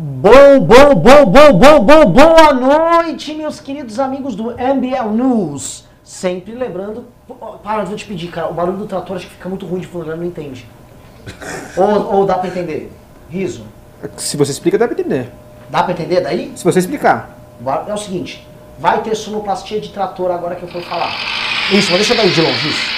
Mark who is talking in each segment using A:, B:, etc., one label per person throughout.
A: Bom, bom, bom, bom, bom, bom, boa noite, meus queridos amigos do MBL News. Sempre lembrando. Para, eu vou te pedir, cara. O barulho do trator acho que fica muito ruim de fundo, não entende. ou, ou dá pra entender? Riso.
B: Se você explica, dá pra entender.
A: Dá pra entender daí?
B: Se você explicar.
A: É o seguinte: vai ter sonoplastia de trator agora que eu for falar. Isso, mas deixa daí de longe, isso.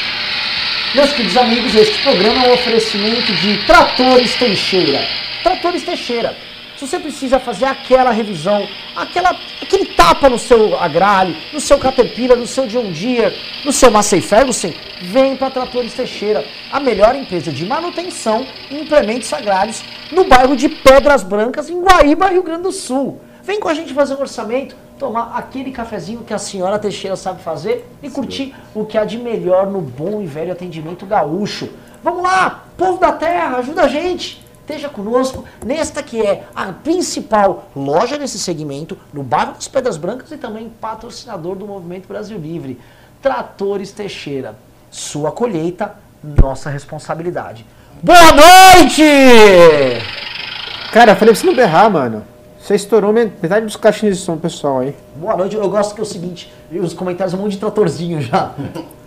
A: Meus queridos amigos, este programa é um oferecimento de Tratores Teixeira. Tratores Teixeira. Se você precisa fazer aquela revisão, aquela, aquele tapa no seu agrale, no seu Caterpillar, no seu John Deere, no seu Massey Ferguson, vem para Tratores Teixeira, a melhor empresa de manutenção e implementos agrários no bairro de Pedras Brancas, em Guaíba, Rio Grande do Sul. Vem com a gente fazer um orçamento, tomar aquele cafezinho que a senhora Teixeira sabe fazer e curtir o que há de melhor no bom e velho atendimento gaúcho. Vamos lá, povo da terra, ajuda a gente! Esteja conosco nesta que é a principal loja nesse segmento, no bairro das Pedras Brancas e também patrocinador do Movimento Brasil Livre. Tratores Teixeira. Sua colheita, nossa responsabilidade. Boa noite!
B: Cara, eu falei pra você não berrar, mano. Você estourou metade dos caixinhos de som pessoal aí.
A: Boa noite, eu gosto que é o seguinte, os comentários um monte de tratorzinho já.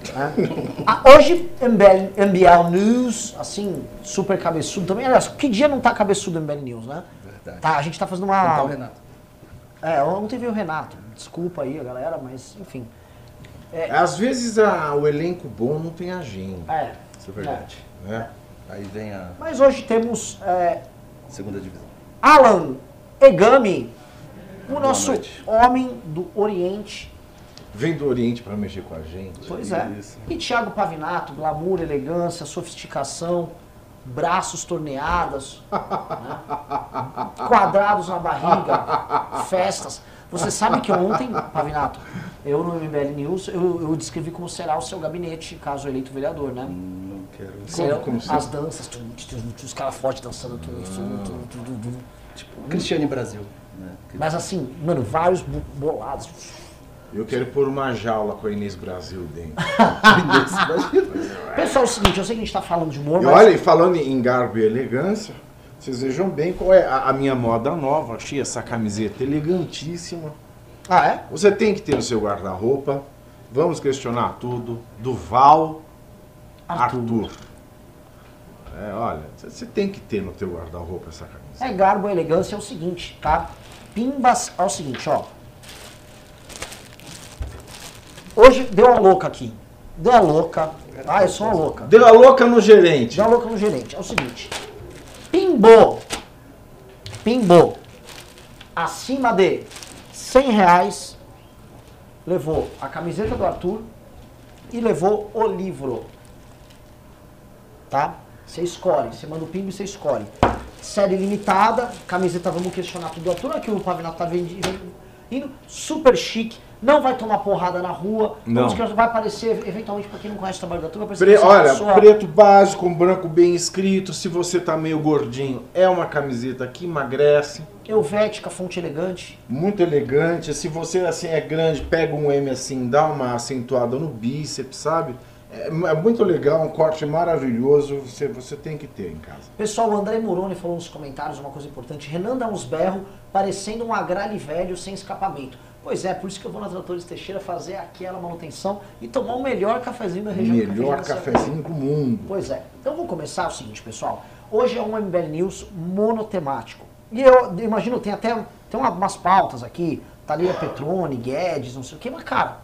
A: ah, hoje, MBL, MBL News, assim, super cabeçudo também. Aliás, que dia não tá cabeçudo MBL News, né? Verdade. Tá, a gente tá fazendo uma... Não tá o Renato. É, ontem veio o Renato. Desculpa aí a galera, mas enfim.
C: É, Às vezes a, o elenco bom não tem agenda.
A: É.
C: Isso é verdade. É. É.
A: Aí vem a... Mas hoje temos... É,
C: Segunda divisão.
A: Alan Egami, o nosso homem do Oriente.
C: Vem do Oriente para mexer com a gente.
A: Pois é. Isso. E Thiago Pavinato, glamour, elegância, sofisticação, braços torneados, né? quadrados na barriga, festas. Você sabe que ontem, Pavinato, eu no MBL News, eu, eu descrevi como será o seu gabinete, caso eleito vereador, né?
C: Hum, não quero.
A: Como, como as danças, os caras fortes dançando, tudo, tudo, tudo, tudo,
C: Tipo, Cristiane Brasil.
A: Né? Mas assim, mano, vários bolados.
C: Eu quero pôr uma jaula com a Inês Brasil dentro.
A: Pessoal, é o seguinte, eu sei que a gente está falando de humor,
C: e mas... Olha, falando em garbo e elegância, vocês vejam bem qual é a, a minha moda nova. Achei essa camiseta elegantíssima.
A: Ah, é?
C: Você tem que ter no seu guarda-roupa. Vamos questionar tudo. Duval Arthur. Arthur. É, olha, você tem que ter no teu guarda-roupa essa camisa.
A: É garbo, elegância é o seguinte, tá? Pimbas é o seguinte, ó. Hoje deu uma louca aqui. Deu uma louca. Ah, eu sou uma louca.
C: Deu uma louca no gerente.
A: Deu uma louca no gerente. É o seguinte. Pimbou. Pimbou. Acima de 100 reais. Levou a camiseta do Arthur e levou o livro. Tá? Você escolhe, você manda o pimbo e você escolhe. Série limitada, camiseta, vamos questionar tudo. A turma que o Pavinato tá indo, super chique. Não vai tomar porrada na rua.
C: Não.
A: Vai aparecer, eventualmente, pra quem não conhece o trabalho da turma, vai
C: Pre Olha, pessoa... preto básico, um branco bem escrito. Se você tá meio gordinho, é uma camiseta que emagrece.
A: Helvética, fonte elegante.
C: Muito elegante. Se você assim é grande, pega um M assim, dá uma acentuada no bíceps, sabe? É, é, muito legal, um corte maravilhoso, você, você tem que ter em casa.
A: Pessoal, o André Moroni falou nos comentários uma coisa importante. Renan dá uns berros, parecendo um agrale velho sem escapamento. Pois é, por isso que eu vou na Tratores Teixeira fazer aquela manutenção e tomar o melhor cafezinho da região.
C: Melhor cafezinho do mundo.
A: Pois é. Então vamos começar o seguinte, pessoal. Hoje é um MBL News monotemático. E eu imagino, tem até tem umas pautas aqui, Thalia Petrone, Guedes, não sei o que, mas cara,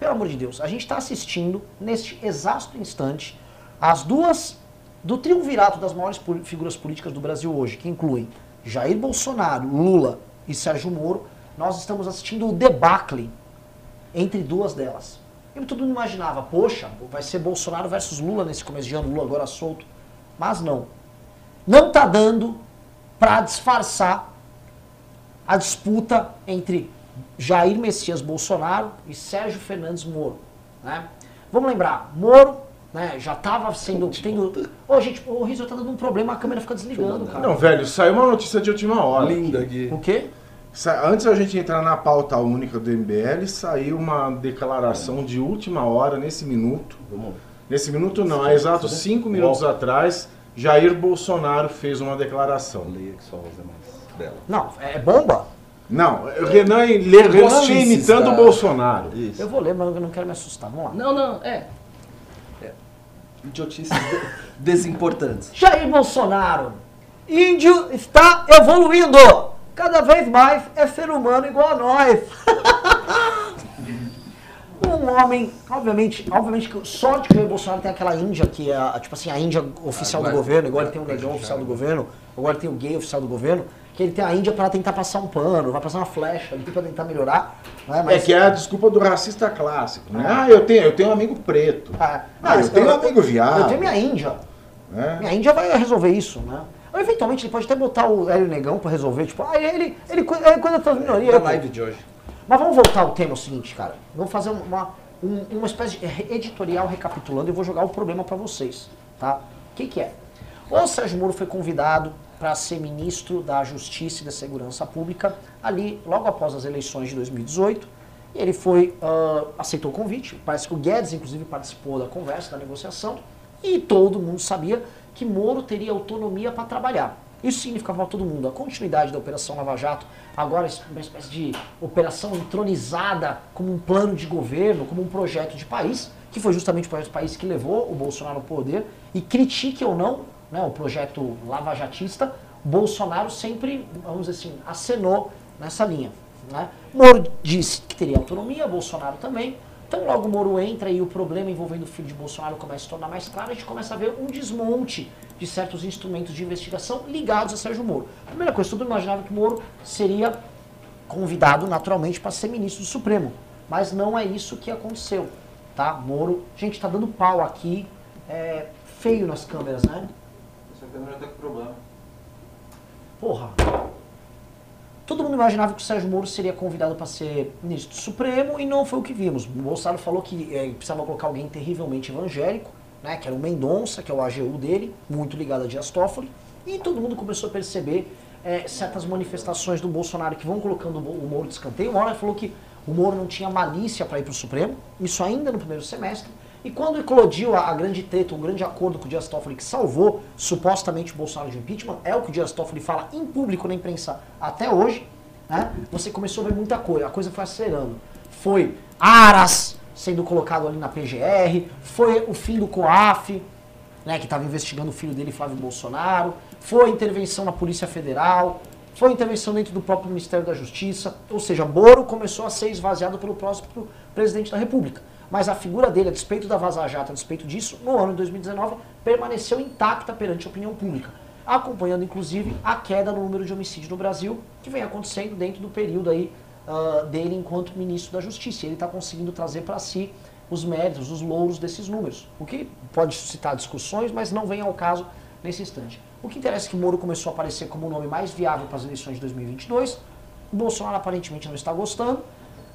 A: pelo amor de Deus, a gente está assistindo, neste exato instante, as duas do triunvirato das maiores figuras políticas do Brasil hoje, que incluem Jair Bolsonaro, Lula e Sérgio Moro, nós estamos assistindo o debacle entre duas delas. Eu todo mundo imaginava, poxa, vai ser Bolsonaro versus Lula nesse começo de ano, Lula agora solto. Mas não. Não está dando para disfarçar a disputa entre Jair Messias Bolsonaro e Sérgio Fernandes Moro. Né? Vamos lembrar, Moro né, já estava sendo. Tendo... Ô, oh, gente, o Rizzo tá dando um problema, a câmera fica desligando, cara.
C: Não, velho, saiu uma notícia de última hora.
A: Linda aqui. O quê?
C: Antes da gente entrar na pauta única do MBL, saiu uma declaração de última hora, nesse minuto. Nesse minuto não, há exatos cinco minutos atrás, Jair Bolsonaro fez uma declaração.
A: Leia que só os demais.
D: dela.
A: Não, é bomba.
C: Não, Renan, Renan
D: Gostices
C: imitando
D: da-
C: o Bolsonaro.
D: Isso.
A: Eu vou ler, mas eu não quero me assustar. Vamos lá.
D: Não, não, é. é. Idiotices de- desimportantes.
A: Jair Bolsonaro. Índio está evoluindo. Cada vez mais é ser humano igual a nós. um homem, obviamente, obviamente que sorte que o Jair Bolsonaro tem aquela Índia que é, a- tipo assim, a Índia oficial do
D: Agora-
A: governo, igual ele tem o negão oficial do governo, agora ele tem o gay oficial do governo, que ele tem a Índia para tentar passar um pano, vai passar uma flecha ali para tentar melhorar, né?
C: É
A: Mas
C: que é a desculpa do racista clássico, né? Ah, eu tenho, eu tenho um amigo preto.
A: Ah,
C: Ah, eu tenho um amigo viado.
A: Eu tenho minha Índia.
C: né?
A: Minha Índia vai resolver isso, né? Ou, eventualmente ele pode até botar o Hélio Negão pra resolver, tipo, ah, ele, ele, cu- ele cuida das minorias.
D: Da
A: pô.
D: live de hoje.
A: Mas vamos voltar ao tema é o seguinte, cara. Vamos fazer uma, um- uma espécie de editorial recapitulando e eu vou jogar o problema pra vocês, tá? O que, que é? O Sérgio Moro foi convidado para ser ministro da Justiça e da Segurança Pública ali logo após as eleições de 2018. E ele foi, ah, aceitou o convite. Parece que o Guedes, inclusive, participou da conversa, da negociação. E todo mundo sabia que Moro teria autonomia para trabalhar. Isso significava para todo mundo a continuidade da Operação Lava Jato, agora uma espécie de operação entronizada como um plano de governo, como um projeto de país, que foi justamente o projeto de país que levou o Bolsonaro ao poder. E critique ou não né, o projeto lavajatista, Bolsonaro sempre, vamos dizer assim, acenou nessa linha. Né? Moro disse que teria autonomia, Bolsonaro também. Então logo Moro entra e o problema envolvendo o filho de Bolsonaro começa a se tornar mais claro, a gente começa a ver um desmonte de certos instrumentos de investigação ligados a Sérgio Moro. Primeira coisa, todo mundo imaginava que Moro seria convidado naturalmente para ser ministro do Supremo. Mas não é isso que aconteceu. Tá? Moro, gente, está dando pau aqui, é, feio nas câmeras, né?
E: Câmera tá com problema.
A: Porra. Todo mundo imaginava que o Sérgio Moro seria convidado para ser ministro Supremo e não foi o que vimos. O Bolsonaro falou que eh, precisava colocar alguém terrivelmente evangélico, né, que era o Mendonça, que é o AGU dele, muito ligado a Dias Toffoli, e todo mundo começou a perceber eh, certas manifestações do Bolsonaro que vão colocando o Mo- o Moro de escanteio. Uma hora falou que o Moro não tinha malícia para ir para o Supremo, isso ainda no primeiro semestre. E quando eclodiu a, a grande treta, o grande acordo com o Dias Toffoli que salvou supostamente o Bolsonaro de impeachment, é o que o Dias Toffoli fala em público na imprensa até hoje, né? Você começou a ver muita coisa, a coisa foi acelerando. Foi Aras sendo colocado ali na PGR, foi o fim do COAF, né, que estava investigando o filho dele, Flávio Bolsonaro, foi intervenção na Polícia Federal, foi intervenção dentro do próprio Ministério da Justiça, ou seja, Moro começou a ser esvaziado pelo próximo presidente da República. Mas a figura dele, a despeito da Vaza Jato, a despeito disso, no ano de 2019, permaneceu intacta perante a opinião pública, acompanhando inclusive a queda no número de homicídios no Brasil, que vem acontecendo dentro do período aí ah, dele enquanto ministro da Justiça. Ele está conseguindo trazer para si os méritos, os louros desses números. O que pode suscitar discussões, mas não vem ao caso nesse instante. O que interessa é que Moro começou a aparecer como o nome mais viável para as eleições de 2022. O Bolsonaro aparentemente não está gostando.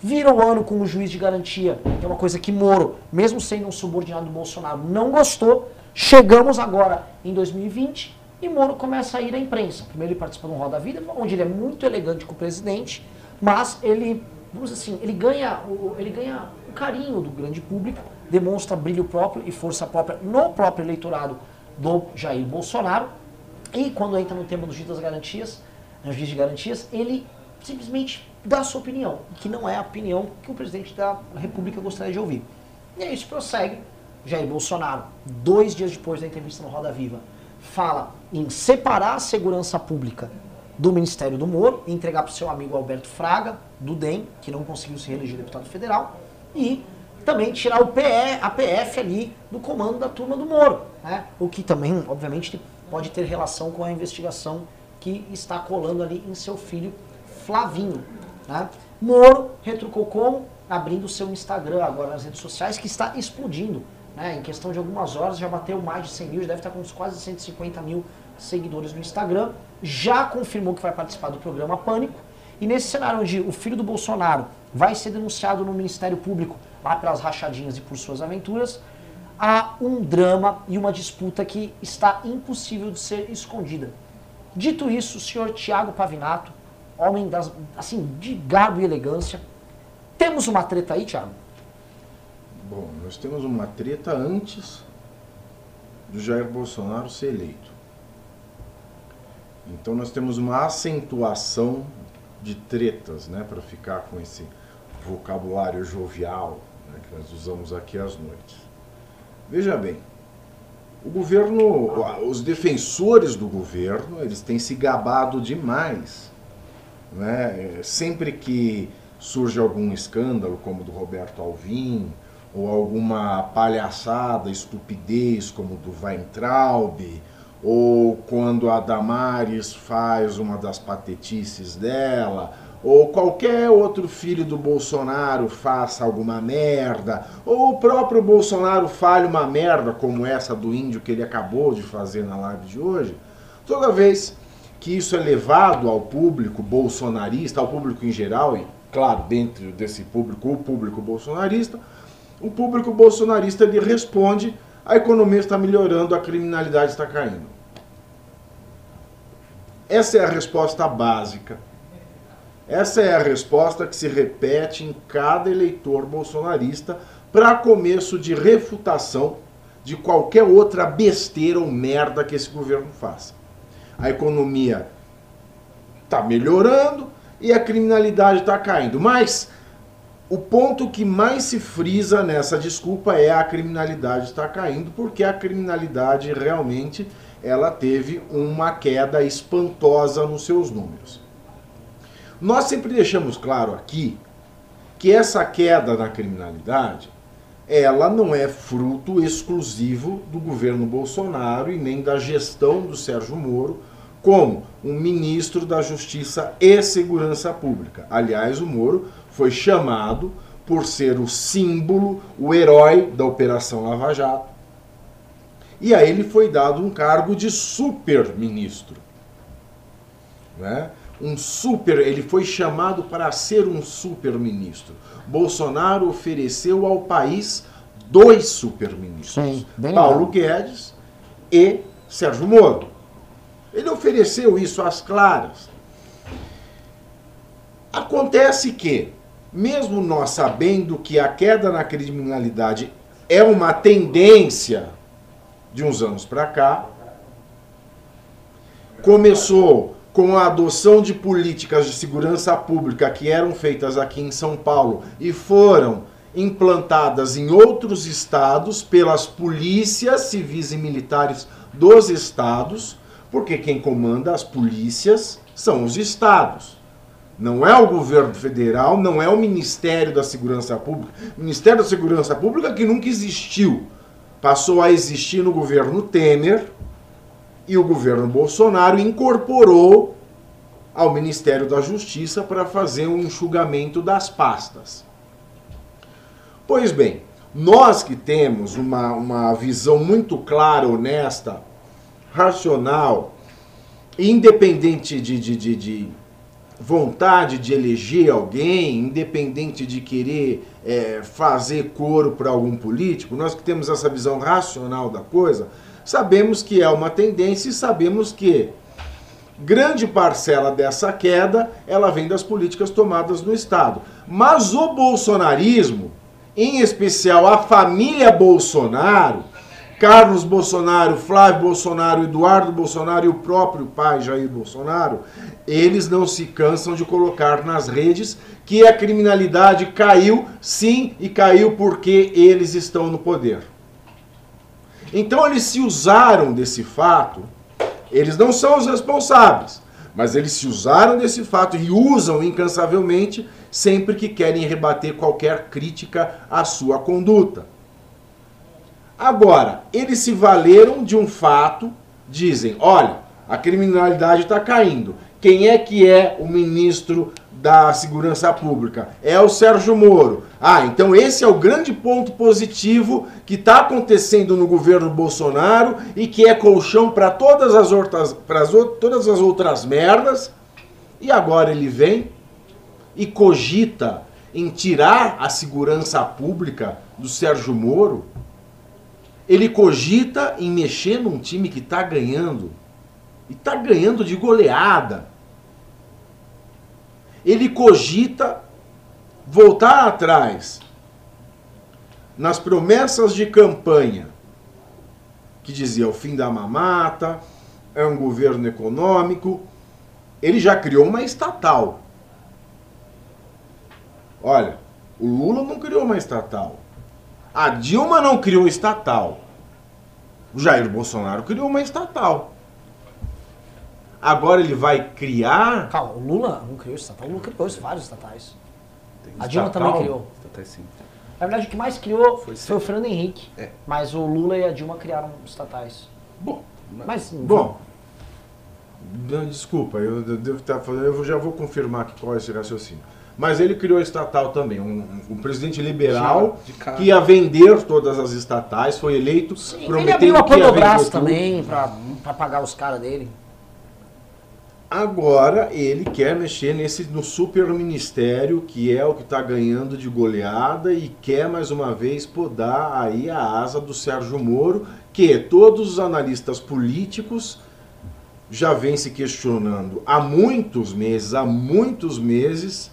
A: Vira o ano com o juiz de garantia, que é uma coisa que Moro, mesmo sendo um subordinado do Bolsonaro, não gostou. Chegamos agora em 2020 e Moro começa a ir à imprensa. Primeiro ele participa um Roda Vida, onde ele é muito elegante com o presidente, mas ele, vamos dizer assim, ele ganha, ele ganha o carinho do grande público, demonstra brilho próprio e força própria no próprio eleitorado do Jair Bolsonaro. E quando entra no tema do juiz das garantias, juiz de garantias, ele simplesmente a sua opinião, que não é a opinião que o presidente da República gostaria de ouvir. E aí isso prossegue. Jair Bolsonaro, dois dias depois da entrevista no Roda Viva, fala em separar a segurança pública do Ministério do Moro entregar para o seu amigo Alberto Fraga, do DEM, que não conseguiu se reeleger deputado federal, e também tirar o PE, a PF ali do comando da turma do Moro. Né? O que também, obviamente, pode ter relação com a investigação que está colando ali em seu filho Flavinho. Né? Moro retrucou como? Abrindo seu Instagram agora nas redes sociais, que está explodindo. Né? Em questão de algumas horas já bateu mais de 100 mil, já deve estar com uns quase 150 mil seguidores no Instagram. Já confirmou que vai participar do programa Pânico. E nesse cenário onde o filho do Bolsonaro vai ser denunciado no Ministério Público, lá pelas rachadinhas e por suas aventuras, há um drama e uma disputa que está impossível de ser escondida. Dito isso, o senhor Tiago Pavinato, homem das, assim, de garbo e elegância, temos uma treta aí, Tiago?
C: Bom, nós temos uma treta antes do Jair Bolsonaro ser eleito. Então nós temos uma acentuação de tretas, né, para ficar com esse vocabulário jovial né, que nós usamos aqui às noites. Veja bem, o governo, os defensores do governo, eles têm se gabado demais. Né? Sempre que surge algum escândalo, como o do Roberto Alvim, ou alguma palhaçada, estupidez, como o do Weintraub, ou quando a Damares faz uma das patetices dela, ou qualquer outro filho do Bolsonaro faça alguma merda, ou o próprio Bolsonaro fale uma merda como essa do índio que ele acabou de fazer na live de hoje, toda vez que isso é levado ao público bolsonarista, ao público em geral, e claro, dentro desse público, o público bolsonarista, o público bolsonarista ele responde: a economia está melhorando, a criminalidade está caindo. Essa é a resposta básica essa é a resposta que se repete em cada eleitor bolsonarista para começo de refutação de qualquer outra besteira ou merda que esse governo faça. A economia está melhorando e a criminalidade está caindo. Mas o ponto que mais se frisa nessa desculpa é a criminalidade está caindo, porque a criminalidade realmente ela teve uma queda espantosa nos seus números. Nós sempre deixamos claro aqui que essa queda na criminalidade, ela não é fruto exclusivo do governo Bolsonaro e nem da gestão do Sérgio Moro como um ministro da Justiça e Segurança Pública. Aliás, o Moro foi chamado por ser o símbolo, o herói da Operação Lava Jato. E a ele foi dado um cargo de super-ministro. Né? Um super, ele foi chamado para ser um super-ministro. Bolsonaro ofereceu ao país dois super-ministros, Paulo. Guedes e Sérgio Moro. Ele ofereceu isso às claras. Acontece que, mesmo nós sabendo que a queda na criminalidade é uma tendência de uns anos para cá, começou com a adoção de políticas de segurança pública que eram feitas aqui em São Paulo e foram implantadas em outros estados pelas polícias civis e militares dos estados, porque quem comanda as polícias são os estados. Não é o governo federal, não é o Ministério da Segurança Pública. O Ministério da Segurança Pública que nunca existiu. Passou a existir no governo Temer, e o governo Bolsonaro incorporou ao Ministério da Justiça para fazer um enxugamento das pastas. Pois bem, nós que temos uma, uma visão muito clara, honesta, racional, independente de, de, de, de vontade de eleger alguém, independente de querer é, fazer coro para algum político, nós que temos essa visão racional da coisa, sabemos que é uma tendência e sabemos que grande parcela dessa queda ela vem das políticas tomadas no Estado. Mas o bolsonarismo, em especial a família Bolsonaro, Carlos Bolsonaro, Flávio Bolsonaro, Eduardo Bolsonaro e o próprio pai Jair Bolsonaro, eles não se cansam de colocar nas redes que a criminalidade caiu, sim, e caiu porque eles estão no poder. Então eles se usaram desse fato, eles não são os responsáveis, mas eles se usaram desse fato e usam incansavelmente sempre que querem rebater qualquer crítica à sua conduta. Agora, eles se valeram de um fato, dizem: olha, a criminalidade está caindo. Quem é que é o ministro da Segurança Pública? É o Sérgio Moro. Ah, então esse é o grande ponto positivo que está acontecendo no governo Bolsonaro e que é colchão para todas as outras, para todas as outras merdas. E agora ele vem e cogita em tirar a segurança pública do Sérgio Moro. Ele cogita em mexer num time que está ganhando. E está ganhando de goleada ele cogita voltar atrás nas promessas de campanha que dizia o fim da mamata, é um governo econômico. Ele já criou uma estatal. Olha, o Lula não criou uma estatal. A Dilma não criou estatal. O Jair Bolsonaro criou uma estatal. Agora ele vai criar.
A: Calma, o Lula não criou estatal, o Lula criou vários estatais. A
C: Estatal?
A: Dilma também criou.
D: Tá sim.
A: Na verdade, o que mais criou
D: Foi
A: foi, o Fernando Henrique.
D: É.
A: Mas o Lula e a Dilma criaram estatais.
D: Bom,
A: Mas,
C: Bom, não, desculpa, eu eu devo estar falando, eu já vou confirmar aqui qual é esse raciocínio. Mas ele criou a estatal também, um, um- presidente liberal que ia vender todas as estatais, foi eleito,
A: Sim, ele abriu a Petrobras
C: tudo.
A: também pra pagar os caras dele.
C: Agora ele quer mexer nesse no super ministério que é o que está ganhando de goleada e quer mais uma vez podar aí a asa do Sérgio Moro, que todos os analistas políticos já vêm se questionando há muitos meses, há muitos meses,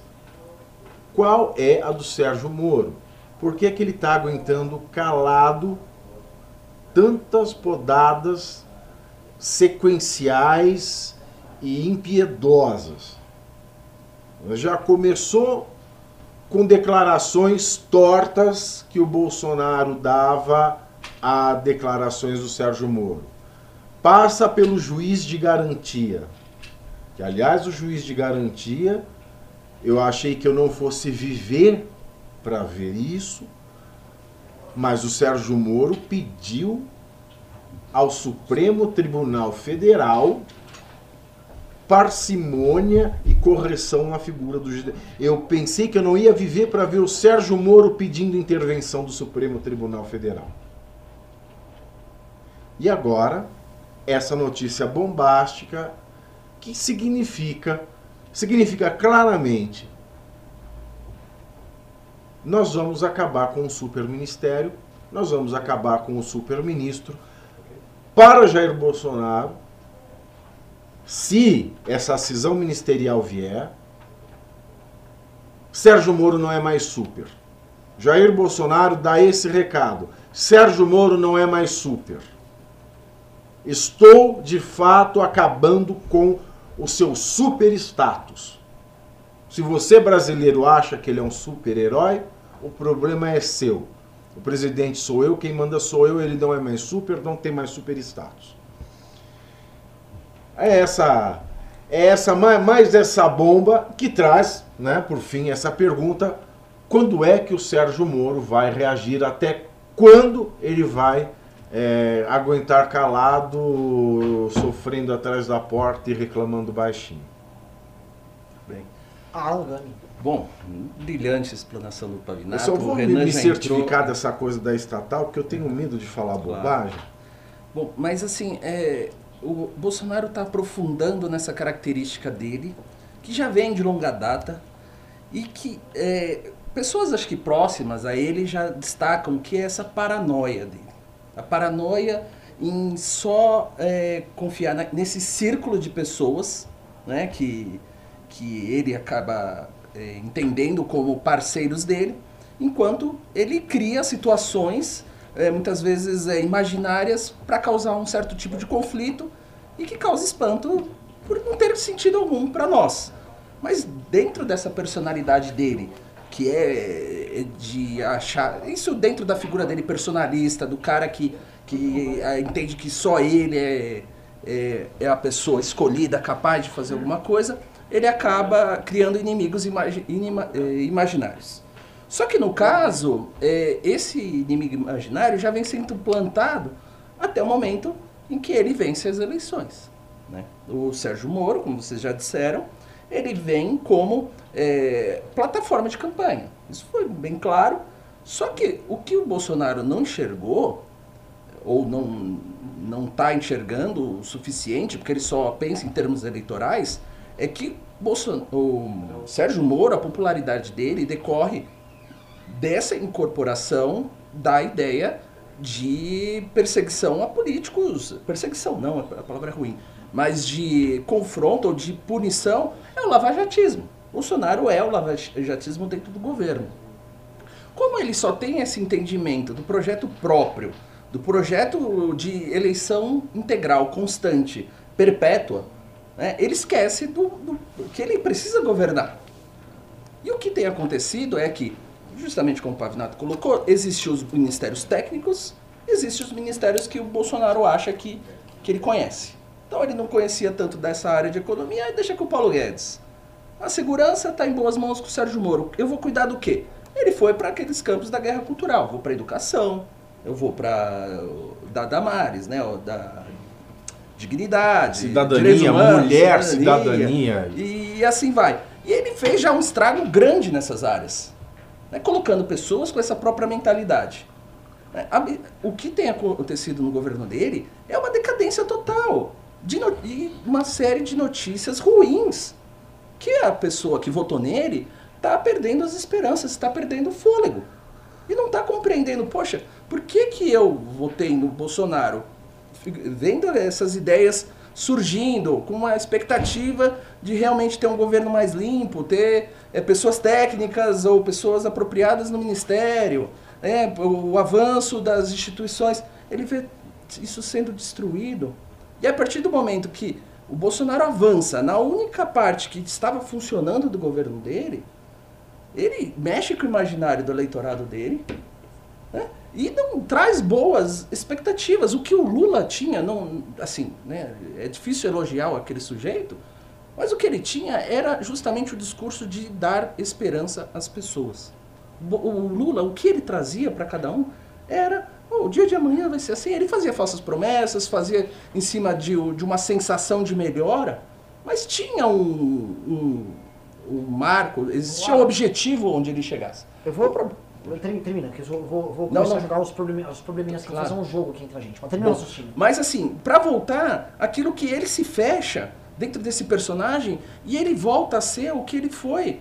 C: qual é a do Sérgio Moro? Por que, que ele está aguentando calado tantas podadas sequenciais e impiedosas? Já começou com declarações tortas que o Bolsonaro dava a declarações do Sérgio Moro. Passa pelo juiz de garantia. Que, aliás, o juiz de garantia, eu achei que eu não fosse viver para ver isso, mas o Sérgio Moro pediu ao Supremo Tribunal Federal parcimônia e correção na figura do juiz. Eu pensei que eu não ia viver para ver o Sérgio Moro pedindo intervenção do Supremo Tribunal Federal. E agora, essa notícia bombástica que significa significa claramente nós vamos acabar com o superministério, nós vamos acabar com o superministro para Jair Bolsonaro se essa cisão ministerial vier, Sérgio Moro não é mais super. Jair Bolsonaro dá esse recado. Sérgio Moro não é mais super. Estou, de fato, acabando com o seu super status. Se você brasileiro acha que ele é um super-herói, o problema é seu. O presidente sou eu, quem manda sou eu, ele não é mais super, não tem mais super status. É essa, é essa mais, mais essa bomba que traz, né, por fim, essa pergunta: quando é que o Sérgio Moro vai reagir? Até quando ele vai é, aguentar calado, sofrendo atrás da porta e reclamando baixinho?
D: bem.
A: Gami.
D: Bom, brilhante explanação do
C: Eu
D: Pavinato.
C: só vou
D: o
C: me,
D: Renan
C: me certificar
D: entrou.
C: dessa coisa da estatal, porque eu tenho medo de falar
D: Claro.
C: bobagem.
D: Bom, mas assim, é, o Bolsonaro está aprofundando nessa característica dele, que já vem de longa data, e que é, pessoas acho que próximas a ele já destacam que é essa paranoia dele. A paranoia em só é, confiar na- nesse círculo de pessoas né, que, que ele acaba é, entendendo como parceiros dele, enquanto ele cria situações é, muitas vezes é, imaginárias para causar um certo tipo de conflito e que causa espanto por não ter sentido algum para nós. Mas dentro dessa personalidade dele, que é é de achar. Isso dentro da figura dele personalista, do cara que, que é, entende que só ele é, é, é a pessoa escolhida, capaz de fazer alguma coisa, ele acaba criando inimigos imagi- inima- é, imaginários. Só que no caso, é, esse inimigo imaginário já vem sendo plantado até o momento em que ele vence as eleições. né? O Sérgio Moro, como vocês já disseram, ele vem como é, plataforma de campanha. Isso foi bem claro. Só que o que o Bolsonaro não enxergou, ou não não está enxergando o suficiente, porque ele só pensa em termos eleitorais, é que o Sérgio Moro, a popularidade dele decorre dessa incorporação da ideia de perseguição a políticos. Perseguição, não, a palavra é ruim. Mas de confronto ou de punição é o lavajatismo. Bolsonaro é o lavajatismo dentro do governo. Como ele só tem esse entendimento do projeto próprio, do projeto de eleição integral, constante, perpétua, né, ele esquece do, do- que ele precisa governar. E o que tem acontecido é que, justamente como o Pavinato colocou, existem os ministérios técnicos, existem os ministérios que o Bolsonaro acha que, que ele conhece. Então ele não conhecia tanto dessa área de economia, aí deixa com o Paulo Guedes. A segurança está em boas mãos com o Sérgio Moro. Eu vou cuidar do quê? Ele foi para aqueles campos da guerra cultural. Vou para educação, eu vou para da Damares, né? Da dignidade,
C: Cidadania,
D: humanos,
C: mulher, cidadania.
D: E assim vai. E ele fez já um estrago grande nessas áreas, né? colocando pessoas com essa própria mentalidade. A- O que tem acontecido no governo dele é uma decadência total de no- e uma série de notícias ruins que a pessoa que votou nele está perdendo as esperanças, está perdendo o fôlego. E não está compreendendo, poxa, por que, que eu votei no Bolsonaro? Vendo essas ideias surgindo, com uma expectativa de realmente ter um governo mais limpo, ter eh, pessoas técnicas ou pessoas apropriadas no ministério, né, o avanço das instituições. Ele vê isso sendo destruído. E a partir do momento que o Bolsonaro avança na única parte que estava funcionando do governo dele, ele mexe com o imaginário do eleitorado dele né? e não traz boas expectativas. O que o Lula tinha, não, assim, né, é difícil elogiar aquele sujeito, mas o que ele tinha era justamente o discurso de dar esperança às pessoas. O Lula, o que ele trazia para cada um era "Oh, o dia de amanhã vai ser assim. Ele fazia falsas promessas, fazia em cima de, de uma sensação de melhora, mas tinha um, um, um marco, existia um objetivo onde ele chegasse.
A: Eu vou. Termina, termina, que eu vou, vou, vou
D: Não,
A: começar
D: não.
A: a jogar os, os probleminhas aqui,
D: Claro.
A: fazer um jogo aqui entre a gente. Mas termina o
D: Bom,
A: raciocínio.
D: Mas assim, pra voltar, aquilo que ele se fecha dentro desse personagem e ele volta a ser o que ele foi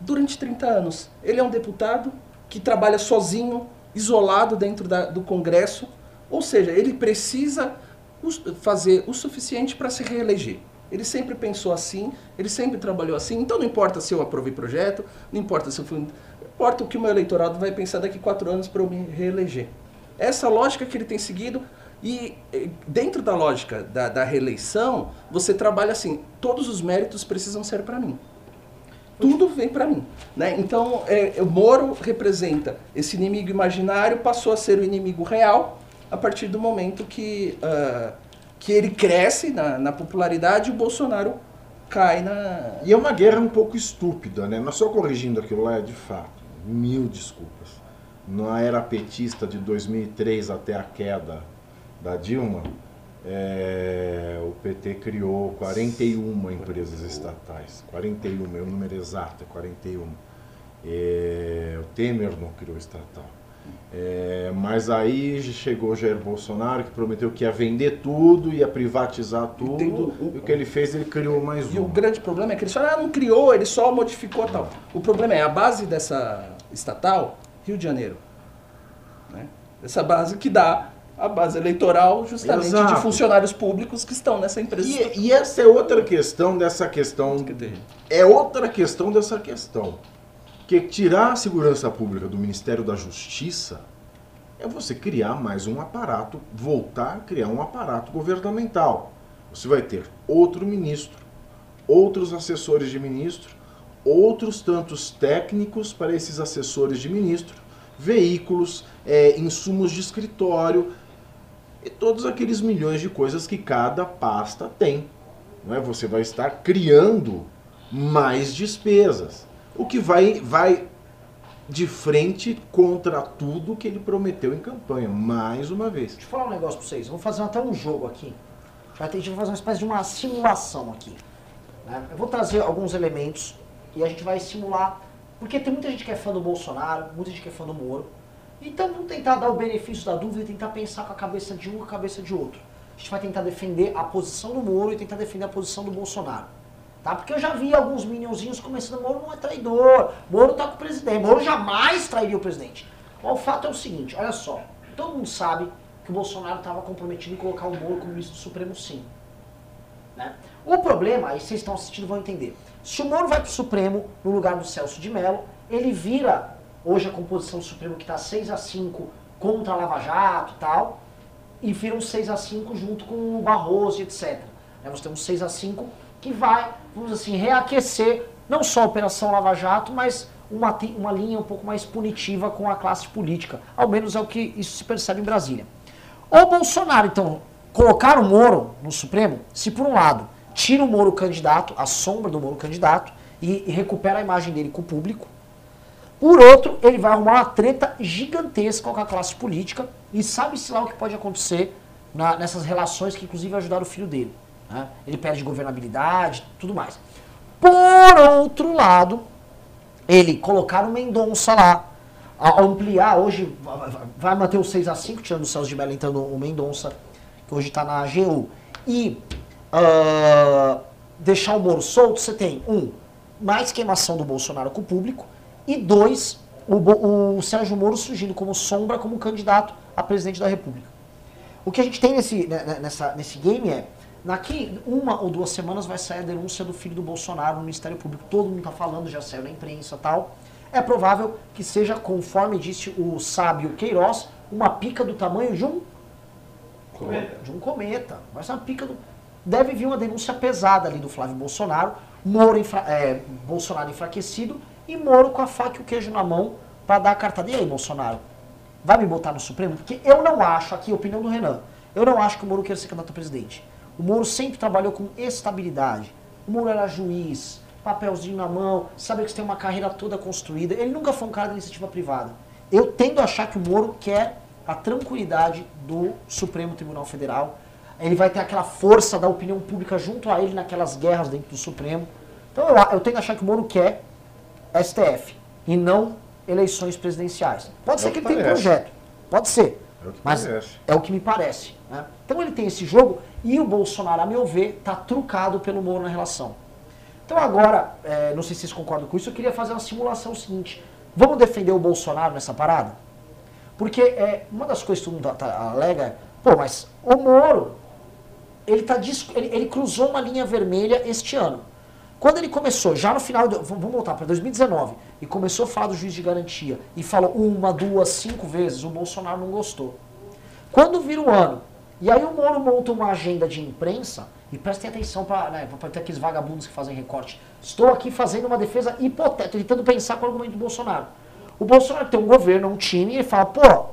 D: durante 30 anos. Ele é um deputado que trabalha sozinho, isolado dentro da- do Congresso, ou seja, ele precisa fazer o suficiente para se reeleger. Ele sempre pensou assim, ele sempre trabalhou assim, então não importa se eu aprovei projeto, não importa se eu fui. Importa o que o meu eleitorado vai pensar daqui quatro anos para eu me reeleger. Essa lógica que ele tem seguido, e eh, dentro da lógica da, da reeleição, você trabalha assim: todos os méritos precisam ser para mim. Tudo vem para mim. Né? Então, é, o Moro representa esse inimigo imaginário, passou a ser o inimigo real a partir do momento que, ah, que ele cresce na, na popularidade e o Bolsonaro cai na.
C: E é uma guerra um pouco estúpida, né? Mas só corrigindo aquilo lá, é de fato, mil desculpas. Na era petista de 2003 até a queda da Dilma, é, o PT criou 41 empresas estatais. 41, é o número exato, é 41. É, o Temer não criou estatal. É, mas aí chegou Jair Bolsonaro que prometeu que ia vender tudo, ia privatizar tudo.
D: Entendo.
C: E o que ele fez, ele criou mais
D: E o
C: uma.
D: grande problema é que ele só ah, não criou, ele só modificou tal. O problema é a base dessa estatal, Rio de Janeiro. Né? Essa base que dá a base eleitoral justamente
C: Exato.
D: de funcionários públicos que estão nessa empresa.
C: E, e essa é outra questão dessa questão.
D: Que terrível.
C: É outra questão dessa questão. Que tirar a segurança pública do Ministério da Justiça é você criar mais um aparato, voltar a criar um aparato governamental. Você vai ter outro ministro, outros assessores de ministro, outros tantos técnicos para esses assessores de ministro, veículos, é, insumos de escritório e todos aqueles milhões de coisas que cada pasta tem. Não é? Você vai estar criando mais despesas, o que vai, vai de frente contra tudo que ele prometeu em campanha, mais uma vez.
A: Deixa eu falar um negócio pra vocês. Vou fazer até um jogo aqui. A gente vai fazer uma espécie de uma simulação aqui. né? Eu vou trazer alguns elementos e a gente vai simular. Porque tem muita gente que é fã do Bolsonaro, muita gente que é fã do Moro. Então vamos tentar dar o benefício da dúvida e tentar pensar com a cabeça de um e com a cabeça de outro. A gente vai tentar defender a posição do Moro e tentar defender a posição do Bolsonaro. Tá? Porque eu já vi alguns minionzinhos começando, Moro não é traidor, Moro tá com o presidente, Moro jamais trairia o presidente. O fato é o seguinte, olha só, todo mundo sabe que o Bolsonaro estava comprometido em colocar o Moro como ministro do Supremo sim. Né? O problema, aí vocês estão assistindo vão entender. Se o Moro vai para o Supremo no lugar do Celso de Mello, ele vira hoje a composição do Supremo que está 6 a 5 contra a Lava Jato e tal, e vira um 6 a 5 junto com o Barroso etc. Né? Nós temos 6 a 5 que vai, vamos assim, reaquecer não só a Operação Lava Jato, mas uma, uma linha um pouco mais punitiva com a classe política. Ao menos é o que isso se percebe em Brasília. O Bolsonaro, então, colocar o Moro no Supremo, se por um lado tira o Moro candidato, a sombra do Moro candidato, e, e recupera a imagem dele com o público, por outro, ele vai arrumar uma treta gigantesca com a classe política e sabe-se lá o que pode acontecer na- nessas relações que inclusive ajudaram o filho dele. né? Ele perde governabilidade, tudo mais. Por outro lado, ele colocar o Mendonça lá, ampliar, hoje va- va- vai manter o 6 a 5 tirando o Celso de Mello, entrando o Mendonça, que hoje está na AGU, e ah, deixar o Moro solto, você tem, um, mais queimação do Bolsonaro com o público, e dois, o, o Sérgio Moro surgindo como sombra, como candidato a presidente da República. O que a gente tem nesse, né, né, nessa, nesse game é, daqui uma ou duas semanas vai sair a denúncia do filho do Bolsonaro no Ministério Público. Todo mundo está falando, já saiu na imprensa e tal. É provável que seja, conforme disse o sábio Queiroz, uma pica do tamanho de um
E: Cometa.
A: de um cometa. Ser uma pica do. Deve vir uma denúncia pesada ali do Flávio Bolsonaro, Moro enfra- é, Bolsonaro enfraquecido e Moro com a faca e o queijo na mão para dar a cartada. E aí, Bolsonaro? Vai me botar no Supremo? Porque eu não acho, aqui, opinião do Renan, eu não acho que o Moro queira ser candidato a presidente. O Moro sempre trabalhou com estabilidade. O Moro era juiz, papelzinho na mão, sabe que você tem uma carreira toda construída. Ele nunca foi um cara da iniciativa privada. Eu tendo a achar que o Moro quer a tranquilidade do Supremo Tribunal Federal. Ele vai ter aquela força da opinião pública junto a ele naquelas guerras dentro do Supremo. Então eu, eu tendo a achar que o Moro quer STF e não eleições presidenciais. Pode
C: É
A: ser que ele tenha
C: parece.
A: projeto. Pode ser.
C: É
A: Mas
C: parece.
A: é o que me parece. né? Então ele tem esse jogo e o Bolsonaro, a meu ver, está trucado pelo Moro na relação. Então agora, é, não sei se vocês concordam com isso, eu queria fazer uma simulação seguinte. Vamos defender o Bolsonaro nessa parada? Porque é, uma das coisas que todo mundo tá- tá- alega é, pô, mas o Moro, ele, tá, ele, ele cruzou uma linha vermelha este ano. Quando ele começou, já no final, vamos voltar para 2019, e começou a falar do juiz de garantia, e falou uma, duas, cinco vezes, o Bolsonaro não gostou. Quando vira o ano, e aí o Moro monta uma agenda de imprensa, e prestem atenção para né, ter aqueles vagabundos que fazem recorte. Estou aqui fazendo uma defesa hipotética, tentando pensar com o argumento do Bolsonaro. O Bolsonaro tem um governo, um time, e ele fala, pô,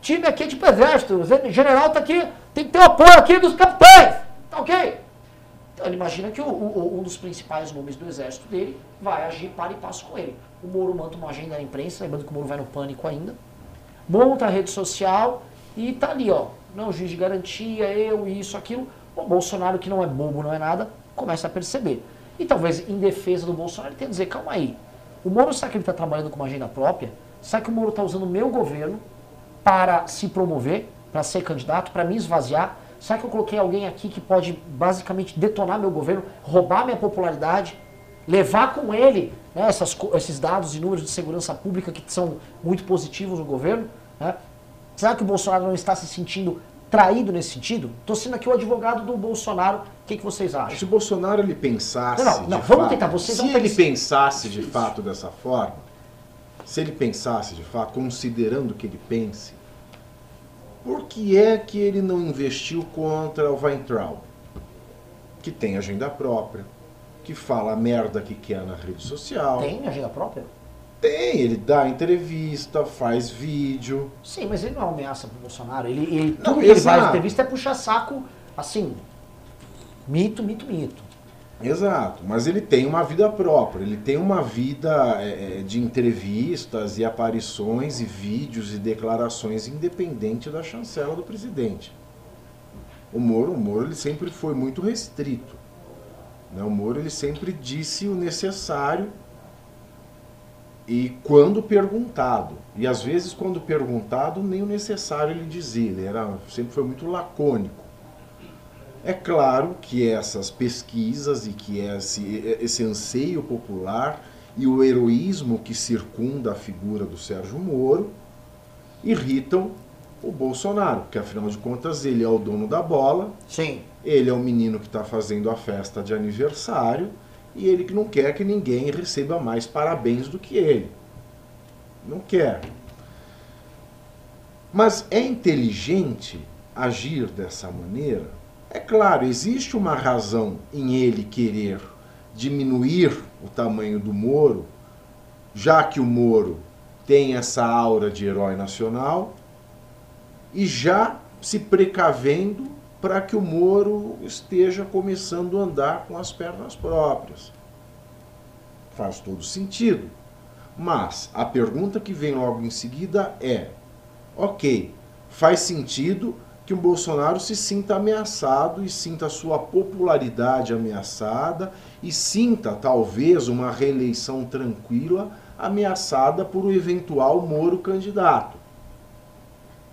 A: time aqui é tipo exército, o general tá aqui, tem que ter o apoio aqui dos capitães, tá ok? Então ele imagina que o- o- um dos principais nomes do exército dele vai agir para e passo com ele. O Moro monta uma agenda na imprensa, lembrando que o Moro vai no pânico ainda, monta a rede social e tá ali, ó. Não, juiz de garantia, eu, isso, aquilo. O Bolsonaro, que não é bobo, não é nada, começa a perceber. E talvez em defesa do Bolsonaro ele tenha que dizer, calma aí. O Moro sabe que ele está trabalhando com uma agenda própria? Sabe que o Moro está usando o meu governo para se promover, para ser candidato, para me esvaziar? Será que eu coloquei alguém aqui que pode basicamente detonar meu governo, roubar minha popularidade, levar com ele né, essas esses dados e números de segurança pública que são muito positivos no governo? né? Será que o Bolsonaro não está se sentindo traído nesse sentido? Estou sendo aqui o advogado do Bolsonaro. O que, que vocês
C: Se
A: acham?
C: o Bolsonaro ele pensasse.
A: Não, não, não, vamos
C: fato,
A: tentar, vocês
C: Se ele pensasse de fato dessa forma, se ele pensasse de fato, considerando que ele pense, por que é que ele não investiu contra o Weintraub? Que tem agenda própria, que fala a merda que quer na rede social.
A: Tem agenda própria?
C: Tem, ele dá entrevista, faz vídeo.
A: Sim, mas ele não é uma ameaça pro Bolsonaro. Ele, ele,
C: Não,
A: tudo que ele faz entrevista é puxar saco, assim, mito, mito, mito.
C: Exato, mas ele tem uma vida própria, ele tem uma vida é, é, de entrevistas e aparições e vídeos e declarações independente da chancela do presidente. O Moro, o Moro ele sempre foi muito restrito. Né? O Moro ele sempre disse o necessário e quando perguntado. E às vezes quando perguntado nem o necessário ele dizia, ele era, sempre foi muito lacônico. É claro que essas pesquisas e que esse, esse anseio popular e o heroísmo que circunda a figura do Sérgio Moro irritam o Bolsonaro, porque afinal de contas ele é o dono da bola,
A: Sim.
C: ele é o menino que está fazendo a festa de aniversário e ele que não quer que ninguém receba mais parabéns do que ele. Não quer. Mas é inteligente agir dessa maneira? É claro, existe uma razão em ele querer diminuir o tamanho do Moro, já que o Moro tem essa aura de herói nacional e já se precavendo para que o Moro esteja começando a andar com as pernas próprias. Faz todo sentido. Mas a pergunta que vem logo em seguida é: ok, faz sentido que o Bolsonaro se sinta ameaçado e sinta sua popularidade ameaçada e sinta talvez uma reeleição tranquila ameaçada por um eventual Moro candidato.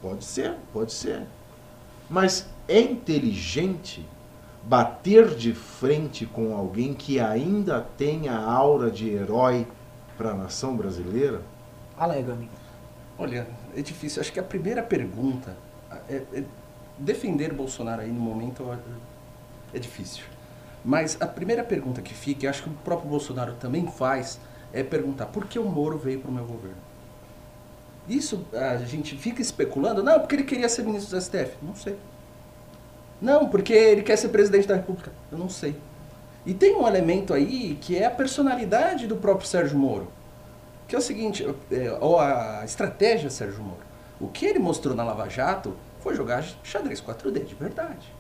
C: Pode ser, pode ser. Mas é inteligente bater de frente com alguém que ainda tem a aura de herói para a nação brasileira?
A: Alega, amigo.
D: Olha, é difícil. Acho que a primeira pergunta é, é defender Bolsonaro aí no momento é difícil. Mas a primeira pergunta que fica, e acho que o próprio Bolsonaro também faz, é perguntar por que o Moro veio para o meu governo. Isso a gente fica especulando, não, porque ele queria ser ministro do STF. Não sei. Não, porque ele quer ser presidente da República. Eu não sei. E tem um elemento aí que é a personalidade do próprio Sérgio Moro. Que é o seguinte, é, ou a estratégia Sérgio Moro. O que ele mostrou na Lava Jato foi jogar xadrez 4D, de verdade.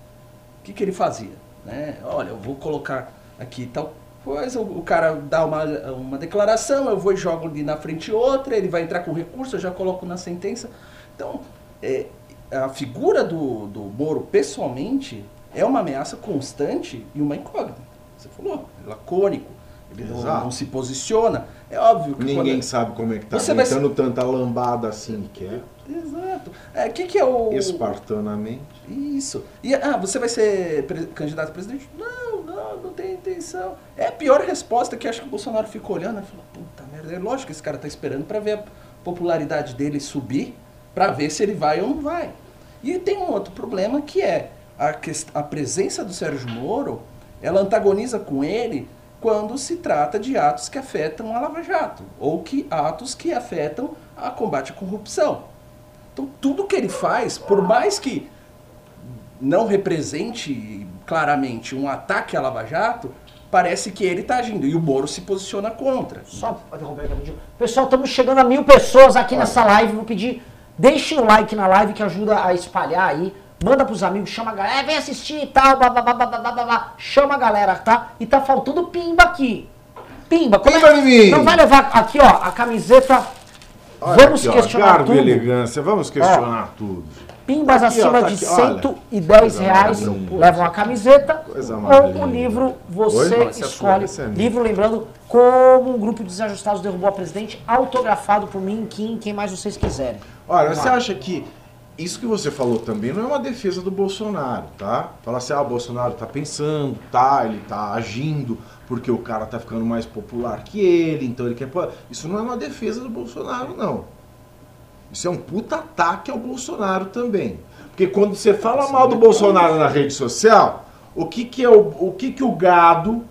D: O que, que ele fazia? Né? Olha, eu vou colocar aqui tal coisa, o, cara dá uma, uma declaração, eu vou e jogo ali na frente outra, ele vai entrar com recurso, eu já coloco na sentença. Então, é, a figura do, do Moro, pessoalmente, é uma ameaça constante e uma incógnita. Você falou, é lacônico, ele não, não, se posiciona. É óbvio que.
C: Ninguém quando... sabe como é que tá
D: Você
C: vai... tanta lambada assim que é.
D: Exato. O é, que, que é o.
C: Espartanamente.
D: Isso. E, ah, você vai ser pre... candidato a presidente? Não, não, não tem intenção. É a pior resposta que acho que o Bolsonaro ficou olhando e falou: puta merda, é lógico que esse cara tá esperando para ver a popularidade dele subir, para ver se ele vai ou não vai. E tem um outro problema que é a, a presença do Sérgio Moro, ela antagoniza com ele quando se trata de atos que afetam a Lava Jato, ou que atos que afetam a combate à corrupção. Então, tudo que ele faz, por mais que não represente claramente um ataque à Lava Jato, parece que ele está agindo. E o Moro se posiciona contra.
A: Só interromper rapidinho. Pessoal, estamos chegando a mil pessoas aqui nessa live. Vou pedir, deixem o like na live que ajuda a espalhar aí. Manda pros amigos, chama a galera, vem assistir e tal, blá, blá, blá, blá, blá, blá, blá. chama a galera, tá? E tá faltando pimba aqui. Pimba,
C: como pimba é?
A: Não vai levar aqui, ó, a camiseta
C: Olha vamos aqui, questionar ó, garbo tudo. elegância, vamos questionar é. tudo.
A: Pimbas aqui, acima ó, tá de aqui, 110 olha, reais levam a camiseta ou o livro você Oi? escolhe. É livro, lembrando, como um grupo de desajustados derrubou a presidente, autografado por mim, Kim, quem mais vocês quiserem.
C: Olha, você acha que isso que você falou também não é uma defesa do Bolsonaro, tá? Falar assim, ah, o Bolsonaro tá pensando, tá, ele tá agindo, porque o cara tá ficando mais popular que ele, então ele quer. Isso não é uma defesa do Bolsonaro, não. Isso é um puta ataque ao Bolsonaro também. Porque quando você fala mal do Bolsonaro na rede social, o que, que é o, o que, que o gado.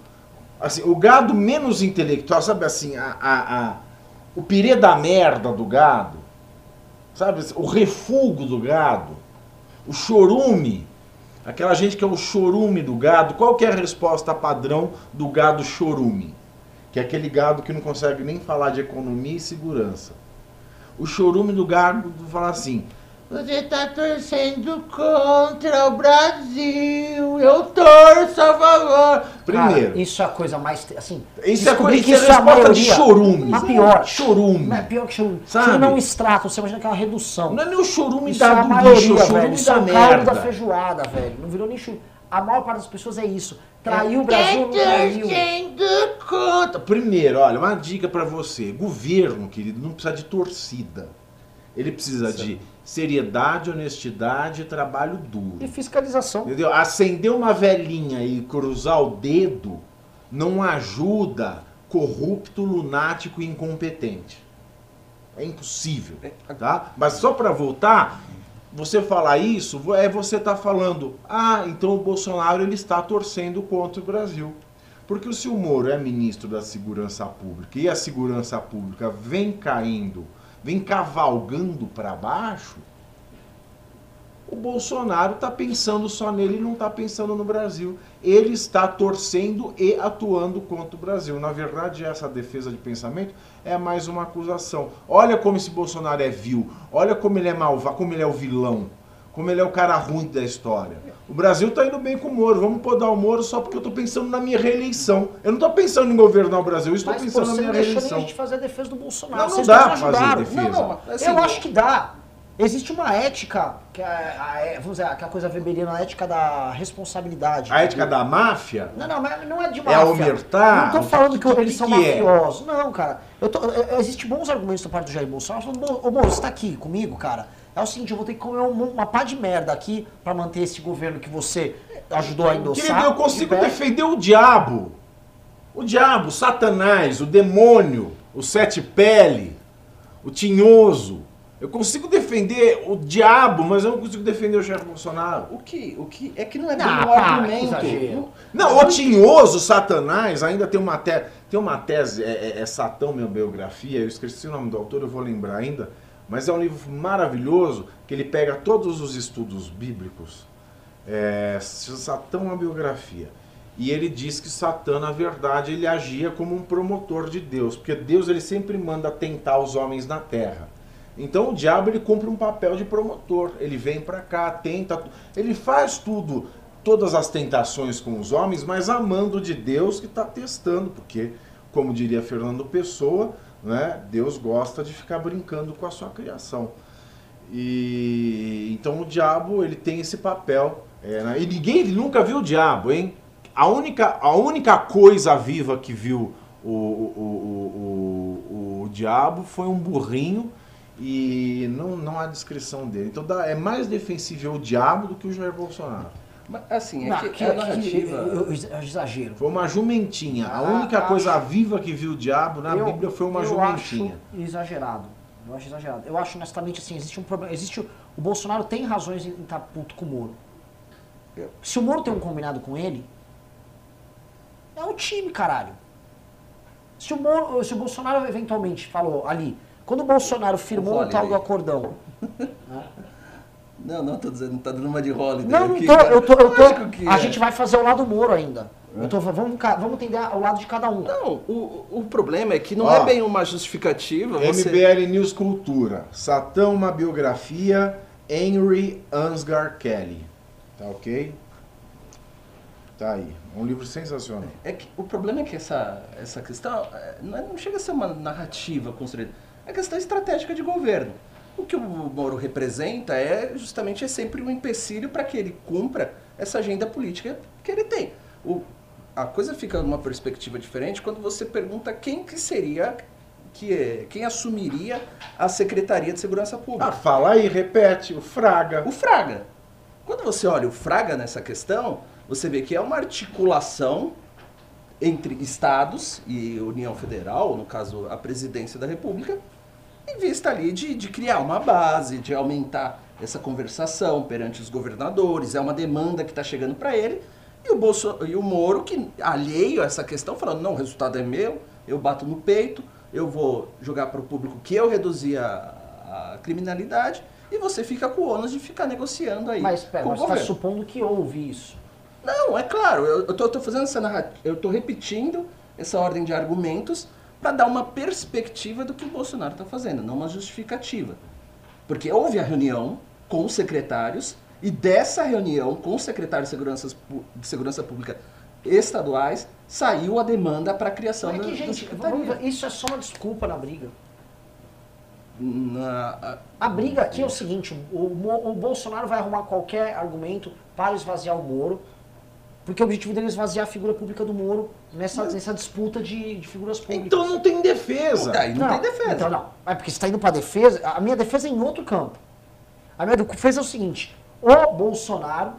C: Assim, o gado menos intelectual, sabe assim, a, a, a o pirê da merda do gado, sabe? O refúgio do gado, o chorume Aquela gente que é o chorume do gado, qual que é a resposta padrão do gado chorume? Que é aquele gado que não consegue nem falar de economia e segurança. O chorume do gado fala assim: você está torcendo contra o Brasil. Eu torço a favor. Primeiro.
A: Cara, isso é a coisa mais. Assim,
C: isso é, coisa, que isso é a resposta de chorume.
A: A pior.
C: Chorume.
A: Não é pior que chorume. Sabe? Chorume é um extrato, você imagina que é uma redução.
C: Não é nem o chorume isso da é a maioria, lixo, o chorume
A: velho,
C: da
A: é
C: merda.
A: da feijoada, velho. Não virou nem chorume. A maior parte das pessoas é isso. Traiu o Brasil, não traiu.
C: Conta. Primeiro, olha, uma dica para você. Governo, querido, não precisa de torcida. Ele precisa certo. de seriedade, honestidade e trabalho duro.
A: E fiscalização.
C: Entendeu? Acender uma velhinha e cruzar o dedo não ajuda corrupto, lunático e incompetente. É impossível, é, tá? Mas só para voltar, você falar isso, é você estar tá falando, ah, então o Bolsonaro ele está torcendo contra o Brasil. Porque se o Moro é ministro da Segurança Pública e a segurança pública vem caindo vem cavalgando para baixo, O Bolsonaro está pensando só nele e não está pensando no Brasil. Ele está torcendo e atuando contra o Brasil. Na verdade, essa defesa de pensamento é mais uma acusação. Olha como esse Bolsonaro é vil. Olha como ele é malvado, como ele é o vilão. Como ele é o cara ruim da história. O Brasil está indo bem com o Moro. Vamos podar o Moro só porque eu estou pensando na minha reeleição. Eu não estou pensando em governar o Brasil, eu estou
A: Mas
C: pensando
A: pô,
C: na
A: você
C: minha
A: não deixou nem a
C: reeleição.
A: gente fazer a defesa do Bolsonaro.
C: Não, não
A: Vocês
C: dá
A: não
C: fazer
A: ajudaram.
C: defesa.
A: Não, não,
D: Assim,
A: eu acho que dá. Existe uma ética, que é, a- é- vamos dizer, aquela coisa weberiana, a ética da responsabilidade.
C: A ética da máfia
A: Não, não, mas não é de
C: é
A: máfia.
C: omertar.
A: Não tô falando que,
C: O
A: eles são
C: que é?
A: mafiosos. Não, cara. Eu tô, eu- Existem bons argumentos da parte do Jair Bolsonaro. Falando, "Bom, ô, Moro, você tá aqui comigo, cara. É o seguinte, eu vou ter que comer um- uma pá de merda aqui pra manter esse governo que você ajudou a endossar.
C: Querido, eu consigo
A: de pé."
C: defender o diabo. O diabo, o Satanás, o demônio, o sete pele, o tinhoso. Eu consigo defender o diabo, mas eu não consigo defender o chefe Bolsonaro.
D: O que, o que é que não é bem
A: Ah,
D: um
A: para,
D: argumento.
C: Não, o tinhoso, Satanás, ainda tem uma, te... tem uma tese, é, é, é Satão, minha biografia, eu esqueci o nome do autor, eu vou lembrar ainda, mas é um livro maravilhoso, que ele pega todos os estudos bíblicos, é, Satão, uma biografia, e ele diz que Satã, na verdade, ele agia como um promotor de Deus, porque Deus ele sempre manda tentar os homens na terra. Então o diabo ele cumpre um papel de promotor. Ele vem pra cá, tenta, ele faz tudo, todas as tentações com os homens, mas amando de Deus que está testando, porque, como diria Fernando Pessoa, né, Deus gosta de ficar brincando com a sua criação. E então o diabo ele tem esse papel. é, né, e ninguém nunca viu o diabo, hein? A única, a única coisa viva que viu o, o, o, o, diabo foi um burrinho e não, não há descrição dele. Então dá- é mais defensível o diabo do que o Jair Bolsonaro.
D: Mas, assim, é
A: Não,
D: que, a
A: que-
D: narrativa.
A: eu, eu- exagero.
C: Foi uma jumentinha. A
A: Ah,
C: única
A: acho-
C: coisa viva que viu o diabo na
A: Eu-
C: Bíblia foi uma
A: eu
C: jumentinha.
A: acho exagerado. Eu acho exagerado. Eu acho honestamente assim, existe um problema. Existe o, Bolsonaro tem razões em estar puto com o Moro. Se o Moro tem um combinado com ele, é o time, caralho. Se o, Moro, se o Bolsonaro eventualmente falou ali, quando o Bolsonaro firmou o tal do acordão.
D: Não, não, tô dizendo, tá dando uma de Holiday.
A: Não, não tô, eu tô, eu tô.
D: Que
A: A
D: é.
A: gente vai fazer o lado Moro ainda. Eu tô, vamos, vamos entender o lado de cada um.
D: Não, o, o problema é que não
C: Ó,
D: é bem uma justificativa. Você...
C: MBL News Cultura. Satã, uma biografia. Henry Ansgar Kelly. Tá ok? Tá aí. Um livro sensacional.
D: É que, o problema é que essa, essa questão é, não, é- não chega a ser uma narrativa construída. É questão estratégica de governo. O que o Moro representa é justamente é sempre um empecilho para que ele cumpra essa agenda política que ele tem. O, a coisa fica numa perspectiva diferente quando você pergunta quem que seria, que é, quem assumiria a Secretaria de Segurança
C: Ah,
D: Pública.
C: fala aí, repete. O Fraga.
D: O Fraga. Quando você olha o Fraga nessa questão, você vê que é uma articulação entre estados e União Federal, no caso a presidência da República, em vista ali de, de criar uma base, de aumentar essa conversação perante os governadores, é uma demanda que está chegando para ele, e o, Bolso, e o Moro, que alheio a essa questão, falando, não, o resultado é meu, eu bato no peito, eu vou jogar para o público que eu reduzi a, a criminalidade, e você fica com o ônus de ficar negociando aí
A: Mas pera,
D: com o
A: você está supondo que houve isso.
D: Não, é claro, eu, tô fazendo essa narrativa, eu tô repetindo essa ordem de argumentos para dar uma perspectiva do que o Bolsonaro está fazendo, não uma justificativa. Porque houve a reunião com os secretários e dessa reunião com os secretários de segurança, de segurança pública estaduais saiu a demanda para a criação
A: Mas
D: da,
A: que,
D: da
A: gente,
D: secretaria.
A: vamos isso é só uma desculpa na briga.
D: Na- a-
A: A briga aqui é o seguinte, o, o Bolsonaro vai arrumar qualquer argumento para esvaziar o Moro, porque o objetivo dele é esvaziar a figura pública do Moro nessa, nessa disputa de, de figuras públicas.
C: Então não tem defesa.
D: Aí não, tem defesa.
A: Então não. É porque você está indo para defesa. A minha defesa é em outro campo. A minha defesa é o seguinte: o Bolsonaro,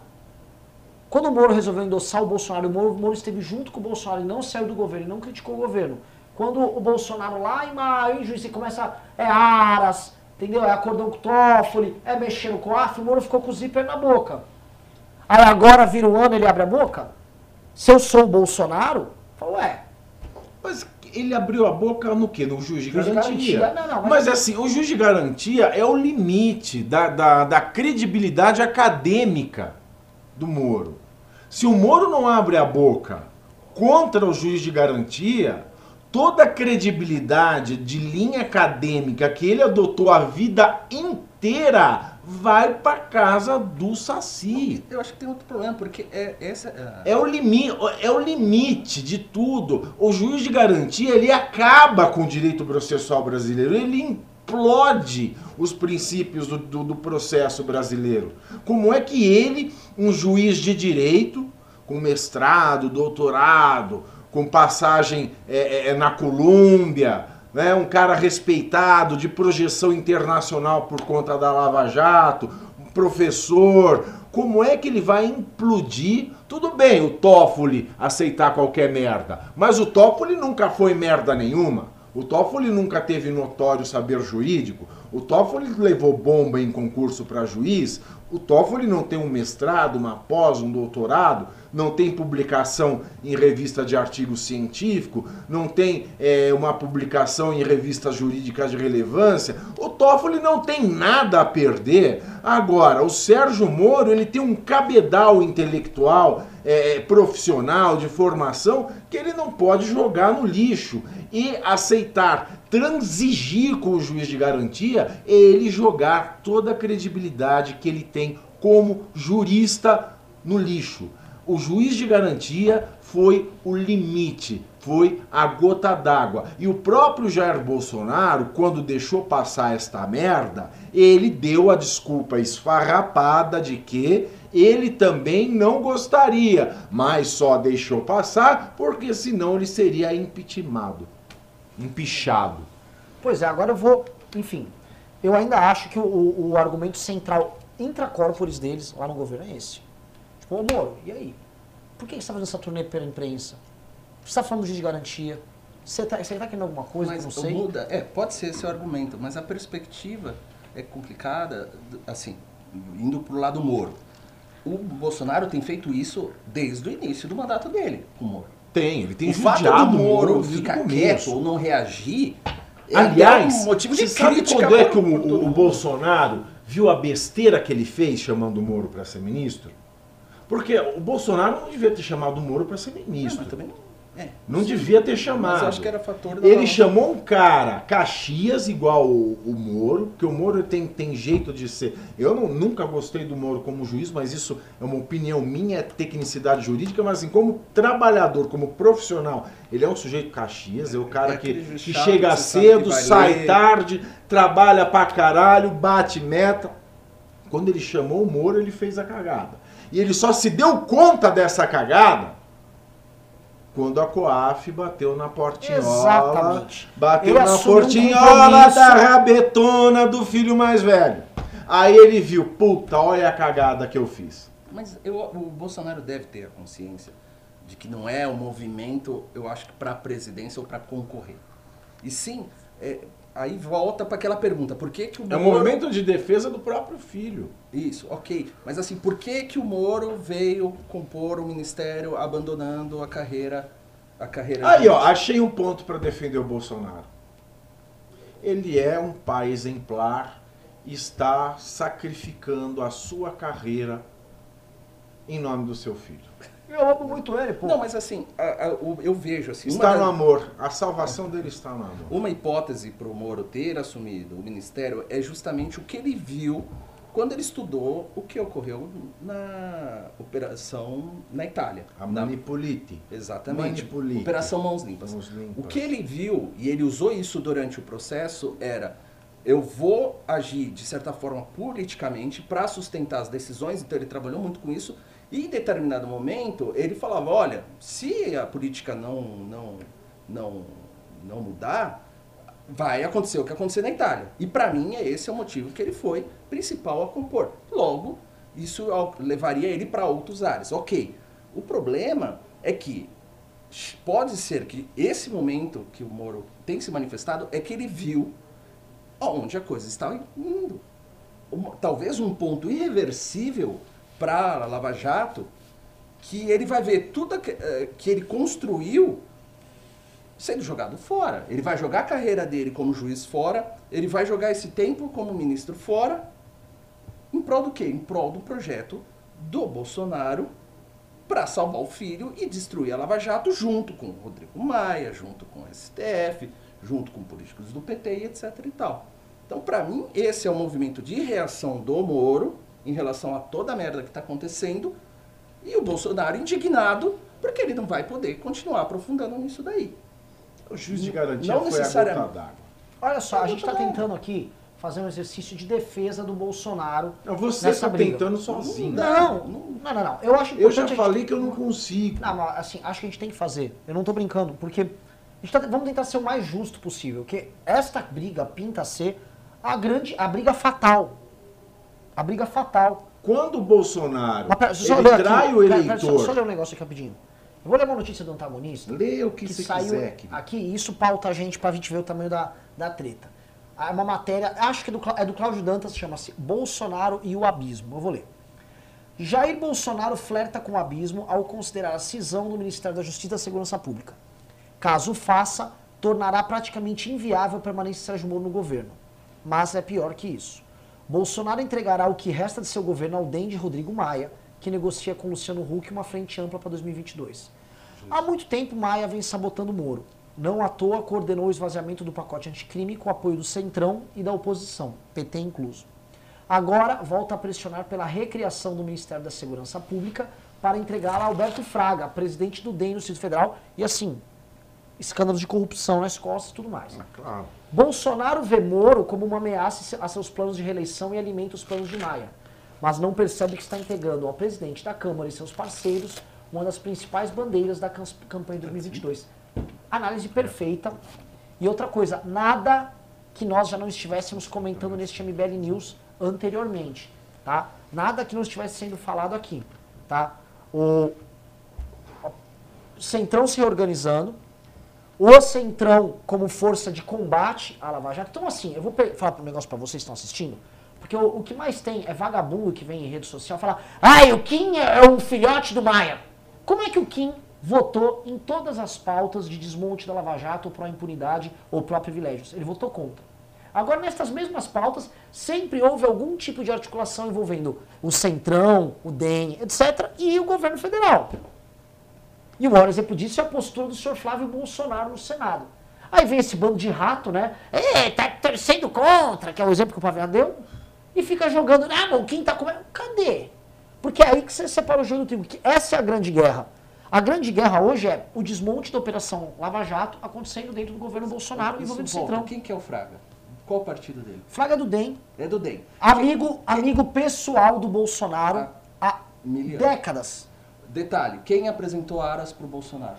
A: quando o Moro resolveu endossar o Bolsonaro, o Moro, o Moro esteve junto com o Bolsonaro e não saiu do governo, e não criticou o governo. Quando o Bolsonaro lá em maio, em você começa. É Aras, entendeu? É acordão com Toffoli, é mexendo com o AF, o Moro ficou com o zíper na boca. Aí agora vira o ano ele abre a boca? Se eu sou o Bolsonaro, fala, ué,
C: Mas ele abriu a boca no quê? No juiz de
A: Juiz de
C: garantia.
A: garantia, não, não, mas-
C: mas assim, o juiz de garantia é o limite da, da, da credibilidade acadêmica do Moro. Se o Moro não abre a boca contra o juiz de garantia, toda a credibilidade de linha acadêmica que ele adotou a vida inteira vai para casa do Saci.
D: Eu acho que tem outro problema, porque é essa. ah,
C: É o, limi é o limite de tudo. O juiz de garantia, ele acaba com o direito processual brasileiro. Ele implode os princípios do, do- do processo brasileiro. Como é que ele, um juiz de direito, com mestrado, doutorado, com passagem é, é, na Colômbia, né, um cara respeitado, de projeção internacional por conta da Lava Jato, um professor, como é que ele vai implodir? Tudo bem o Toffoli aceitar qualquer merda, mas o Toffoli nunca foi merda nenhuma. O Toffoli nunca teve notório saber jurídico. O Toffoli levou bomba em concurso para juiz. O Toffoli não tem um mestrado, uma pós, um doutorado, não tem publicação em revista de artigo científico, não tem é, uma publicação em revistas jurídicas de relevância. O Toffoli não tem nada a perder. Agora, o Sérgio Moro ele tem um cabedal intelectual, é, profissional, de formação, que ele não pode jogar no lixo e aceitar transigir com o juiz de garantia é ele jogar toda a credibilidade que ele tem como jurista no lixo. O juiz de garantia foi o limite, foi a gota d'água. E o próprio Jair Bolsonaro, quando deixou passar esta merda, ele deu a desculpa esfarrapada de que ele também não gostaria, mas só deixou passar porque senão ele seria impeachmentado, empichado.
A: Pois é, agora eu vou. Enfim, eu ainda acho que o, o- argumento central intracorporis deles lá no governo é esse. Tipo, ô Moro, e aí? Por que você está fazendo essa turnê pela imprensa? Você está falando de garantia? Você está você tá querendo alguma coisa que eu
D: Mas
A: não sei?
D: muda, é, pode ser esse o argumento, mas a perspectiva é complicada, assim, indo pro lado Moro. O Bolsonaro tem feito isso desde o início do mandato dele, com o Moro.
C: Tem, ele tem
D: o fato do Moro
C: desde o
D: ficar quieto ou não reagir é
C: Aliás,
D: um motivo de
C: você sabe
D: crítica
C: quando é que o, o- o. Bolsonaro viu a besteira que ele fez chamando o Moro para ser ministro? Porque o Bolsonaro não devia ter chamado o Moro para ser ministro.
D: mas também não- é,
C: Não devia ter chamado.
D: Mas acho que era fator da
C: Ele chamou um cara, Caxias, igual o, o Moro, porque o Moro tem, tem jeito de ser. Eu não- nunca gostei do Moro como juiz, mas isso é uma opinião minha, é tecnicidade jurídica, mas assim, como trabalhador, como profissional, ele é um sujeito Caxias, é o cara
D: É
C: que, que chega cedo,
D: que
C: sai
D: ler.
C: tarde, trabalha pra caralho, bate meta. Quando ele chamou o Moro, ele fez a cagada. E ele só se deu conta dessa cagada quando a Coaf bateu na portinhola.
A: Exatamente.
C: Bateu
A: Ele
C: na
A: um
C: portinhola da rabetona do filho mais velho. Aí ele viu, puta, olha a cagada que eu fiz.
D: Mas eu- o Bolsonaro deve ter a consciência de que não é um movimento, eu acho que para a presidência ou para concorrer. E sim, é, aí volta para aquela pergunta, por que, que o
C: É um
D: Moro...
C: movimento de defesa do próprio filho.
D: Isso, ok. Mas assim, por que, que o Moro veio compor o ministério abandonando a carreira... A carreira
C: Aí, ó, achei um ponto para defender o Bolsonaro. Ele é um pai exemplar, está sacrificando a sua carreira em nome do seu filho.
A: Eu amo muito ele, pô.
D: Não, mas assim, a- a- o- eu vejo assim...
C: Está
D: uma
C: no amor. A salvação dele está no amor.
D: Uma hipótese para o Moro ter assumido o ministério é justamente o que ele viu quando ele estudou o que ocorreu na operação na Itália.
C: A
D: Na-
C: manipulite.
D: Exatamente.
C: Manipulite.
D: Operação Mãos Limpas.
C: Mãos limpas.
D: O que ele viu, e ele usou isso durante o processo, era eu vou agir de certa forma politicamente para sustentar as decisões, então ele trabalhou muito com isso. E em determinado momento ele falava, olha, se a política não não não não mudar, vai acontecer o que aconteceu na Itália. E para mim é esse é o motivo que ele foi principal a compor. Logo, isso levaria ele para outros áreas. OK. O problema é que pode ser que esse momento que o Moro tem se manifestado é que ele viu aonde a coisa estava indo. Talvez um ponto irreversível para a Lava Jato, que ele vai ver tudo que, eh, que ele construiu sendo jogado fora. Ele vai jogar a carreira dele como juiz fora, ele vai jogar esse tempo como ministro fora, em prol do quê? Em prol do projeto do Bolsonaro para salvar o filho e destruir a Lava Jato junto com o Rodrigo Maia, junto com o STF, junto com políticos do PT e etc e tal. Então, para mim, esse é o movimento de reação do Moro em relação a toda a merda que está acontecendo e o Bolsonaro indignado porque ele não vai poder continuar aprofundando nisso daí.
C: O juiz de garantia
D: Não
C: foi a gota
D: necessariamente.
C: d'água.
A: Olha só, a
D: Não,
A: gente está tentando aqui fazer um exercício de defesa do Bolsonaro.
C: Não, Você está tentando sozinho.
A: Não, não, não, não. Eu acho
C: Eu já
A: a gente-
C: falei que eu não consigo.
A: Não, mas assim, acho que a gente tem que fazer. Eu não tô brincando, porque a gente tá- vamos tentar ser o mais justo possível, porque esta briga pinta a ser a grande, a briga fatal. A briga fatal.
C: Quando o Bolsonaro
A: Mas pera, só
C: ele
A: ler aqui,
C: trai o
A: pera, pera,
C: eleitor,
A: só, só ler um negócio aqui rapidinho. Eu vou ler uma notícia do antagonista.
C: lê o que,
A: que
C: você
A: saiu
C: quiser.
A: aqui, isso pauta a gente pra gente ver o tamanho da, da treta. É uma matéria, acho que é do, é do Cláudio Dantas, chama-se Bolsonaro e o Abismo. Eu vou ler. Jair Bolsonaro flerta com o abismo ao considerar a cisão do Ministério da Justiça e da Segurança Pública. Caso faça, tornará praticamente inviável a permanência de Sérgio Moro no governo. Mas é pior que isso. Bolsonaro entregará o que resta de seu governo ao DEM de Rodrigo Maia, que negocia com Luciano Huck uma frente ampla para 2022. Há muito tempo, Maia vem sabotando Moro. Não à toa coordenou o esvaziamento do pacote anticrime com o apoio do Centrão e da oposição, PT incluso. Agora volta a pressionar pela recriação do Ministério da Segurança Pública para entregá-la a Alberto Fraga, presidente do DEM no Distrito Federal, e assim, escândalos de corrupção nas costas e tudo mais.
C: Claro.
A: Bolsonaro vê Moro como uma ameaça a seus planos de reeleição e alimenta os planos de Maia, mas não percebe que está entregando ao presidente da Câmara e seus parceiros uma das principais bandeiras da campanha de 2022. Análise perfeita. E outra coisa, nada que nós já não estivéssemos comentando neste MBL News anteriormente, tá? Nada que não estivesse sendo falado aqui, tá? O Centrão se reorganizando, o Centrão como força de combate à Lava Jato. Então, assim, eu vou falar um negócio pra vocês que estão assistindo, porque o, o que mais tem é vagabundo que vem em rede social falar ai, o Kim é um filhote do Maia. Como é que o Kim votou em todas as pautas de desmonte da Lava Jato ou pró-impunidade ou pró-privilégios? Ele votou contra. Agora, nessas mesmas pautas, sempre houve algum tipo de articulação envolvendo o Centrão, o DEM, etc., e o governo federal. E o maior exemplo disso é a postura do senhor Flávio Bolsonaro no Senado. Aí vem esse bando de rato, né? É, tá torcendo contra, que é o exemplo que o Pavel deu, e fica jogando, ah, mas quem tá comendo? Cadê? Porque é aí que você separa o joio do trigo. Que essa é a grande guerra. A grande guerra hoje é o desmonte da Operação Lava Jato acontecendo dentro do governo Bolsonaro envolvendo o
D: volta.
A: Centrão.
D: Quem que é o Fraga? Qual o partido dele?
A: Flaga do DEM,
D: É do DEM.
A: amigo, amigo pessoal do Bolsonaro há
D: Miliano.
A: décadas.
D: Detalhe, quem apresentou Aras pro Bolsonaro?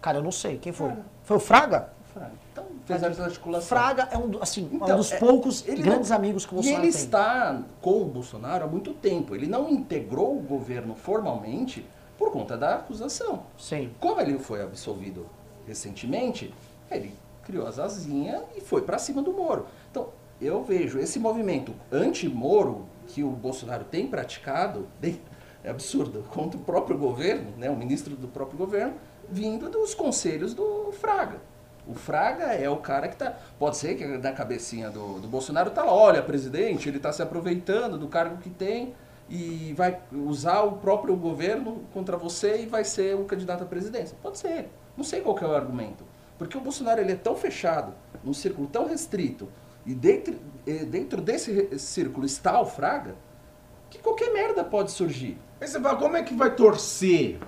A: Cara, eu não sei. Quem foi? Foi o Fraga?
D: Fraga. Então, fez essa articulação.
A: Fraga é um, assim,
D: Então,
A: um dos
D: é,
A: poucos
D: ele
A: grandes
D: não-
A: amigos que o
D: E
A: Bolsonaro
D: ele
A: tem.
D: está com o Bolsonaro há muito tempo. Ele não integrou o governo formalmente por conta da acusação.
A: Sim.
D: Como ele foi absolvido recentemente, ele criou as asinhas e foi para cima do Moro. Então, eu vejo esse movimento anti-Moro que o Bolsonaro tem praticado, é absurdo, contra o próprio governo, né, o ministro do próprio governo, vindo dos conselhos do Fraga. O Fraga é o cara que tá. Pode ser que na cabecinha do, do Bolsonaro tá lá, olha, presidente, ele está se aproveitando do cargo que tem e vai usar o próprio governo contra você e vai ser o candidato à presidência. Pode ser. Não sei qual é o argumento. Porque o Bolsonaro ele é tão fechado, num círculo tão restrito, e dentro, eh, dentro desse círculo está o Fraga, que qualquer merda pode surgir.
C: Mas você fala, como é que vai torcer?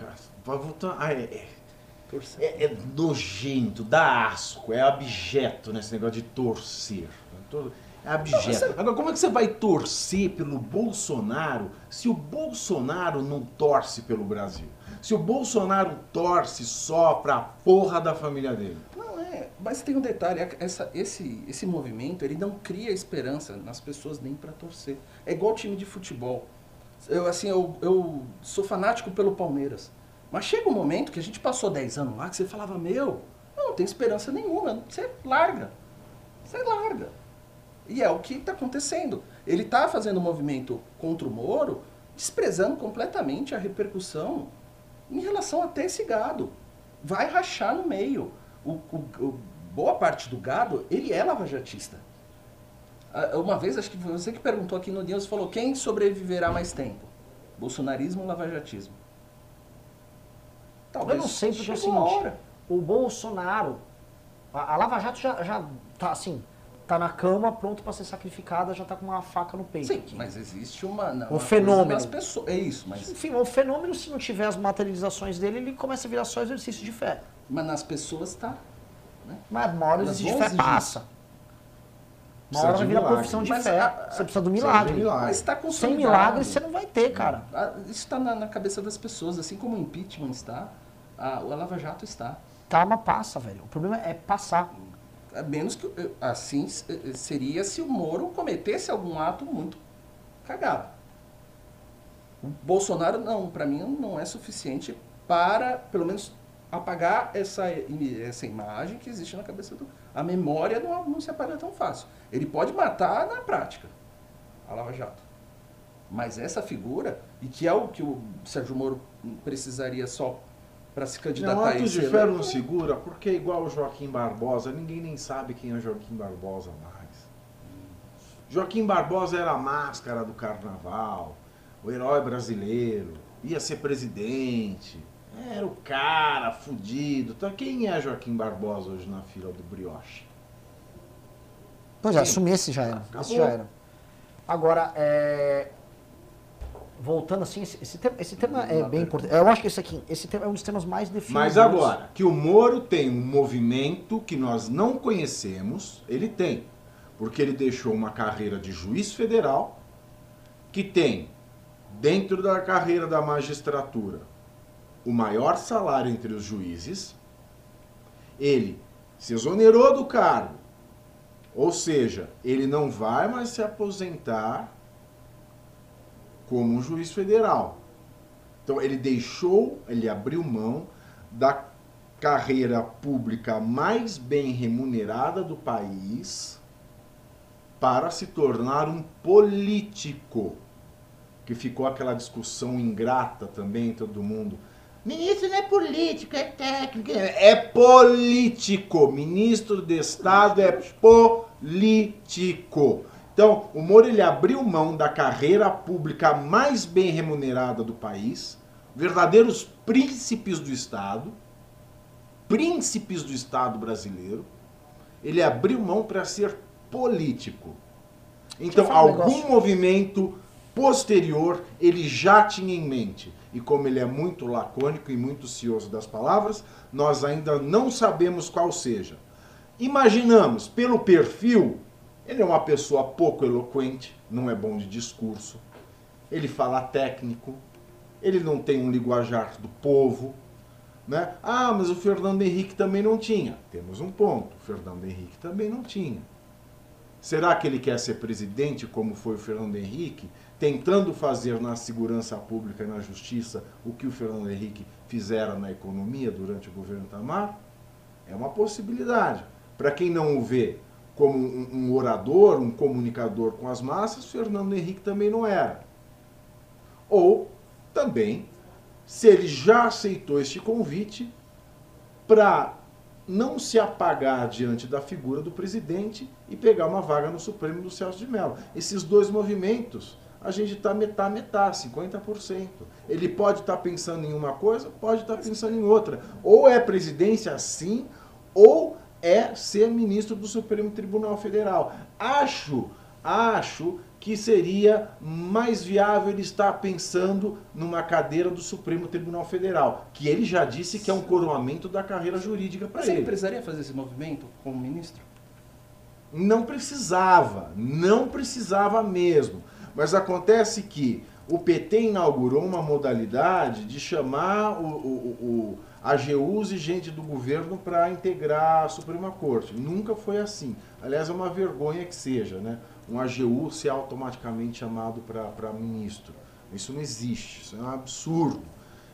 C: Vai voltar. Ah, é, é,
D: Torcer.
C: é- é nojento, dá asco, é abjeto nesse negócio de torcer. É abjeto. Agora, como é que você vai torcer pelo Bolsonaro se o Bolsonaro não torce pelo Brasil? Se o Bolsonaro torce só pra porra da família dele?
D: Não é, mas tem um detalhe, é- essa, esse, esse movimento ele não cria esperança nas pessoas nem para torcer. É igual time de futebol. Eu assim, eu, eu sou fanático pelo Palmeiras. Mas chega um momento que a gente passou 10 anos lá que você falava, meu, eu não tenho esperança nenhuma. Você larga. Você larga. E é o que está acontecendo. Ele está fazendo um movimento contra o Moro, desprezando completamente a repercussão em relação até esse gado. Vai rachar no meio. o, o- o- boa parte do gado, ele é lavajatista. Ah, Uma vez, acho que você que perguntou aqui no News, falou quem sobreviverá mais tempo? Bolsonarismo ou lavajatismo?
A: Eu não sei, porque é o seguinte, o Bolsonaro, a, a Lava Jato já, já tá assim, tá na cama, pronto para ser sacrificada, já tá com uma faca no peito.
D: Sim, mas existe uma, uma
A: Um
D: coisa
A: fenômeno.
D: das pessoas. É isso, mas,
A: Enfim, o fenômeno, se não tiver as materializações dele, ele começa a virar só exercício de fé.
D: mas nas pessoas tá.
A: Mas uma hora o exercício de fé passa. Uma
C: Precisa
A: hora
C: de
A: vai virar profissão de
D: Mas
A: fé.
D: a-
A: você precisa do milagre.
C: milagre.
D: Mas está
A: Sem milagre você não vai ter, cara.
D: Ah, Isso está na, na cabeça das pessoas, assim como o impeachment está, a, a Lava Jato está.
A: Tá, mas passa, velho. O problema é passar.
D: A menos que. eh, Assim eh, seria se o Moro cometesse algum ato muito cagado. O Bolsonaro, não, para mim não é suficiente para, pelo menos, apagar essa, essa imagem que existe na cabeça do. A memória não, não se apaga tão fácil. Ele pode matar na prática, a Lava Jato. Mas essa figura, e que é o que o Sérgio Moro precisaria só para se candidatar
C: Não,
D: a
C: Atos de Ferro não segura, porque é igual o Joaquim Barbosa, ninguém nem sabe quem é Joaquim Barbosa mais. Joaquim Barbosa era a máscara do carnaval, o herói brasileiro, ia ser presidente, era o cara fudido. Então, quem é Joaquim Barbosa hoje na fila do brioche?
A: Pois é, assumir esse já era. Esse já era. Agora, é, voltando assim, esse, esse tema, esse tema é bem importante. Eu acho que esse aqui, esse tema é um dos temas mais definidos.
C: Mas agora, que o Moro tem um movimento que nós não conhecemos, ele tem. Porque ele deixou uma carreira de juiz federal, que tem, dentro da carreira da magistratura, o maior salário entre os juízes. Ele se exonerou do cargo. Ou seja, ele não vai mais se aposentar como um juiz federal. Então ele deixou, ele abriu mão da carreira pública mais bem remunerada do país para se tornar um político. Que ficou aquela discussão ingrata também todo mundo. Ministro não é político, é técnico. É político. Ministro de Estado é político. Então, o Moro ele abriu mão da carreira pública mais bem remunerada do país, verdadeiros príncipes do Estado, príncipes do Estado brasileiro. Ele abriu mão para ser político. Então,
A: um
C: algum
A: negócio.
C: movimento posterior ele já tinha em mente. E como ele é muito lacônico e muito cioso das palavras, nós ainda não sabemos qual seja. Imaginamos, pelo perfil, ele é uma pessoa pouco eloquente, não é bom de discurso, ele fala técnico, ele não tem um linguajar do povo. Né? Ah, mas o Fernando Henrique também não tinha. Temos um ponto, o Fernando Henrique também não tinha. Será que ele quer ser presidente, como foi o Fernando Henrique, tentando fazer na segurança pública e na justiça o que o Fernando Henrique fizera na economia durante o governo Tamar? É uma possibilidade. Para quem não o vê como um, orador, um comunicador com as massas, Fernando Henrique também não era. Ou também, se ele já aceitou este convite, para não se apagar diante da figura do presidente e pegar uma vaga no Supremo do Celso de Mello. Esses dois movimentos, a gente está metá metá, 50%. Ele pode estar pensando em uma coisa, pode estar pensando em outra. Ou é presidência sim, ou é ser ministro do Supremo Tribunal Federal. Acho, acho que seria mais viável ele estar pensando numa cadeira do Supremo Tribunal Federal, que ele já disse que é um coroamento da carreira jurídica para
D: ele
C: ele.
D: precisaria fazer esse movimento como ministro?
C: Não precisava, não precisava mesmo. Mas acontece que o PT inaugurou uma modalidade de chamar o, o, o, AGUs e gente do governo para integrar a Suprema Corte. Nunca foi assim. Aliás, é uma vergonha que seja, né? Um AGU ser automaticamente chamado para ministro. Isso não existe, isso é um absurdo.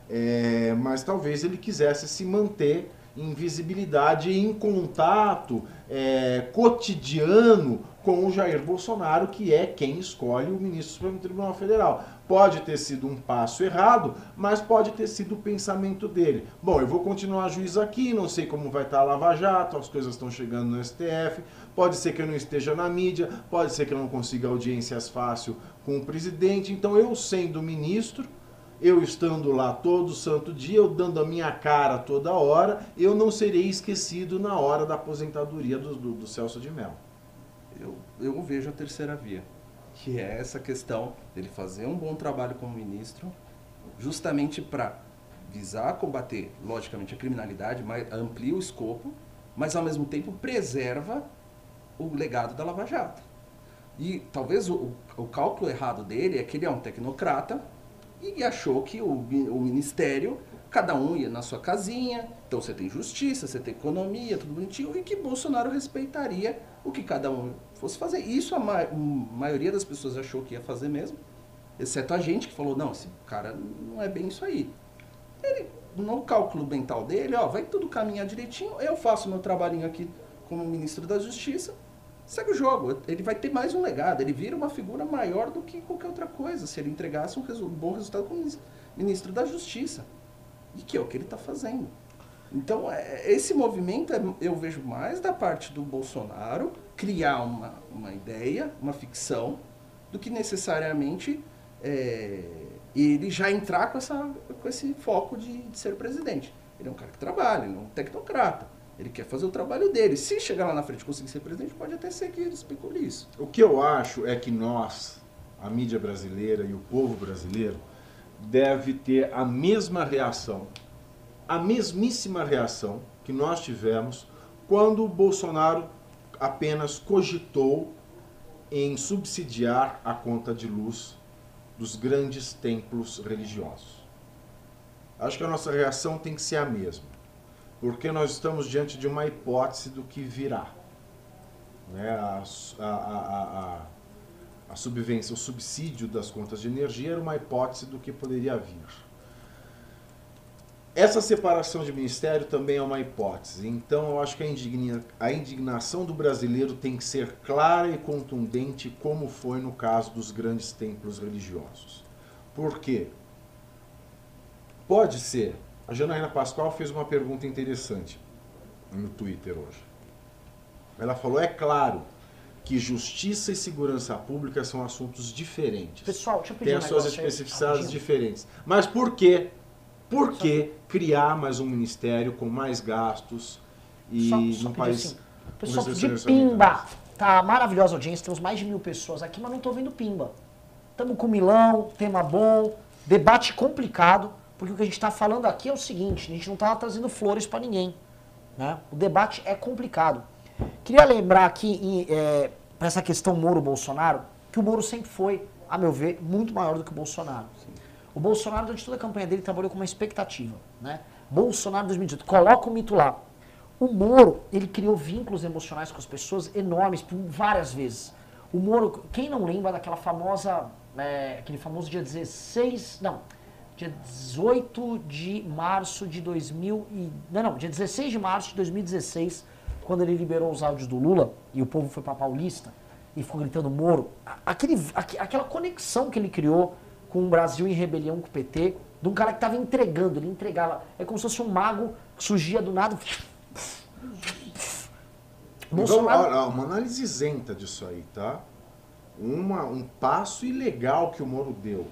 C: É, mas talvez ele quisesse se manter em visibilidade e em contato é, cotidiano com o Jair Bolsonaro, que é quem escolhe o ministro do Supremo Tribunal Federal. Pode ter sido um passo errado, mas pode ter sido o pensamento dele. Bom, eu vou continuar juiz aqui, não sei como vai estar a Lava Jato, as coisas estão chegando no STF, pode ser que eu não esteja na mídia, pode ser que eu não consiga audiências fácil com o presidente. Então, eu sendo ministro, eu estando lá todo santo dia, eu dando a minha cara toda hora, eu não serei esquecido na hora da aposentadoria do, do, do Celso de Mello.
D: Eu, eu vejo a terceira via, que é essa questão dele fazer um bom trabalho como ministro, justamente para visar combater, logicamente, a criminalidade, mas amplia o escopo, mas ao mesmo tempo preserva o legado da Lava Jato. E talvez o, o cálculo errado dele é que ele é um tecnocrata e achou que o, o ministério, cada um ia na sua casinha, então você tem justiça, você tem economia, tudo bonitinho, e que Bolsonaro respeitaria o que cada um fosse fazer. Isso a ma maioria das pessoas achou que ia fazer mesmo, exceto a gente que falou, não, esse cara não é bem isso aí. Ele, no cálculo mental dele, ó, vai tudo caminhar direitinho, eu faço meu trabalhinho aqui como ministro da Justiça, segue o jogo. Ele vai ter mais um legado, ele vira uma figura maior do que qualquer outra coisa, se ele entregasse um, resu bom resultado como ministro da Justiça. E que é o que ele está fazendo. Então, é, esse movimento é, eu vejo mais da parte do Bolsonaro criar uma, uma ideia, uma ficção, do que necessariamente é, ele já entrar com, essa, com esse foco de, de ser presidente. Ele é um cara que trabalha, ele é um tecnocrata. Ele quer fazer o trabalho dele. Se chegar lá na frente e conseguir ser presidente, pode até ser que ele especule isso.
C: O que eu acho é que nós, a mídia brasileira e o povo brasileiro, deve ter a mesma reação, a mesmíssima reação que nós tivemos quando o Bolsonaro apenas cogitou em subsidiar a conta de luz dos grandes templos religiosos. Acho que a nossa reação tem que ser a mesma porque nós estamos diante de uma hipótese do que virá. Né? A, a, a, a, subvenção, o subsídio das contas de energia era uma hipótese do que poderia vir. Essa separação de ministério também é uma hipótese. Então, eu acho que a, indigna, a indignação do brasileiro tem que ser clara e contundente, como foi no caso dos grandes templos religiosos. Por quê? Pode ser a Janaína Pascoal fez uma pergunta interessante no Twitter hoje. Ela falou: é claro que justiça e segurança pública são assuntos diferentes.
A: Pessoal, deixa eu pedir
C: Tem
A: um
C: as suas
A: negócio aí,
C: especificidades diferentes. Mas por quê? Por que criar mais um ministério com mais gastos e
A: Só- só pedir
C: país
A: assim, Pessoal, de Pimba. Tá maravilhosa a audiência, temos mais de mil pessoas aqui, mas não tô vendo Pimba. Tamo com Milão, tema bom, debate complicado, porque o que a gente tá falando aqui é o seguinte, a gente não tá trazendo flores para ninguém. Né? O debate é complicado. Queria lembrar aqui, é, para essa questão Moro-Bolsonaro, que o Moro sempre foi, a meu ver, muito maior do que o Bolsonaro. O Bolsonaro, durante toda a campanha dele, trabalhou com uma expectativa. Né? Bolsonaro 2018, coloca o mito lá. O Moro, ele criou vínculos emocionais com as pessoas enormes por várias vezes. O Moro, quem não lembra daquela famosa, é, aquele famoso dia 16, não, dia 18 de março de 2000 e, não, não, dia 16 de março de 2016, quando ele liberou os áudios do Lula e o povo foi para Paulista e ficou gritando Moro, aquele, aque- aquela conexão que ele criou com o Brasil em rebelião com o PT, de um cara que estava entregando, ele entregava, é como se fosse um mago que surgia do nada.
C: Vamos,
A: Bolsonaro,
C: uma análise isenta disso aí, tá? Uma, um passo ilegal que o Moro deu.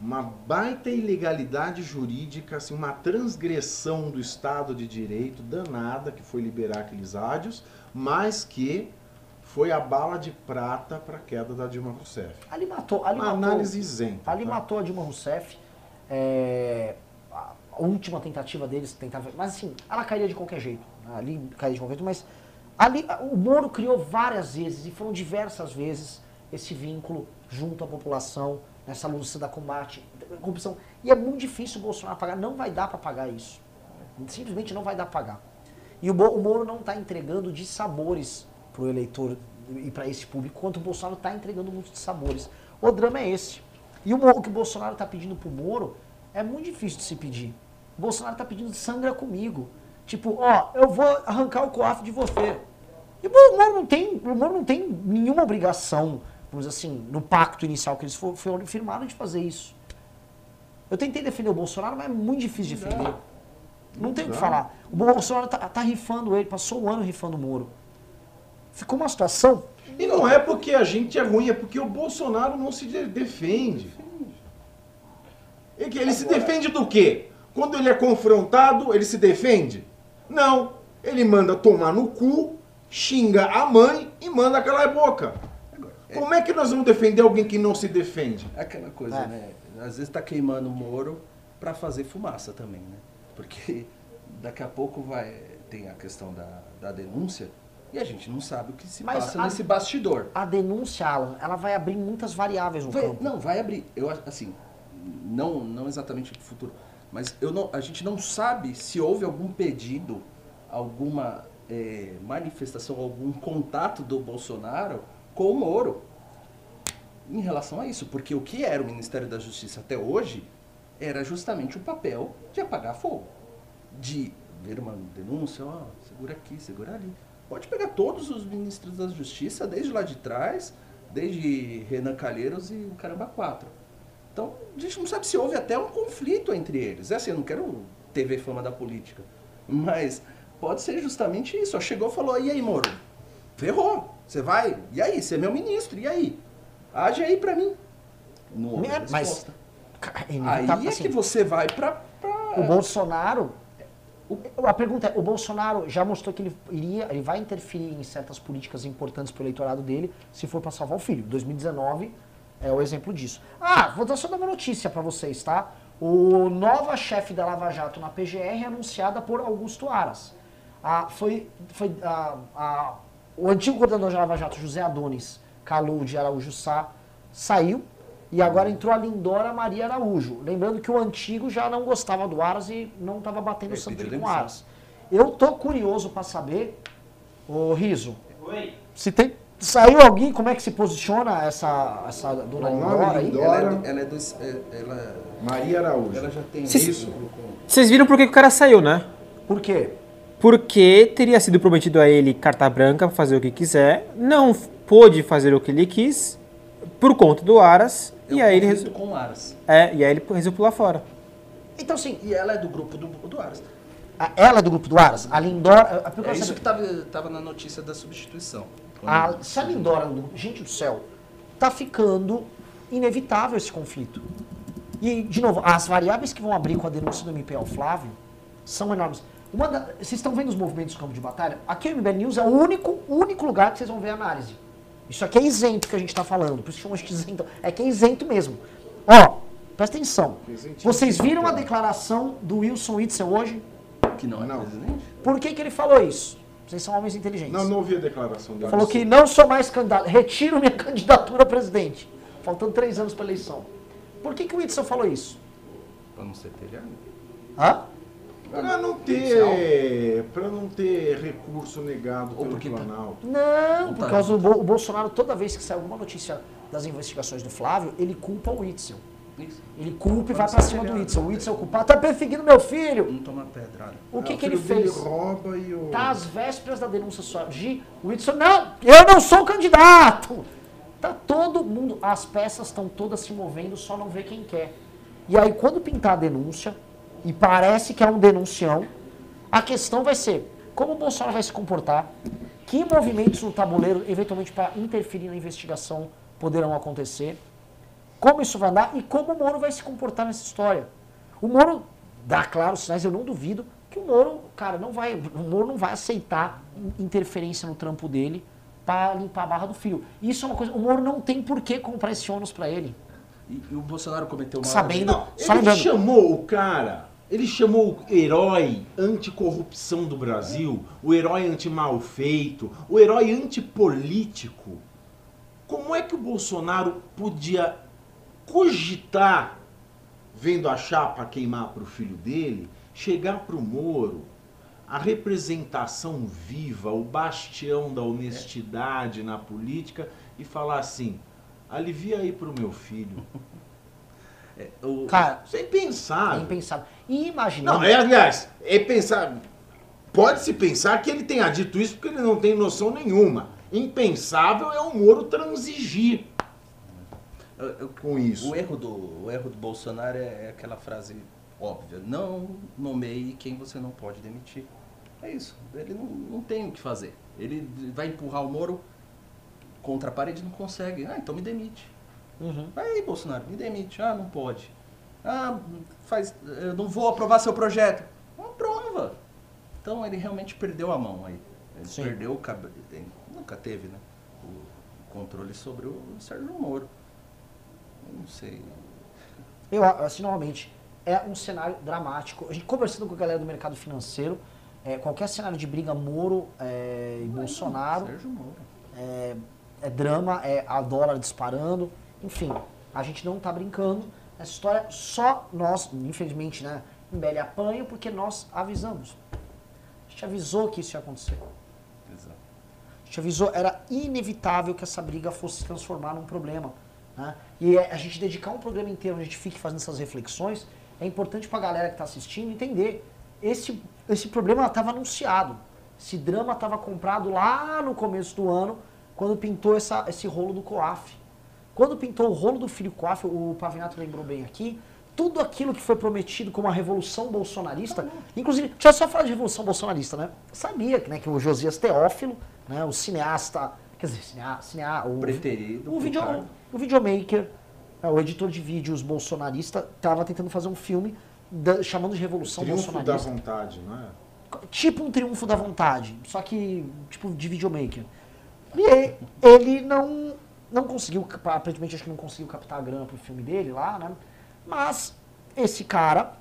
C: Uma baita ilegalidade jurídica, assim, uma transgressão do Estado de Direito danada que foi liberar aqueles áudios, mas que foi a bala de prata para a queda da Dilma Rousseff.
A: ali matou, ali
C: Uma
A: matou,
C: análise isenta.
A: ali
C: tá?
A: matou a Dilma Rousseff. é, a última tentativa deles tentava, mas assim, ela cairia de qualquer jeito. né? Ali cairia de qualquer jeito, mas ali o Moro criou várias vezes e foram diversas vezes esse vínculo junto à população nessa luta da combate à corrupção. E é muito difícil o Bolsonaro pagar, não vai dar para pagar isso. Simplesmente não vai dar para pagar. E o Moro não está entregando de sabores para o eleitor e para esse público, quanto o Bolsonaro está entregando muitos sabores. O drama é esse. E o, que o Bolsonaro está pedindo para o Moro é muito difícil de se pedir. O Bolsonaro está pedindo sangra comigo. Tipo, ó, eu vou arrancar o coafo de você. E o Moro não tem, o Moro não tem nenhuma obrigação, vamos dizer assim, no pacto inicial que eles firmaram de fazer isso. Eu tentei defender o Bolsonaro, mas é muito difícil de defender. Não tem o que falar. O Bolsonaro tá, tá rifando ele, passou um ano rifando o Moro. Ficou uma situação.
C: E não é porque a gente é ruim, é porque o Bolsonaro não se de- defende. Ele, ele se defende do quê? Quando ele é confrontado, ele se defende? Não. Ele manda tomar no cu, xinga a mãe e manda calar a boca. Como é que nós vamos defender alguém que não se defende?
D: É aquela coisa,
A: É.
D: né? Às vezes tá queimando o Moro pra fazer fumaça também, né? Porque daqui a pouco vai tem a questão da, da denúncia e a gente não sabe o que se
A: Mas
D: passa
A: a-
D: nesse bastidor.
A: A denúncia, Alan, ela vai abrir muitas variáveis no
D: Vai-
A: campo.
D: não, vai abrir. Eu assim, não, não exatamente no futuro, mas eu não, a gente não sabe se houve algum pedido, alguma eh, manifestação, algum contato do Bolsonaro com o Moro em relação a isso, porque o que era o Ministério da Justiça até hoje era justamente o papel de apagar fogo, de ver uma denúncia, ó, segura aqui, segura ali. Pode pegar todos os ministros da Justiça, desde lá de trás, desde Renan Calheiros e o Caramba 4. Então, a gente não sabe se houve até um conflito entre eles. É assim, eu não quero TV fama da política, mas pode ser justamente isso. Ó, chegou e falou, e aí, Moro? Ferrou, você vai? E aí, você é meu ministro, e aí? Age aí pra mim. Não houve
A: É, mas-
D: resposta.
A: Cara,
D: Aí
A: inevitável,
D: é
A: assim,
D: que você vai pra... pra-
A: O Bolsonaro. A pergunta é: o Bolsonaro já mostrou que ele iria, ele vai interferir em certas políticas importantes para o eleitorado dele se for para salvar o filho. 2019 é o exemplo disso. Ah, vou dar só uma notícia para vocês, tá? O nova chefe da Lava Jato na PGR é anunciada por Augusto Aras. Ah, foi, foi, ah, ah, o antigo coordenador da Lava Jato, José Adonis Calou de Araújo Sá, saiu e agora entrou a Lindora Maria Araújo. Lembrando que o antigo já não gostava do Aras e não estava batendo o santo
D: pediu
A: dele com o. Aras. Eu tô curioso para saber, ô Riso,
E: Oi.
A: se tem. Saiu alguém, como é que se posiciona essa, essa dona
C: O nome
A: Lindora aí?
C: Lindora-
D: Ela é, do- ela é dos... é- Ela,
C: Maria Araújo.
D: ela já tem...
B: Cês-
D: isso.
B: Vocês viram por que o cara saiu, né?
A: Por quê?
B: Porque teria sido prometido a ele carta branca para fazer o que quiser, não pôde fazer o que ele quis por conta do Aras, e aí ele resolveu,
D: com o Aras.
B: é, e aí ele resolveu pular fora.
A: Então, assim,
D: E ela é do grupo do, do Aras.
A: a- ela é do grupo do Aras, a Lindora. a- a-
D: É isso que tava, tava na notícia da substituição.
A: A, se a Lindora, do- gente do céu, tá ficando inevitável esse conflito. E, de novo, as variáveis que vão abrir com a denúncia do MP ao Flávio são enormes. Uma da- vocês estão vendo os movimentos do campo de batalha? Aqui o MBL News é o único, único lugar que vocês vão ver a análise. Isso aqui é isento que a gente está falando, por isso que chama de isento. É que é isento mesmo. Ó, presta atenção. Vocês viram a declaração do Wilson Witzel hoje?
D: Que não é
C: Não.
D: presidente?
A: Por que, que ele falou isso? Vocês são homens inteligentes.
C: Não, não ouvi a declaração dele.
A: Falou que não sou mais candidato, retiro minha candidatura a presidente. Faltando três anos para eleição. Por que, que o Whitson falou isso?
D: Pra não ser telhado.
A: Hã?
C: Pra não ter. Pra não ter recurso negado
D: Ou
C: pelo
D: porque tá-
C: Planalto.
A: Não,
D: Não
A: por
D: tá.
A: causa do Bo- o Bolsonaro, toda vez que sai alguma notícia das investigações do Flávio, ele culpa o Whitson.
D: Isso.
A: Ele culpa e vai pra cima do. Whitson. O Whitson é o culpado. Tá perseguindo meu filho.
D: Não tomar pedrada.
A: O que,
C: Ah,
A: que ele fez?
C: rouba e o.
A: Tá às vésperas da denúncia surgir, o Whitson, não, eu não sou candidato. Tá todo mundo, as peças estão todas se movendo, só não vê quem quer. E aí, quando pintar a denúncia, e parece que é um denuncião, a questão vai ser como o Bolsonaro vai se comportar, que movimentos no tabuleiro, eventualmente para interferir na investigação, poderão acontecer, como isso vai andar e como o Moro vai se comportar nessa história. O Moro dá claros sinais, eu não duvido que o Moro, cara, não vai, o Moro não vai aceitar interferência no trampo dele para limpar a barra do filho. Isso é uma coisa, o Moro não tem por que comprar esse ônus para ele.
D: E, e o Bolsonaro cometeu uma.
A: Sabendo-
C: Não, ele chamou o cara, ele chamou o herói anticorrupção do Brasil, o herói anti-mal feito, o herói antipolítico. Como é que o Bolsonaro podia cogitar, vendo a chapa queimar para o filho dele, chegar para o Moro, a representação viva, o bastião da honestidade na política, e falar assim: alivia aí para o meu filho.
D: É, o-
A: Cara,
C: Sem
A: é
C: pensar.
A: impensável. E imaginando,
C: Não, é, aliás, é pensar. pode-se pensar que ele tenha dito isso porque ele não tem noção nenhuma. Impensável é o Moro transigir
D: Eu- eu-
C: com isso.
D: O erro do, o erro do Bolsonaro é, é aquela frase óbvia: não nomeie quem você não pode demitir. É isso. Ele não, não tem o que fazer. Ele vai empurrar o Moro contra a parede e não consegue. Ah, então me demite.
A: Uhum.
D: Vai aí, Bolsonaro, me demite. Ah, não pode. Ah, faz, eu não vou aprovar seu projeto. Não aprova. Então ele realmente perdeu a mão aí. Ele
A: Sim.
D: perdeu o cab... ele Nunca teve, né? O controle sobre o Sérgio Moro. Eu não sei.
A: Eu, assim, novamente, é um cenário dramático. A gente conversando com a galera do mercado financeiro, é, qualquer cenário de briga Moro é, e Bolsonaro
D: Sérgio Moro.
A: é, é drama, é a dólar disparando, enfim, a gente não tá brincando. Essa história só nós, infelizmente, né, Mbele apanha porque nós avisamos. A gente avisou que isso ia acontecer.
D: Exato.
A: A gente avisou, era inevitável que essa briga fosse se transformar num problema. Né? E é- a gente dedicar um programa inteiro onde a gente fique fazendo essas reflexões é importante para a galera que está assistindo entender. Esse, esse problema estava anunciado. Esse drama estava comprado lá no começo do ano, quando pintou essa, esse rolo do COAF. Quando pintou o rolo do filho COAF, o Pavinato lembrou bem aqui, tudo aquilo que foi prometido como a revolução bolsonarista, inclusive, deixa eu só falar de revolução bolsonarista, né? Eu sabia né, que o Josias Teófilo, né, o cineasta, quer dizer, cinea, cinea, o,
D: Preterido
A: o, video, o videomaker, é, o editor de vídeos bolsonarista, estava tentando fazer um filme da- chamando de revolução
C: Triunfo da
A: bolsonarista
C: vontade, não é?
A: tipo um triunfo da vontade, só que tipo de videomaker. E ele não não conseguiu, aparentemente acho que não conseguiu captar a grana pro filme dele lá, né? Mas esse cara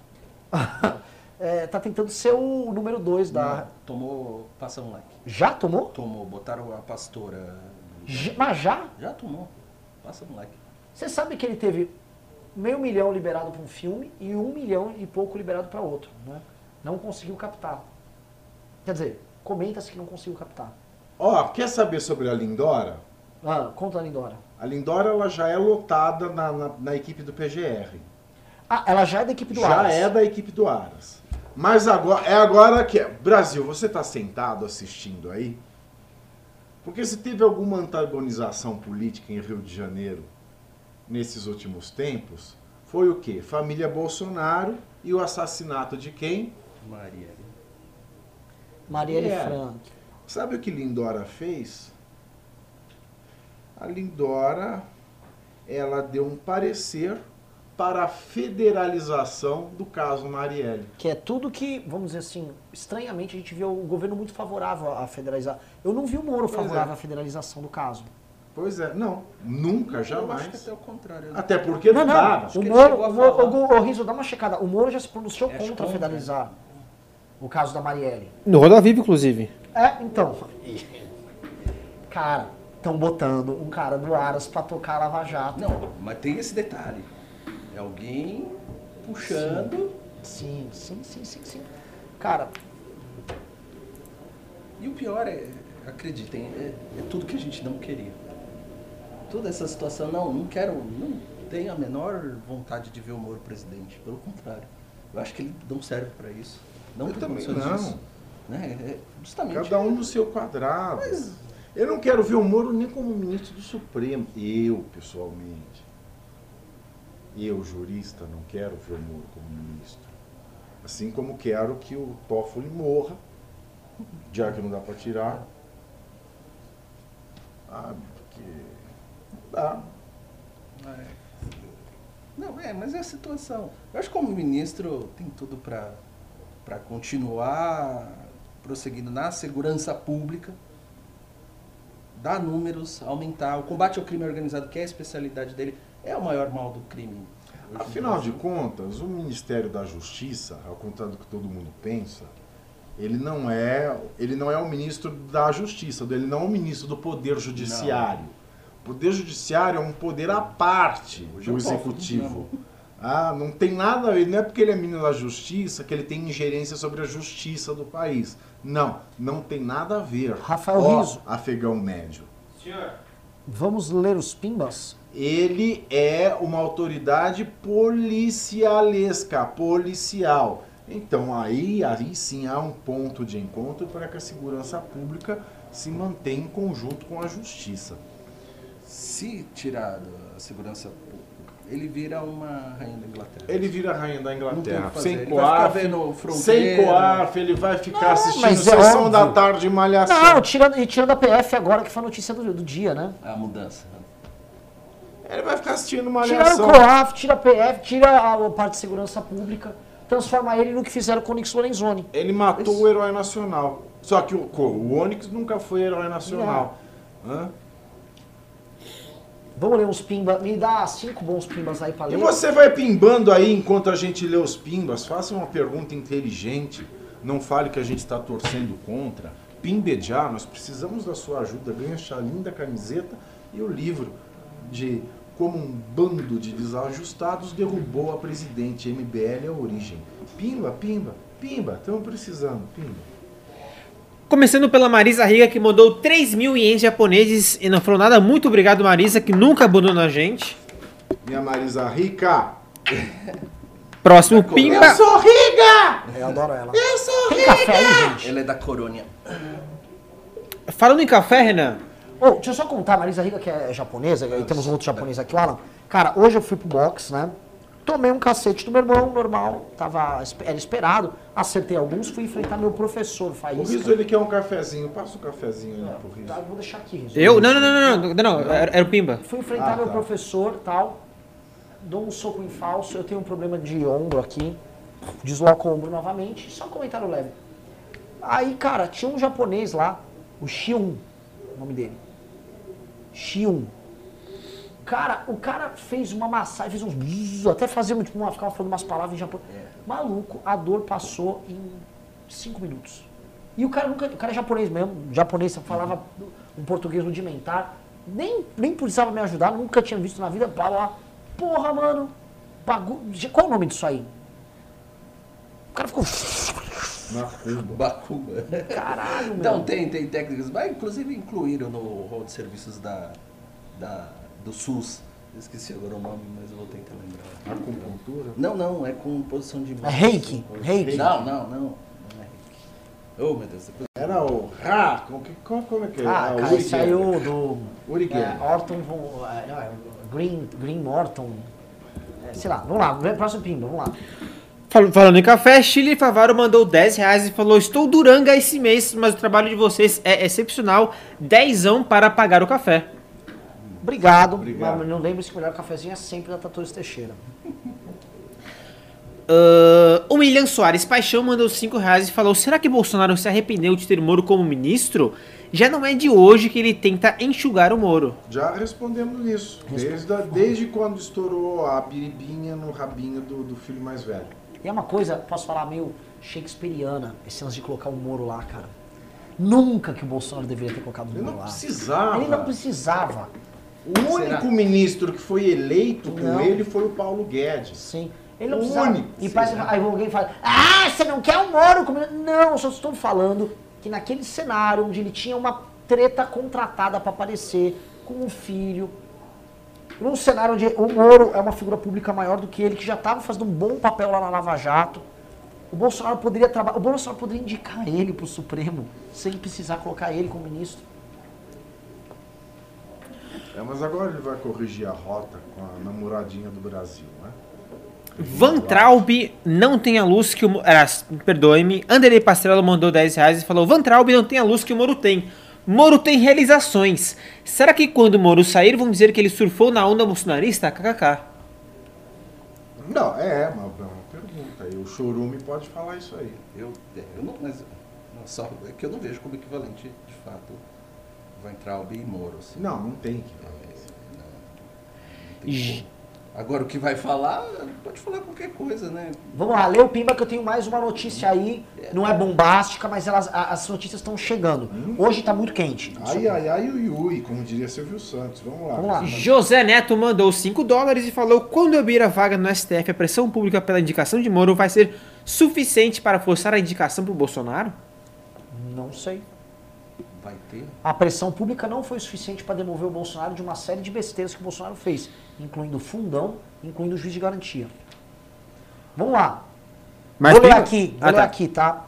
A: é, tá tentando ser o número 2 da.
D: Tomou, passa um like.
A: Já tomou?
D: Tomou, botaram a pastora.
A: Já- mas já?
D: Já tomou. Passa um like.
A: Você sabe que ele teve meio milhão liberado para um filme e um milhão e pouco liberado para outro, né? Não conseguiu captar. Quer dizer, comenta-se que não conseguiu captar.
C: Ó, quer saber sobre a Lindora?
A: Ah, conta a Lindora.
C: A Lindora ela já é lotada na, na, na equipe do PGR.
A: Ah, ela já é da equipe do
C: já
A: Aras.
C: é da equipe do Aras. Mas agora é agora que é. Brasil, você está sentado assistindo aí? Porque se teve alguma antagonização política em Rio de Janeiro nesses últimos tempos, foi o quê? Família Bolsonaro e o assassinato de quem?
D: Marielle.
A: Marielle
C: É.
A: Frank.
C: Sabe o que Lindora fez? A Lindora, ela deu um parecer para a federalização do caso Marielle.
A: Que é tudo que, vamos dizer assim, estranhamente a gente vê o governo muito favorável a federalizar. Eu não vi o Moro
C: Pois
A: favorável
C: é.
A: à federalização do caso.
C: Pois é, não, nunca,
D: Eu acho que
C: jamais.
D: até o contrário.
C: Até porque não,
A: Não.
D: Acho
A: O Moro, o, o, o, Riso, dá uma checada. O Moro já se pronunciou
D: É,
A: contra
D: contra.
A: federalizar o caso da Marielle.
B: No Roda Viva, inclusive.
A: É, então. Cara, estão botando um cara do Aras pra tocar a Lava Jato.
D: Não, mas tem esse detalhe. É alguém puxando.
A: Sim, sim, sim, sim, sim. Cara,
D: E o pior é, acreditem, é, é tudo que a gente não queria. Toda essa situação, não, não quero, não tenho a menor vontade de ver o Moro presidente. Pelo contrário. Eu acho que ele não serve para isso. Não
C: Eu também não.
D: disso. Né? É justamente.
C: Cada um no seu quadrado. Eu não quero ver o Moro nem como ministro do Supremo. Eu, pessoalmente. Eu, jurista, não quero ver o Moro como ministro. Assim como quero que o Toffoli morra, já que não dá para tirar. Ah, porque não dá.
D: É. Não, é, mas é a situação. Eu acho que como ministro tem tudo para para continuar prosseguindo na segurança pública, dar números, aumentar. O combate ao crime organizado, que é a especialidade dele, é o maior mal do crime.
C: Afinal de contas, o Ministério da Justiça, ao contrário do que todo mundo pensa, ele não é, ele não é o ministro da Justiça, ele não é o ministro do Poder Judiciário. O Poder Judiciário é um poder à parte
D: Hoje
C: do Executivo. Ah, não tem nada a ver, não é porque ele é ministro da Justiça que ele tem ingerência sobre a justiça do país. Não, não tem nada a ver.
A: Rafael
C: Ó,
A: Rizzo.
C: afegão médio.
E: Senhor,
A: vamos ler os pimbas?
C: ele é uma autoridade policialesca, policial. Então aí, aí sim há um ponto de encontro para que a segurança pública se mantenha em conjunto com a justiça.
D: Se tirar da segurança pública, ele vira uma rainha da Inglaterra.
C: Ele vira a rainha da
D: Não
C: Inglaterra. Sem
D: ficar
C: coaf, sem coaf, ele vai ficar assistindo
A: mas é
C: sessão da
A: óbvio.
C: tarde malhação.
A: Não, tirando, e tirando a PF agora, que foi a notícia do, do dia, né?
D: A mudança.
C: Ele vai ficar assistindo malhação.
A: o COAF, tira a PF, tira a, a parte de segurança pública, transforma ele no que fizeram com o Nix Lorenzoni.
C: Ele matou o herói nacional. Só que o, o Onyx nunca foi herói nacional. Hã?
A: Vamos ler uns pimba. Me dá cinco bons pimbas aí pra
C: E
A: ler.
C: você vai pimbando aí enquanto a gente lê os pimbas. Faça uma pergunta inteligente. Não fale que a gente está torcendo contra. Pimbejar, nós precisamos da sua ajuda. Ganha essa linda camiseta e o livro de como um bando de desajustados derrubou a presidente MBL a origem. Pimba, pimba, pimba. Estamos precisando, pimba.
B: Começando pela Marisa Riga, que mandou 3 mil ienes japoneses e não falou nada. Muito obrigado, Marisa, que nunca abandonou a gente.
C: Minha Marisa Rica.
B: Próximo
C: Eu
B: Pimba.
C: sou rica!
A: Eu adoro ela.
C: Eu sou
A: Tem café aí, gente?
D: Ela é da Corônia.
B: Falando em café, Renan.
A: Ô, deixa eu só contar, a Marisa Riga, que é japonesa, e temos um outro japonês aqui, o Alan. Cara, hoje eu fui pro box, né? Tomei um cacete do meu irmão, normal, tava, era esperado. Acertei alguns, fui enfrentar meu professor,
C: O
A: Faísca.
C: Riso ele quer um cafezinho. Passa o cafezinho aí pro Riso.
A: Tá, eu vou deixar aqui, Riso.
B: Eu? Não, não, não, não, não, não, não, era, era o Pimba.
A: Fui enfrentar
C: Ah,
A: meu
C: tá.
A: professor tal. Dou um soco em falso. Eu tenho um problema de ombro aqui. Desloco o ombro novamente. Só um comentário leve. Aí, cara, tinha um japonês lá. O Shiun. O nome dele. Shiun. Cara, o cara fez uma massagem, fez uns. Até fazia tipo, uma, ficava falando umas palavras em japonês. Maluco, a dor passou em cinco minutos. E o cara nunca. O cara é japonês mesmo, japonês, falava um português rudimentar. Nem, nem precisava me ajudar, nunca tinha visto na vida, blá blá. Porra, mano. Bagu... Qual é o nome disso aí? O cara ficou.
C: Macumba.
A: Caralho, meu.
D: Então, tem, tem técnicas, mas inclusive incluíram no rol de serviços da, da, do SUS. Eu esqueci agora o nome, mas eu vou tentar lembrar.
C: Acupuntura.
D: Não, não, é com posição de mão.
A: É reiki? Reiki?
D: Não, não, não. Não é reiki. Oh, meu Deus. Depois...
C: Era o Ra. Como, que- como, como é que é?
A: Ah, cara,
C: Geller.
A: saiu do.
C: Uri
A: É. Orton von. é, é Green, Green Morton. É, sei lá, vamos lá, próximo pimba, vamos lá.
B: Fal- Falando em café, Chile Favaro mandou 10 reais e falou: Estou duranga esse mês, mas o trabalho de vocês é excepcional. Dezão para pagar o café.
A: Obrigado,
C: Obrigado.
A: mas não lembre se que o melhor cafezinho é sempre da Tratores Teixeira.
B: Ah, o William Soares Paixão mandou 5 reais e falou: Será que Bolsonaro se arrependeu de ter Moro como ministro? Já não é de hoje que ele tenta enxugar o Moro.
C: Já respondemos nisso. Desde, a- desde quando estourou a biribinha no rabinho do, do filho mais velho.
A: E é uma coisa, posso falar, meio shakespeariana, esse lance de colocar o Moro lá, cara. Nunca que o Bolsonaro deveria ter colocado o
C: Ele
A: Moro
C: não
A: lá.
C: precisava.
A: Ele não precisava.
C: O único ministro que foi eleito
A: Não.
C: ele foi o Paulo Guedes.
A: Sim. Ele não
C: O
A: precisava.
C: único,
A: E parece, aí alguém fala, ah, você não quer o Moro? como-" Não, eu só estou falando que naquele cenário onde ele tinha uma treta contratada para aparecer com um filho, num cenário onde o Moro é uma figura pública maior do que ele, que já estava fazendo um bom papel lá na Lava Jato, o Bolsonaro poderia trabalhar, o Bolsonaro poderia indicar ele para o Supremo, sem precisar colocar ele como ministro.
C: É, mas agora ele vai corrigir a rota com a namoradinha do Brasil, né?
B: Van Traub não tem a luz que o. Mo- ah, Perdoe-me. Anderley Pastrello mandou 10 reais e falou: Van Traub não tem a luz que o Moro tem. Moro tem realizações. Será que quando o Moro sair vão dizer que ele surfou na onda bolsonarista? KKK.
C: Não, é, uma, é uma pergunta. E o Chorume pode falar isso aí.
D: Eu, é, eu não, mas, não, só, é que eu não vejo como equivalente, de fato, Weintraub e Moro. Assim.
C: Não, não tem que
D: não, não tem. Agora o que vai falar, pode falar qualquer coisa, né?
A: Vamos lá, lê o Pimba que eu tenho mais uma notícia aí. Não é bombástica, mas elas, as notícias estão chegando. Hoje tá muito quente.
C: Ai, ai, ai, ui, ui, como diria Silvio Santos. Vamos lá.
A: Vamos lá.
B: José Neto mandou 5 dólares e falou: quando abrir a vaga no STF, a pressão pública pela indicação de Moro vai ser suficiente para forçar a indicação para o Bolsonaro?
A: Não sei.
D: Vai ter.
A: A pressão pública não foi suficiente para demover o Bolsonaro de uma série de besteiras que o Bolsonaro fez, incluindo o fundão, incluindo o juiz de garantia. Vamos lá.
B: Mas
A: vou ler
B: prima-
A: aqui, vou
B: Ah,
A: ler
B: tá.
A: aqui, tá?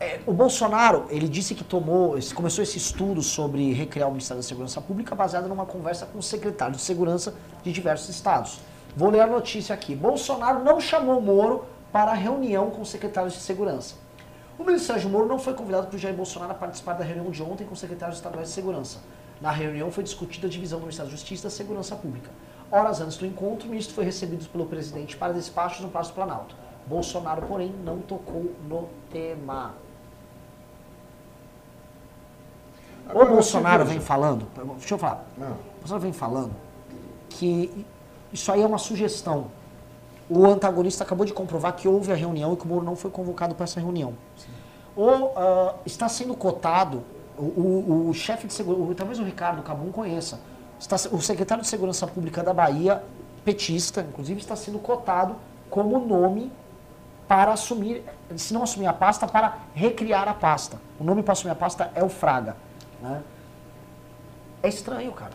A: É, o Bolsonaro, ele disse que tomou, começou esse estudo sobre recriar o Ministério da Segurança Pública baseado numa conversa com o secretário de Segurança de diversos estados. Vou ler a notícia aqui. Bolsonaro não chamou Moro para a reunião com os secretários de Segurança. O ministro Sérgio Moro não foi convidado por Jair Bolsonaro a participar da reunião de ontem com os secretários estaduais de Segurança. Na reunião foi discutida a divisão do Ministério da Justiça e da Segurança Pública. Horas antes do encontro, o ministro foi recebido pelo presidente para despachos no Palácio Planalto. Bolsonaro, porém, não tocou no tema.
C: Agora,
A: o Bolsonaro
C: você
A: vem falando, deixa eu falar,
C: Não.
A: o Bolsonaro vem falando que isso aí é uma sugestão. O antagonista acabou de comprovar que houve a reunião e que o Moro não foi convocado para essa reunião. Ou ah, está sendo cotado, o, o- o chefe de segurança, talvez o Ricardo Cabum conheça, está, o secretário de Segurança Pública da Bahia, petista, inclusive, está sendo cotado como nome para assumir, se não assumir a pasta, para recriar a pasta. O nome para assumir a pasta é o Fraga. né? É estranho, cara.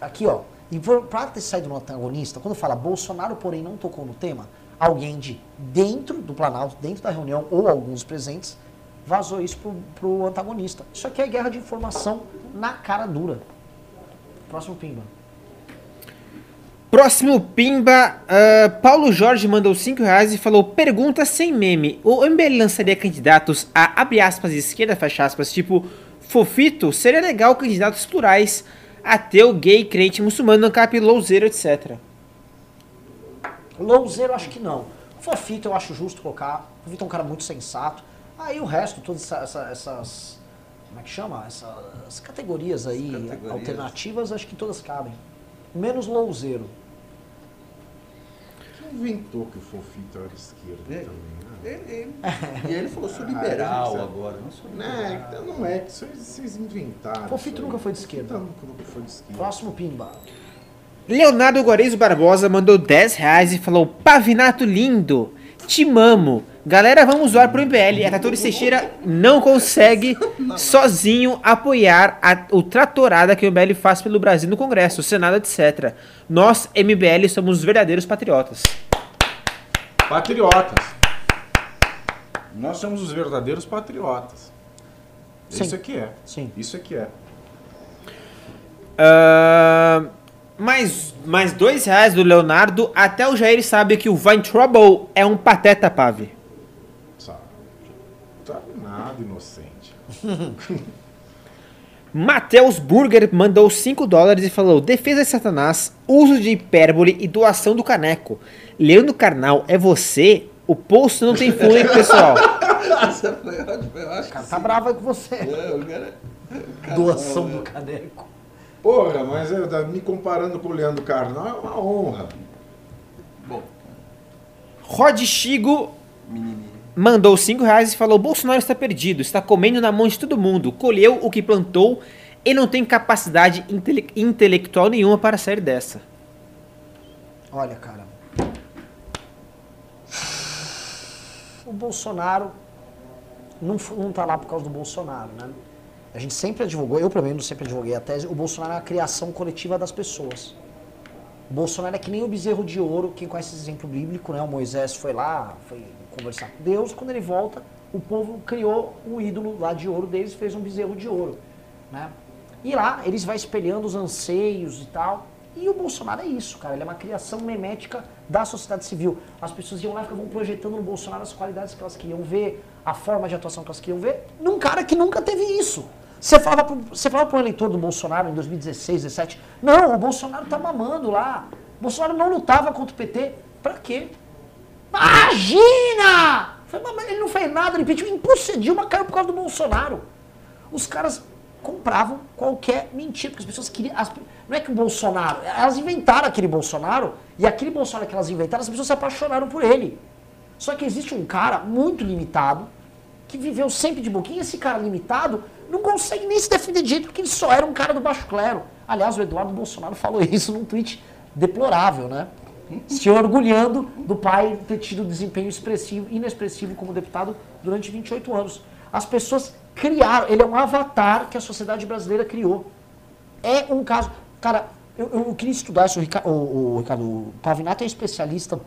A: Aqui, ó. E para ter saído no antagonista, quando fala Bolsonaro, porém, não tocou no tema, alguém de dentro do Planalto, dentro da reunião, ou alguns presentes, vazou isso pro, antagonista. Isso aqui é guerra de informação na cara dura. Próximo Pimba.
B: Próximo Pimba, ah, Paulo Jorge mandou 5 reais e falou: Pergunta sem meme. O MBL lançaria candidatos a, abre aspas, esquerda, fecha aspas, tipo Fofito? Seria legal candidatos plurais, ateu, gay, crente, muçulmano, ancap, louzeiro, etc.
A: Louzeiro, acho que não. Fofito, eu acho justo colocar. Fofito é um cara muito sensato. Aí o resto, todas essa- essa- essas. Como é que chama? Essas categorias aí
D: categorias.
A: alternativas, acho que todas cabem. Menos louzeiro.
C: Quem inventou que o Fofito era esquerda
D: É.
C: também?
D: Ele, ele- e ele falou, sou liberal
C: Ah,
D: agora, não sou
C: Né,
D: liberal.
C: então não é, vocês inventaram.
A: Fofito
C: isso aí.
A: nunca foi de esquerda.
C: Nunca foi de esquerda.
A: Próximo Pimba.
B: Leonardo Guarezo Barbosa mandou 10 reais e falou: Pavinato lindo, te mamo. Galera, vamos zoar pro MBL. A Tratores Teixeira não consegue sozinho apoiar a, o tratorada que o MBL faz pelo Brasil no Congresso, Senado, etc. Nós, MBL, somos verdadeiros patriotas.
C: Patriotas. Nós somos os verdadeiros patriotas.
A: Sim.
C: Isso é que é.
A: Sim.
C: Isso é que é.
B: Ah, mais, mais dois reais do Leonardo. Até o Jair sabe que o Vine Trouble é um pateta, Pave.
C: Sabe? Sabe nada, inocente.
B: Matheus Burger mandou 5 dólares e falou: Defesa de Satanás, uso de hipérbole e doação do caneco. Leandro Carnal, é você? O post não tem fundo, hein, pessoal?
D: Essa foi ótima, eu acho
A: O cara tá aí com você.
D: É, o cara-
A: Doação do caneco.
C: Porra, mas eu, me comparando com o Leandro Carnal é uma honra.
D: Bom,
B: Rod Chigo mandou 5 reais e falou: Bolsonaro está perdido, está comendo na mão de todo mundo, colheu o que plantou e não tem capacidade intele- intelectual nenhuma para sair dessa.
A: Olha, cara. O Bolsonaro não, f- não tá lá por causa do Bolsonaro, né? A gente sempre advogou, eu pelo menos sempre advoguei a tese, o Bolsonaro é a criação coletiva das pessoas. O Bolsonaro é que nem o bezerro de ouro, quem conhece esse exemplo bíblico, né? O Moisés foi lá, foi conversar com Deus, quando ele volta, o povo criou um ídolo lá de ouro deles fez um bezerro de ouro, né? E lá eles vai espelhando os anseios e tal. E o Bolsonaro é isso, cara. Ele é uma criação memética da sociedade civil. As pessoas iam lá e ficavam projetando no Bolsonaro as qualidades que elas queriam ver, a forma de atuação que elas queriam ver, num cara que nunca teve isso. Você falava, pro, você falava pro eleitor do Bolsonaro em 2016, 2017, não, o Bolsonaro tá mamando lá. O Bolsonaro não lutava contra o PT. Pra quê? Imagina! Ele não fez nada, ele pediu, impossible, mas caiu por causa do Bolsonaro. Os caras compravam qualquer mentira, porque as pessoas queriam. as- não é que o Bolsonaro. Elas inventaram aquele Bolsonaro, e aquele Bolsonaro que elas inventaram, as pessoas se apaixonaram por ele. Só que existe um cara muito limitado, que viveu sempre de boquinha. Esse cara limitado não consegue nem se defender de jeito, porque ele só era um cara do baixo clero. Aliás, o Eduardo Bolsonaro falou isso num tweet deplorável, né? Se orgulhando do pai ter tido desempenho expressivo, inexpressivo como deputado durante 28 anos. As pessoas criaram, ele é um avatar que a sociedade brasileira criou. É um caso. Cara, eu, eu queria estudar isso, o Ricardo, o, o Ricardo o Pavinato é especialista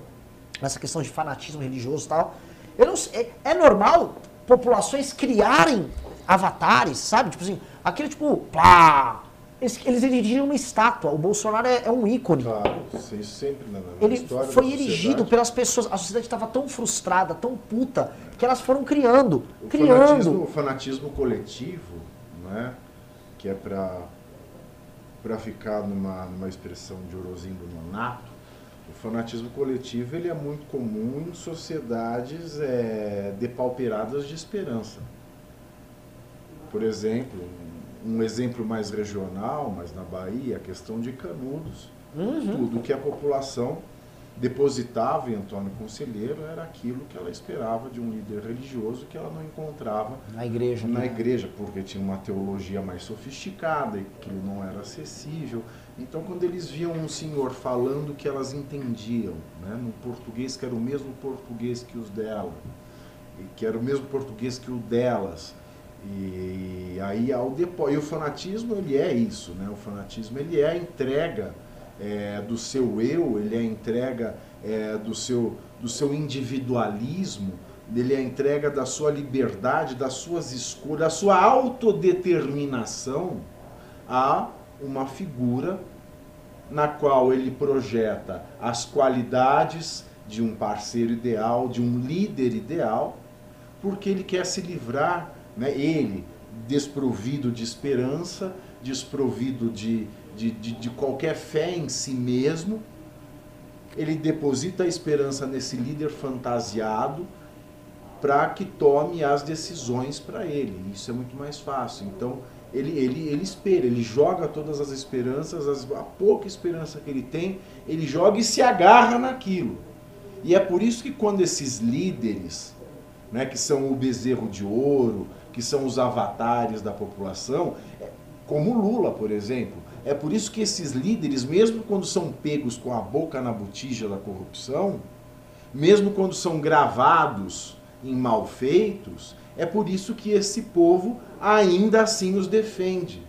A: nessa questão de fanatismo religioso e tal. Eu não sei, é, é normal populações criarem avatares, sabe? Tipo assim, aquele tipo, plá. Eles, eles erigiram uma estátua. O Bolsonaro é, é um ícone.
C: Claro, isso sempre na, na
A: Ele foi erigido pelas pessoas. A sociedade estava tão frustrada, tão puta, que elas foram criando.
C: O
A: criando.
C: fanatismo, o fanatismo coletivo, né, que é para ficar numa, numa expressão de Orosindo Nonato, o fanatismo coletivo ele é muito comum em sociedades é, depauperadas de esperança. Por exemplo, um, exemplo mais regional, mas na Bahia, a questão de Canudos.
A: Uhum.
C: Tudo que a população depositava em Antônio Conselheiro era aquilo que ela esperava de um líder religioso que ela não encontrava
A: Na igreja.
C: na
A: né?
C: igreja, porque tinha uma teologia mais sofisticada e aquilo não era acessível. Então, quando eles viam um senhor falando que elas entendiam, né, num português que era o mesmo português que os dela, e que era o mesmo português que o delas, e aí ao depois, e o fanatismo ele é isso, né? O fanatismo ele é a entrega é, do seu eu, ele é a entrega é, do seu do seu individualismo, ele é a entrega da sua liberdade, das suas escolhas, da sua autodeterminação a uma figura na qual ele projeta as qualidades de um parceiro ideal, de um líder ideal, porque ele quer se livrar, né, ele, desprovido de esperança, desprovido de, de, de, de qualquer fé em si mesmo, ele deposita a esperança nesse líder fantasiado para que tome as decisões para ele. Isso é muito mais fácil. Então, ele, ele, ele espera, ele joga todas as esperanças, as, a pouca esperança que ele tem, ele joga e se agarra naquilo. E é por isso que quando esses líderes, né, que são o bezerro de ouro, que são os avatares da população, é, como Lula, por exemplo, é por isso que esses líderes, mesmo quando são pegos com a boca na botija da corrupção, mesmo quando são gravados em malfeitos, é por isso que esse povo ainda assim os defende.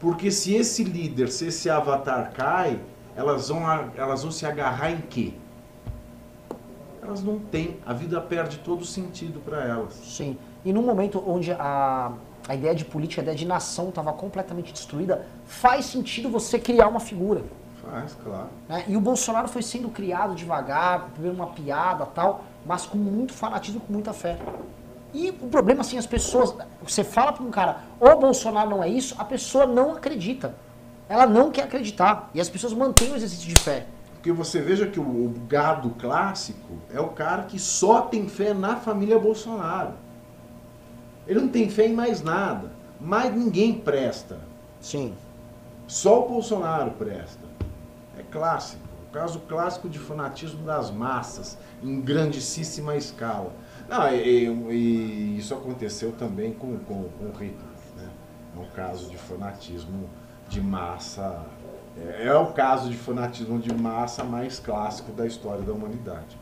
C: Porque se esse líder, se esse avatar cai, elas vão, elas vão se agarrar em quê? Elas não têm, a vida perde todo sentido para elas.
A: Sim. E num momento onde a, a ideia de política, a ideia de nação estava completamente destruída, faz sentido você criar uma figura.
C: Faz, claro.
A: né? E o Bolsonaro foi sendo criado devagar, primeiro uma piada tal, mas com muito fanatismo, com muita fé. E o problema, assim, as pessoas. Você fala para um cara, o Bolsonaro não é isso, a pessoa não acredita. Ela não quer acreditar. E as pessoas mantêm o exercício de fé.
C: Porque você veja que o, o gado clássico é o cara que só tem fé na família Bolsonaro. Ele não tem fé em mais nada. Mais ninguém presta.
A: Sim.
C: Só o Bolsonaro presta. É clássico. O caso clássico de fanatismo das massas, em grandíssima escala. Não, e, e- e isso aconteceu também com, com, com o Hitler. Né? É um caso de fanatismo de massa. É, é o caso de fanatismo de massa mais clássico da história da humanidade.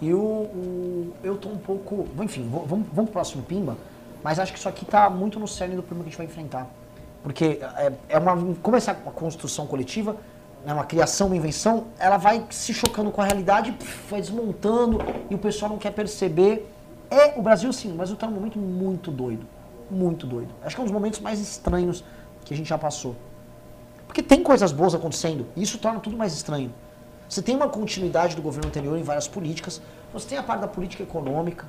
A: E o- eu tô um pouco. Enfim, vamos, vamos pro próximo Pimba, mas acho que isso aqui tá muito no cerne do problema que a gente vai enfrentar. Porque é, é uma. Como essa é construção coletiva, né, uma criação, uma invenção, ela vai se chocando com a realidade, vai desmontando e o pessoal não quer perceber. É, o Brasil sim, mas está num momento muito doido. Muito doido. Acho que é um dos momentos mais estranhos que a gente já passou. Porque tem coisas boas acontecendo, e isso torna tudo mais estranho. Você tem uma continuidade do governo anterior em várias políticas, você tem a parte da política econômica,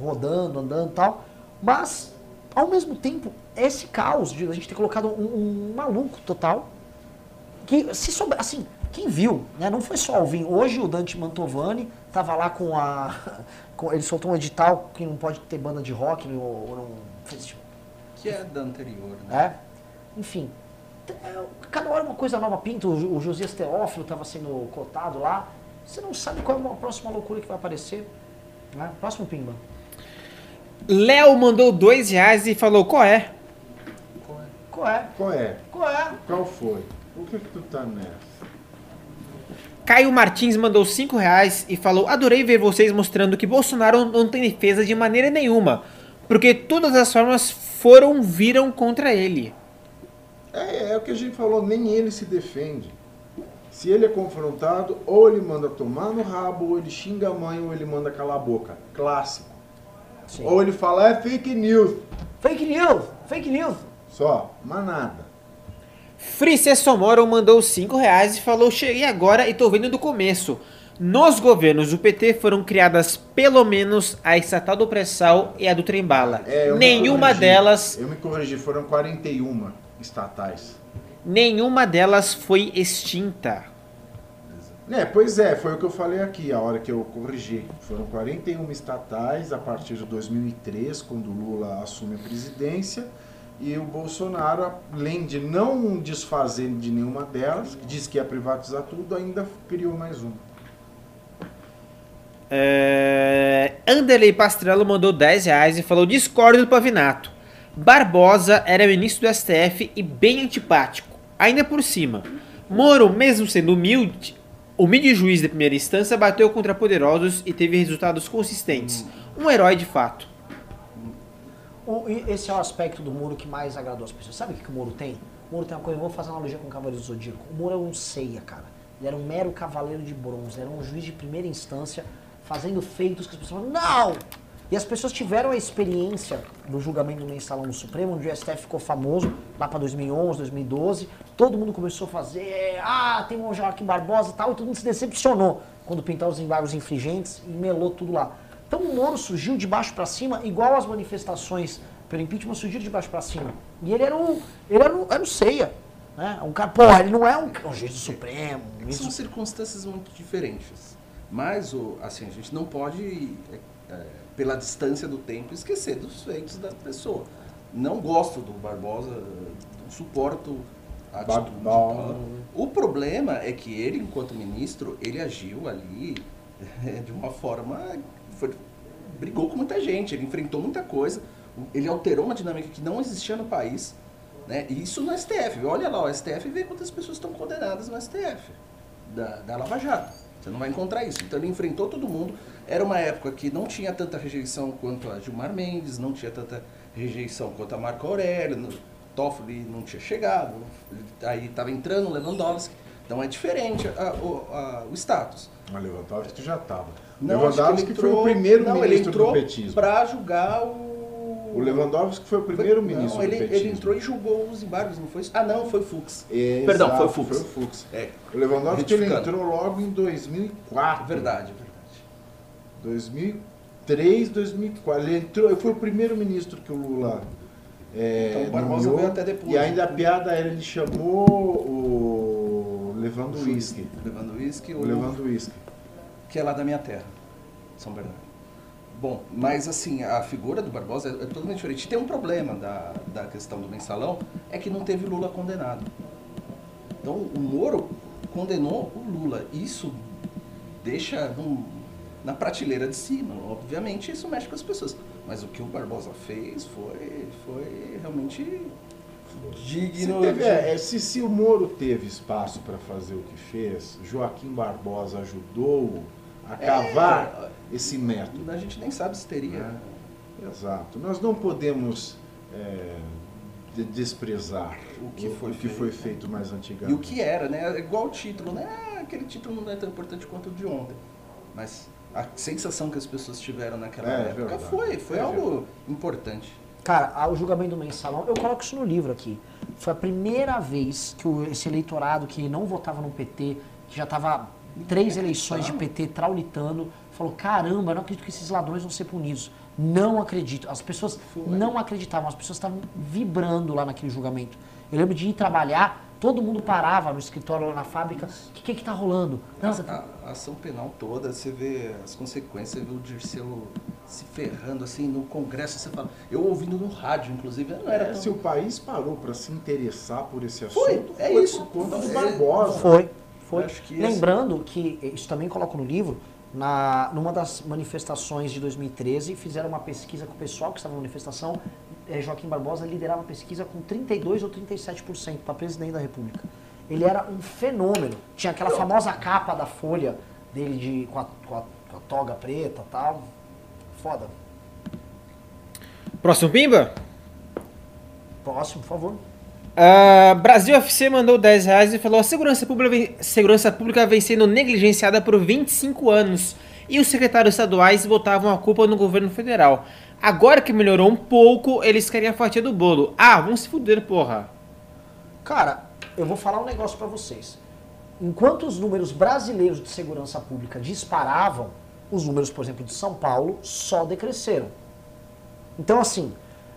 A: rodando, andando e tal, mas, ao mesmo tempo, esse caos de a gente ter colocado um, um maluco total, que se souber, assim, quem viu, né, não foi só o vinho. Hoje o Dante Mantovani tava lá com a, com- ele soltou um edital que não pode ter banda de rock no, no festival.
D: Que é da anterior, né?
A: É? Enfim. é, Cada hora uma coisa nova pinta. O o Josias Teófilo estava sendo cotado lá. Você não sabe qual é a próxima loucura que vai aparecer. Né? Próximo Pimba.
B: Léo mandou dois reais e falou, qual é?
A: Qual é?
C: Qual é?
A: Qual é?
C: Qual foi? Por que, que tu tá nessa?
B: Caio Martins mandou 5 reais e falou: Adorei ver vocês mostrando que Bolsonaro não tem defesa de maneira nenhuma, porque todas as formas foram viram contra ele.
C: É, é o que a gente falou, nem ele se defende. Se ele é confrontado, ou ele manda tomar no rabo, ou ele xinga a mãe, ou ele manda calar a boca. Clássico.
A: Sim.
C: Ou ele fala, é fake news.
A: Fake news, fake news.
C: Só, mas nada.
B: Frice Somoro mandou 5 reais e falou: Cheguei agora e tô vendo do começo. Nos governos do PT foram criadas pelo menos a estatal do pré-sal e a do trem-bala.
C: É,
B: nenhuma
C: corrigi.
B: delas,
C: Eu me corrigi, foram 41 estatais.
B: nenhuma delas foi extinta.
C: É, pois é, foi o que eu falei aqui, a hora que eu corrigi. Foram 41 estatais a partir de 2003, quando Lula assume a presidência, e o Bolsonaro, além de não desfazer de nenhuma delas, diz que ia privatizar tudo, ainda criou mais uma.
B: É... Anderley Pastrello mandou 10 reais e falou: Discordo do Pavinato. Barbosa era ministro do STF e bem antipático. Ainda por cima, Moro, mesmo sendo humilde, humilde juiz de primeira instância, bateu contra poderosos e teve resultados consistentes. Um herói de fato.
A: O- esse é o aspecto do Moro que mais agradou as pessoas. Sabe o que, o Moro tem? O Moro tem uma coisa, vou fazer uma analogia com o Cavaleiro do Zodíaco. O Moro é um ceia, cara. Ele era um mero cavaleiro de bronze, era um juiz de primeira instância, fazendo feitos que as pessoas falavam, não! E as pessoas tiveram a experiência do julgamento do mensalão no Supremo, onde o STF ficou famoso, lá para 2011, 2012. Todo mundo começou a fazer, ah, tem o Joaquim Barbosa e tal, e todo mundo se decepcionou quando pintaram os embargos infringentes e melou tudo lá. Então o Moro surgiu de baixo para cima, igual as manifestações pelo impeachment surgiram de baixo para cima. E ele era o, ele era o, era o ceia. Né? Um cara, porra, ele não é um, um juiz do Supremo. um juiz
D: São circunstâncias muito diferentes. Mas, assim, a gente não pode, é, é, pela distância do tempo, esquecer dos feitos da pessoa. Não gosto do Barbosa, não suporto a atitude. O problema é que ele, enquanto ministro, ele agiu ali é, de uma forma... Foi, brigou com muita gente, ele enfrentou muita coisa, ele alterou uma dinâmica que não existia no país, né? E isso no STF. Olha lá, o STF vê quantas pessoas estão condenadas no STF, da, da Lava Jato. Você não vai encontrar isso. Então ele enfrentou todo mundo. Era uma época que não tinha tanta rejeição quanto a Gilmar Mendes, não tinha tanta rejeição quanto a Marco Aurélio, no- Toffoli não tinha chegado, aí estava entrando o Lewandowski. Então é diferente a- o, a- o status.
C: Mas Lewandowski já estava. Lewandowski
D: ele
C: foi o
D: entrou-
C: primeiro
D: não, ele
C: ministro
D: entrou
C: do petismo.
D: para julgar o.
C: O Lewandowski foi o primeiro
D: Foi-
C: ministro
D: não, ele,
C: do petismo.
D: ele entrou e julgou os embargos, não foi isso? Ah, não, foi o Fux.
C: Exato,
D: Perdão, foi o Fux.
C: Foi o Fux.
D: É,
C: O Lewandowski ele entrou logo em 2004.
D: verdade, verdade.
C: 2003, 2004. Ele entrou, ele foi o primeiro ministro que o Lula é,
D: Então, o Barbosa veio até depois.
C: E ainda a piada era, ele chamou o Lewandowski.
D: Levando uísque,
C: O Lewandowski.
D: que é lá da minha terra, São Bernardo. Bom, mas assim, a figura do Barbosa é totalmente diferente. Tem um problema da, da questão do mensalão, é que não teve Lula condenado. Então, o Moro condenou o Lula. Isso deixa num- na prateleira de cima. Obviamente, isso mexe com as pessoas. Mas o que o Barbosa fez foi, foi realmente
C: Se,
D: digno.
C: teve,
D: de-
C: é, se, se o Moro teve espaço para fazer o que fez, Joaquim Barbosa ajudou a
D: É.
C: cavar esse método.
D: A gente nem sabe se teria.
C: É. Exato. Nós não podemos é, de- desprezar
D: O que foi
C: o que
D: feito.
C: foi feito mais
D: E
C: antigamente.
D: o que era, né? É Igual o título, né? Aquele título não é tão importante quanto o de ontem. Mas a sensação que as pessoas tiveram naquela
C: É,
D: época
C: verdade.
D: foi, foi
C: É
D: algo importante.
A: Cara, o julgamento do mensalão, eu coloco isso no livro aqui. Foi a primeira vez que esse eleitorado que não votava no PT, que já estava três eleições de PT traulitando, falou: caramba, eu não acredito que esses ladrões vão ser punidos. Não acredito. As pessoas não acreditavam, as pessoas estavam vibrando lá naquele julgamento. Eu lembro de ir trabalhar, todo mundo parava no escritório lá na fábrica. O que, que que tá rolando? Nossa,
D: A, a ação penal toda, você vê as consequências, você vê o Dirceu se ferrando assim no Congresso, você fala. Eu ouvindo no rádio, inclusive, não era
C: É,
D: tão...
C: se o país parou para se interessar por esse assunto,
D: Foi, é
C: foi
D: isso.
C: por conta do
D: É,
C: Barbosa.
A: Foi, foi.
D: Acho que esse-
A: Lembrando que, isso também coloco no livro, na, numa das manifestações de 2013, fizeram uma pesquisa com o pessoal que estava na manifestação, eh, Joaquim Barbosa liderava a pesquisa com 32 ou 37% para presidente da República. Ele era um fenômeno. Tinha aquela famosa capa da Folha dele de, com, a, com a- com a toga preta e tal. Foda.
B: Próximo Pimba?
A: Próximo, por favor.
B: Ah, Brasil FC mandou 10 reais e falou: a segurança pública, vem, segurança pública vem sendo negligenciada por 25 anos e os secretários estaduais botavam a culpa no governo federal. Agora que melhorou um pouco, eles querem a fatia do bolo. Ah, vamos se fuder, porra.
A: Cara, eu vou falar um negócio pra vocês. Enquanto os números brasileiros de segurança pública disparavam, os números, por exemplo, de São Paulo só decresceram. Então, assim,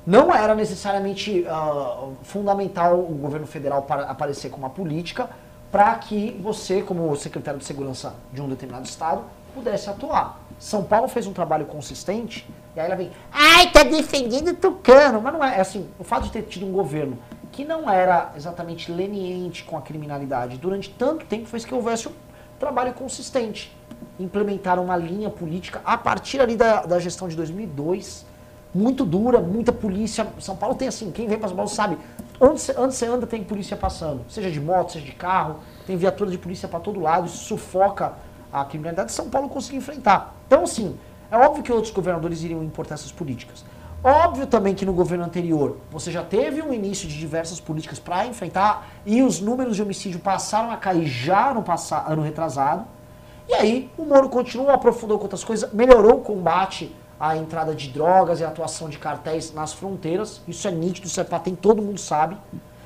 A: não era necessariamente ah, fundamental o governo federal para aparecer com uma política para que você, como secretário de segurança de um determinado estado, pudesse atuar. São Paulo fez um trabalho consistente e aí ela vem, ai, tá defendendo o Tucano. Mas não é, é assim, o fato de ter tido um governo que não era exatamente leniente com a criminalidade durante tanto tempo fez que houvesse um trabalho consistente. Implementaram uma linha política a partir ali da, da gestão de 2002, muito dura, muita polícia. São Paulo tem assim, quem vem para São Paulo sabe, onde onde você anda tem polícia passando, seja de moto, seja de carro, tem viatura de polícia para todo lado, isso sufoca a criminalidade. São Paulo conseguiu enfrentar. Então, assim, é óbvio que outros governadores iriam importar essas políticas. Óbvio também que no governo anterior você já teve um início de diversas políticas para enfrentar e os números de homicídio passaram a cair já no passado, ano retrasado. E aí o Moro continuou, aprofundou com outras coisas, melhorou o combate à entrada de drogas e a atuação de cartéis nas fronteiras. Isso é nítido, isso é patente, todo mundo sabe.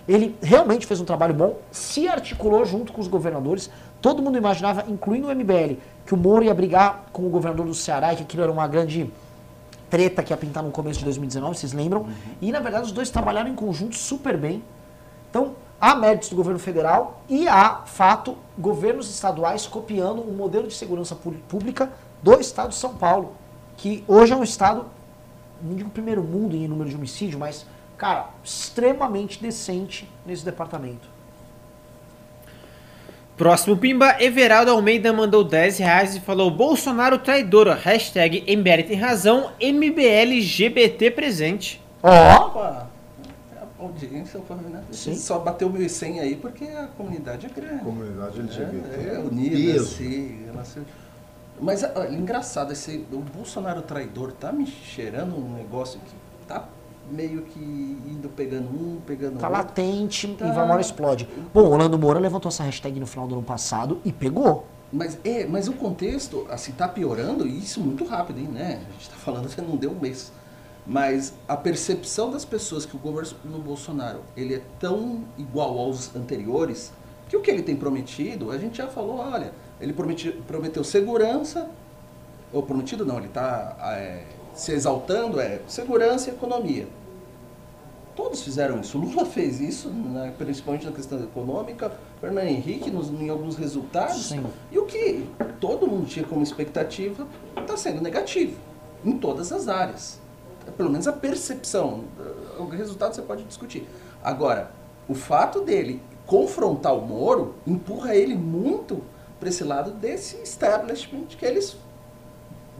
A: Ele realmente fez um trabalho bom, se articulou junto com os governadores. Todo mundo imaginava, incluindo o MBL, que o Moro ia brigar com o governador do Ceará e que aquilo era uma grande treta que ia pintar no começo de 2019, vocês lembram? E na verdade os dois trabalharam em conjunto super bem. Então, há méritos do governo federal e há, fato, governos estaduais copiando o modelo de segurança pública do estado de São Paulo, que hoje é um estado, não digo primeiro mundo em número de homicídio, mas, cara, extremamente decente nesse departamento.
B: Próximo Pimba, Everaldo Almeida mandou 10 reais e falou: Bolsonaro traidor, hashtag MBL tem razão, MBL GBT presente.
A: Ó,
D: Opa, a audiência né?
A: Sim.
D: só bateu 1.100 aí porque a comunidade é grande.
C: Comunidade LGBT.
D: É, é unida,
C: Peso.
D: assim. ela se- Mas olha, engraçado, esse, o Bolsonaro traidor tá me cheirando um negócio que tá meio que indo pegando um, pegando
A: tá
D: outro.
A: latente
D: Tá.
A: e vai uma hora explode. Bom, o Orlando Moura levantou essa hashtag no final do ano passado e pegou.
D: Mas, é, mas o contexto, assim, tá piorando e isso muito rápido, hein, né? A gente tá falando que não deu um mês. Mas a percepção das pessoas que o governo Bolsonaro, ele é tão igual aos anteriores, que o que ele tem prometido, a gente já falou, olha, ele prometi, prometeu segurança, ou prometido não, ele está se exaltando, é segurança e economia. Todos fizeram isso. Lula fez isso, né, principalmente na questão econômica, Fernando Henrique nos, em alguns resultados.
A: Sim.
D: E o que todo mundo tinha como expectativa está sendo negativo, em todas as áreas. Pelo menos a percepção. O resultado você pode discutir. Agora, o fato dele confrontar o Moro empurra ele muito para esse lado desse establishment que eles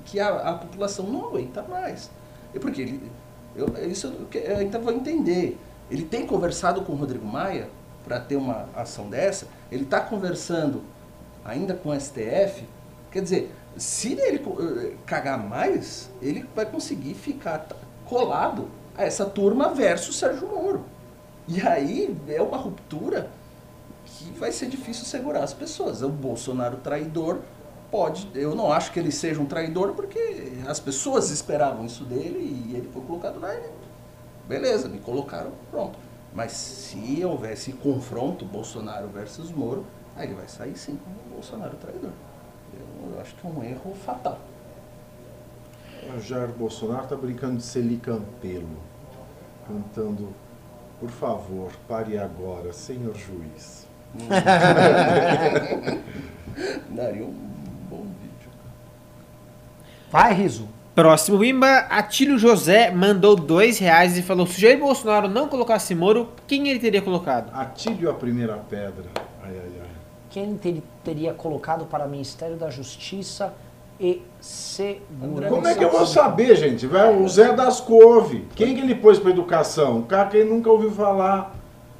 D: que a, a população não aguenta mais. E porque ele, eu, isso eu eu ainda vou entender. Ele tem conversado com o Rodrigo Maia para ter uma ação dessa. Ele está conversando ainda com o STF. Quer dizer, se ele eh, cagar mais, ele vai conseguir ficar colado a essa turma versus Sérgio Moro. E aí é uma ruptura que vai ser difícil segurar as pessoas. O Bolsonaro traidor pode, eu não acho que ele seja um traidor porque as pessoas esperavam isso dele e ele foi colocado lá, ele, beleza, me colocaram, pronto. Mas se houvesse confronto Bolsonaro versus Moro, aí ele vai sair sim como Bolsonaro traidor. Eu, eu acho que é um erro fatal.
C: O Jair Bolsonaro tá brincando de Celi Campelo, cantando, por favor, pare agora, senhor juiz.
D: Daria um bom vídeo.
A: Vai, Riso.
B: Próximo Pimba, Atílio José mandou 2 reais e falou: se Jair Bolsonaro não colocasse Moro, quem ele teria colocado?
C: Atílio a primeira pedra. Ai, ai, ai.
A: Quem ter- teria colocado para Ministério da Justiça e Segurança?
C: Como é que eu vou saber, gente? Vai, o Zé das Couve. Quem que ele pôs pra educação? Um cara que ele nunca ouviu falar.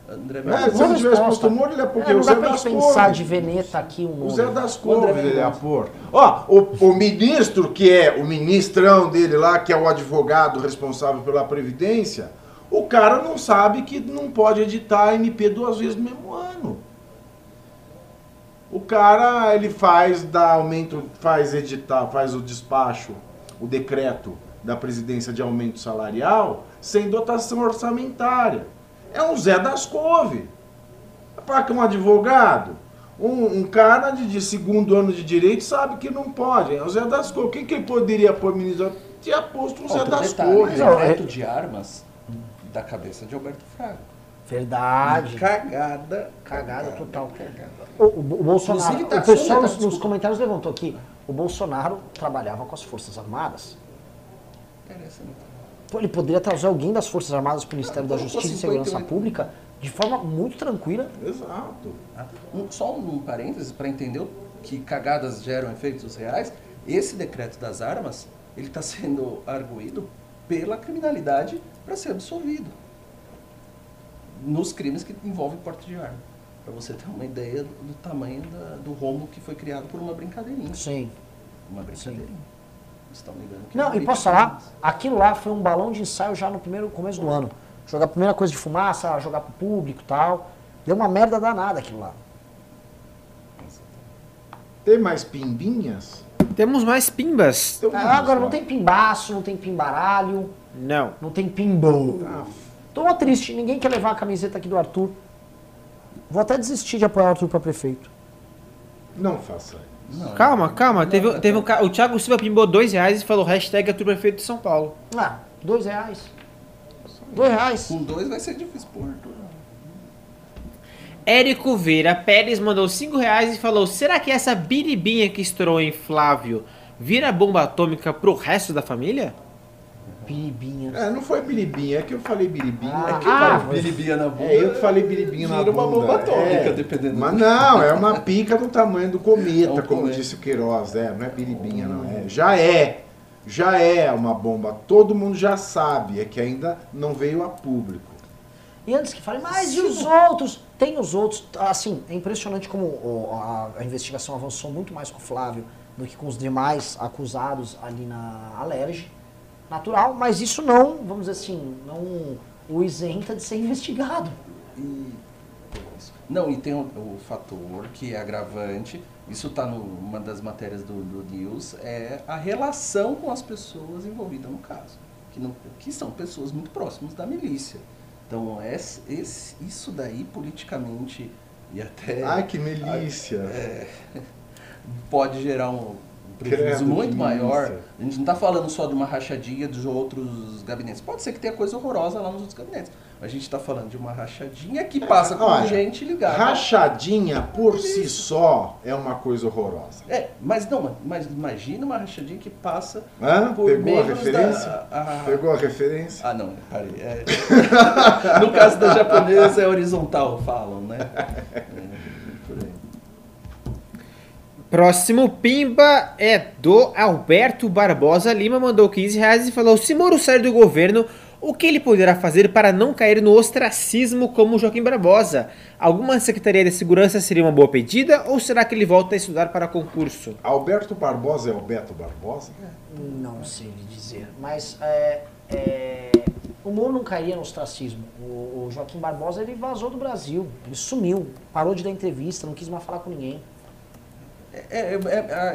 D: André
C: É, se ele tivesse posto Moro, ele ia pôr o quê?
A: É, não
C: O
A: dá
C: Zé
A: pra pensar de Veneta aqui um
C: O. Zé das Couves ele ia
D: Mendonça.
C: pôr. Ó, o, o ministro que é o ministrão dele lá, que é o advogado responsável pela Previdência, O cara não sabe que não pode editar MP duas vezes no mesmo ano. O cara, ele faz, dá aumento, faz editar, faz o despacho, o decreto da presidência de aumento salarial sem dotação orçamentária. É um Zé das Couve. Para que um advogado, um, um cara de, de segundo ano de direito sabe que não pode. É o Zé das Couve. Quem que ele poderia pôr ministro? Tinha posto um Zé
D: Outro
C: das
D: detalhe,
C: Couve.
A: Não,
D: decreto de armas da cabeça de Alberto Fraga.
A: Verdade.
D: Cagada.
A: Cagada total.
D: Cagada.
A: O, o- o Bolsonaro,
D: tá
A: o pessoal nos,
D: desculpa.
A: nos comentários levantou aqui, o Bolsonaro trabalhava com as Forças Armadas.
D: Interessante.
A: Pô, Ele poderia trazer alguém das Forças Armadas para o Ministério da Justiça e Segurança
D: 58.
A: Pública de forma muito tranquila.
C: Exato.
D: Ah, um- só um parênteses para entender que cagadas geram efeitos reais. Esse decreto das armas, ele está sendo arguído pela criminalidade para ser absolvido nos crimes que envolvem porte de arma. Para você ter uma ideia do, do tamanho da- do rombo que foi criado por uma brincadeirinha.
A: Sim.
D: Uma brincadeirinha. Vocês estão ligando que
A: Não, e posso falar, aquilo lá foi um balão de ensaio já no primeiro começo do ano. Jogar a primeira coisa de fumaça, jogar pro público e tal. Deu uma merda danada aquilo lá.
C: Tem mais pimbinhas?
B: Temos mais pimbas.
C: Então,
A: Ah, agora não
C: vamos lá.
A: tem pimbaço, não tem pimbaralho,
B: Não.
A: não tem pimbo.
C: Ah,
A: Tô triste, ninguém quer levar a camiseta aqui do Arthur. Vou até desistir de apoiar o Arthur pra prefeito.
C: não faça isso.
D: Não,
B: Calma, calma. Teve,
D: Não,
B: teve um, ca- o Thiago Silva pimbou dois reais e falou hashtag Arthur Prefeito de São Paulo.
A: Ah, dois reais. Dois reais.
D: Com dois vai ser difícil pôr. Arthur.
B: Érico Vera Pérez mandou 5 reais e falou: Será que essa biribinha que estourou em Flávio vira bomba atômica pro resto da família?
A: Biribinha.
C: É, não foi biribinha, é que eu falei biribinha.
A: Ah,
C: é que
A: ah,
C: eu falei
D: Biribinha na bunda.
C: É, eu que falei biribinha na
D: Vira
C: bunda.
D: uma bomba atômica,
C: é.
D: dependendo
C: Mas não, é uma pica do tamanho do cometa,
D: É um
C: como
D: cometa.
C: disse o Queiroz. É, não é biribinha, não é. Já é. Já é uma bomba. Todo mundo já sabe. É que ainda não veio a público.
A: E antes que fale, mas e os outros? Tem os outros. Assim, é impressionante como a, a investigação avançou muito mais com o Flávio do que com os demais acusados ali na Alerj. Natural, mas isso não, vamos dizer assim, não o isenta de ser investigado.
D: E, não, e tem o, o fator que é agravante, isso está numa das matérias do, do News, é a relação com as pessoas envolvidas no caso, que, não, que são pessoas muito próximas da milícia. Então, esse, esse- isso daí, politicamente, e até
C: Ai, que milícia.
D: É. pode gerar um prejuízo muito maior. A gente não está falando só de uma rachadinha dos outros gabinetes. Pode ser que tenha coisa horrorosa lá nos outros gabinetes. Mas a gente está falando de uma rachadinha que passa com
C: Olha,
D: gente ligada.
C: Rachadinha por si só é uma coisa horrorosa.
D: É, mas não, mas imagina uma rachadinha que passa
C: Hã?
D: por
C: Pegou a referência?
D: da... a-
C: Pegou a referência?
D: Ah, não, parei. É. no caso da japonesa é horizontal, falam, né? É.
B: Próximo pimba é do Alberto Barbosa Lima, mandou 15 reais e falou: Se Moro sair do governo, o que ele poderá fazer para não cair no ostracismo como Joaquim Barbosa? Alguma Secretaria de Segurança seria uma boa pedida ou será que ele volta a estudar para concurso?
C: Alberto Barbosa é o Beto Barbosa?
A: Não sei lhe dizer, mas é, é, o Moro não cairia no ostracismo. O, o Joaquim Barbosa ele vazou do Brasil, ele sumiu, parou de dar entrevista, não quis mais falar com ninguém.
D: É, é,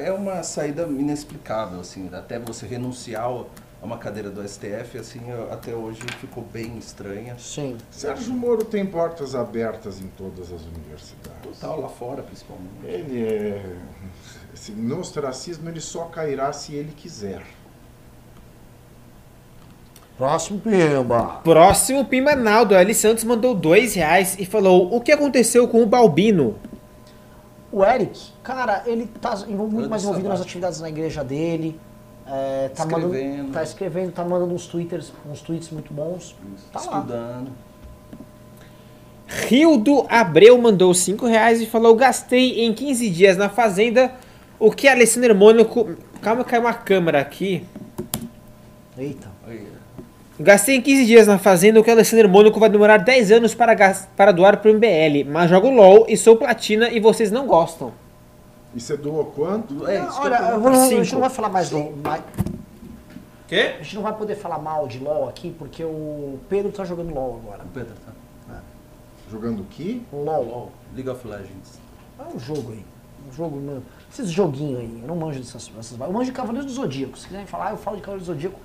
D: é- é uma saída inexplicável, assim, até você renunciar a uma cadeira do STF, assim, até hoje ficou bem estranha.
A: Sim.
C: Sérgio Moro tem portas abertas em todas as universidades.
D: Total, lá fora, principalmente.
C: Ele é. esse- No ostracismo ele só cairá se ele quiser.
A: Próximo Pimba.
B: Próximo pimba Naldo L. Santos mandou 2 reais e falou: O que aconteceu com o Balbino?
A: O Eric, cara, ele tá muito mais envolvido nas atividades na igreja dele. é, tá
D: Escrevendo.
A: Mandando, tá escrevendo, tá mandando uns twitters, uns tweets muito bons. Tá lá.
D: Estudando.
B: Rildo Abreu mandou 5 reais e falou: Gastei em 15 dias na fazenda o que Alessandro Mônaco. Calma, caiu uma câmera aqui.
A: Eita.
B: Gastei em 15 dias na fazenda o que Alessandro Mônaco vai demorar 10 anos para, para doar pro MBL. Mas jogo LOL e sou platina e vocês não gostam.
C: E você doou quanto?
D: É,
A: olha, eu vou- a gente não vai falar mais do. mais-
B: Quê?
A: A gente não vai poder falar mal de LoL aqui, porque o Pedro tá jogando LoL agora.
D: O Pedro, tá?
C: Jogando o quê?
A: LoL.
D: League of Legends.
A: É um jogo aí. Um jogo, mano. Esses joguinhos aí. Eu não manjo dessas, dessas. Eu manjo de Cavaleiros do Zodíaco. Se quiserem falar, eu falo de Cavaleiros do Zodíaco.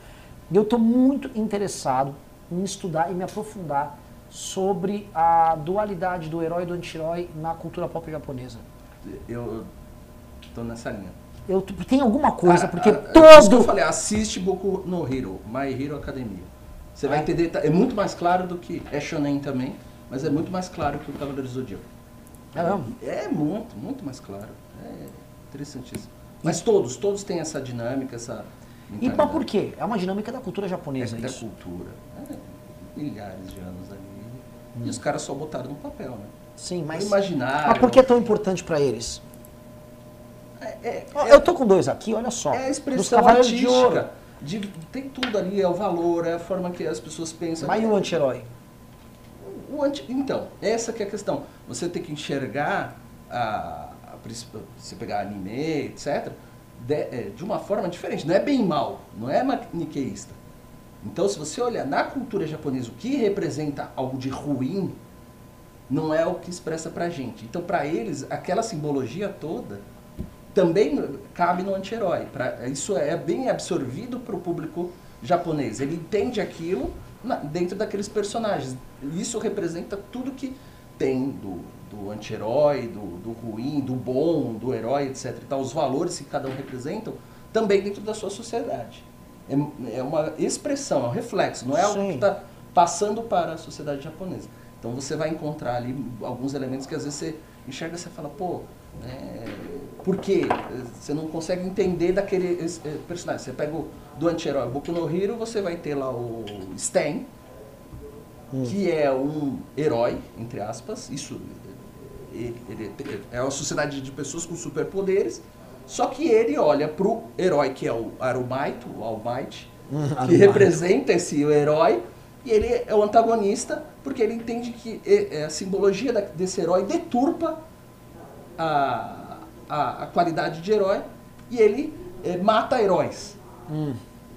A: E eu tô muito interessado em estudar e me aprofundar sobre a dualidade do herói e do anti-herói na cultura pop japonesa.
D: Eu tô nessa linha.
A: Eu, tem alguma coisa,
D: Cara,
A: porque
D: a- a- por isso que eu
A: todo.
D: falei, assiste Boku no Hero, My Hero Academia. Você vai
A: Ah.
D: entender, tá- é muito mais claro do que é shonen também, mas é muito mais claro que o Cavaleiro do Zodíaco.
A: É mesmo?
D: É muito, muito mais claro. É interessantíssimo. Mas todos, todos têm essa dinâmica, essa
A: E mas por quê? É uma dinâmica da cultura
D: É
A: japonesa
D: da
A: isso.
D: cultura. É, milhares de anos ali. E os caras só botaram no papel, né?
A: Sim, mas.
D: imaginário.
A: Mas por que é tão importante pra eles?
D: É, é,
A: Ó, Eu tô com dois aqui, olha só.
D: É a expressão
A: Cavaleiros de Ouro.
D: artística. De, tem tudo ali, é o valor, é a forma que as pessoas pensam.
A: Mas e o anti-herói?
D: O anti- Então, essa que é a questão. Você tem que enxergar, a, a se pegar anime, etc., de, é, de uma forma diferente. Não é bem mal, não é maniqueísta. Então, se você olhar na cultura japonesa o que representa algo de ruim, não é o que expressa pra gente. Então, pra eles, aquela simbologia toda também cabe no anti-herói. Isso é bem absorvido para o público japonês. Ele entende aquilo na- dentro daqueles personagens. Isso representa tudo que tem do, do anti-herói, do, do ruim, do bom, do herói, etc. E tal, os valores que cada um representam, também dentro da sua sociedade. É, é uma expressão, é um reflexo, não é algo
A: Sim.
D: que está passando para a sociedade japonesa. Então você vai encontrar ali alguns elementos que às vezes você enxerga e você fala, pô, né, por quê? Você não consegue entender daquele esse, eh, personagem. Você pega o do anti-herói Boku no Hero, você vai ter lá o Stan, que é um herói, entre aspas. Isso ele, ele é uma sociedade de pessoas com superpoderes. Só que ele olha pro herói que é o Arumaito, o All Might, que representa esse herói, e ele é o antagonista, porque ele entende que eh, a simbologia desse herói deturpa a, a, a qualidade de herói e ele eh, mata heróis.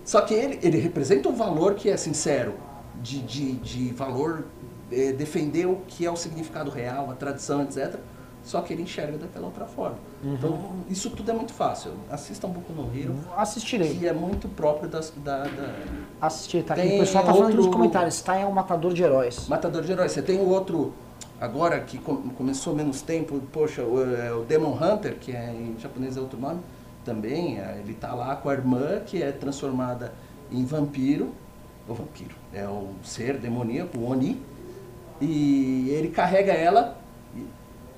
D: Só que ele, ele representa um valor que é sincero, de, de, de valor, eh, defender o que é o significado real, a tradição, etc. Só que ele enxerga daquela outra forma. Então, isso tudo é muito fácil. Assistam um pouco no Hero,
A: Assistirei.
D: que é muito próprio das, da, da
A: Assistir, tá aqui. O pessoal tá falando
D: outro-
A: nos comentários. Tá é um matador de heróis.
D: Matador de Heróis. Você tem o outro, agora que com- começou menos tempo, poxa, o, é, o Demon Hunter, que é, em japonês é outro nome, também, é, ele tá lá com a irmã, que é transformada em vampiro, o vampiro, é um ser demoníaco, o Oni, e ele carrega ela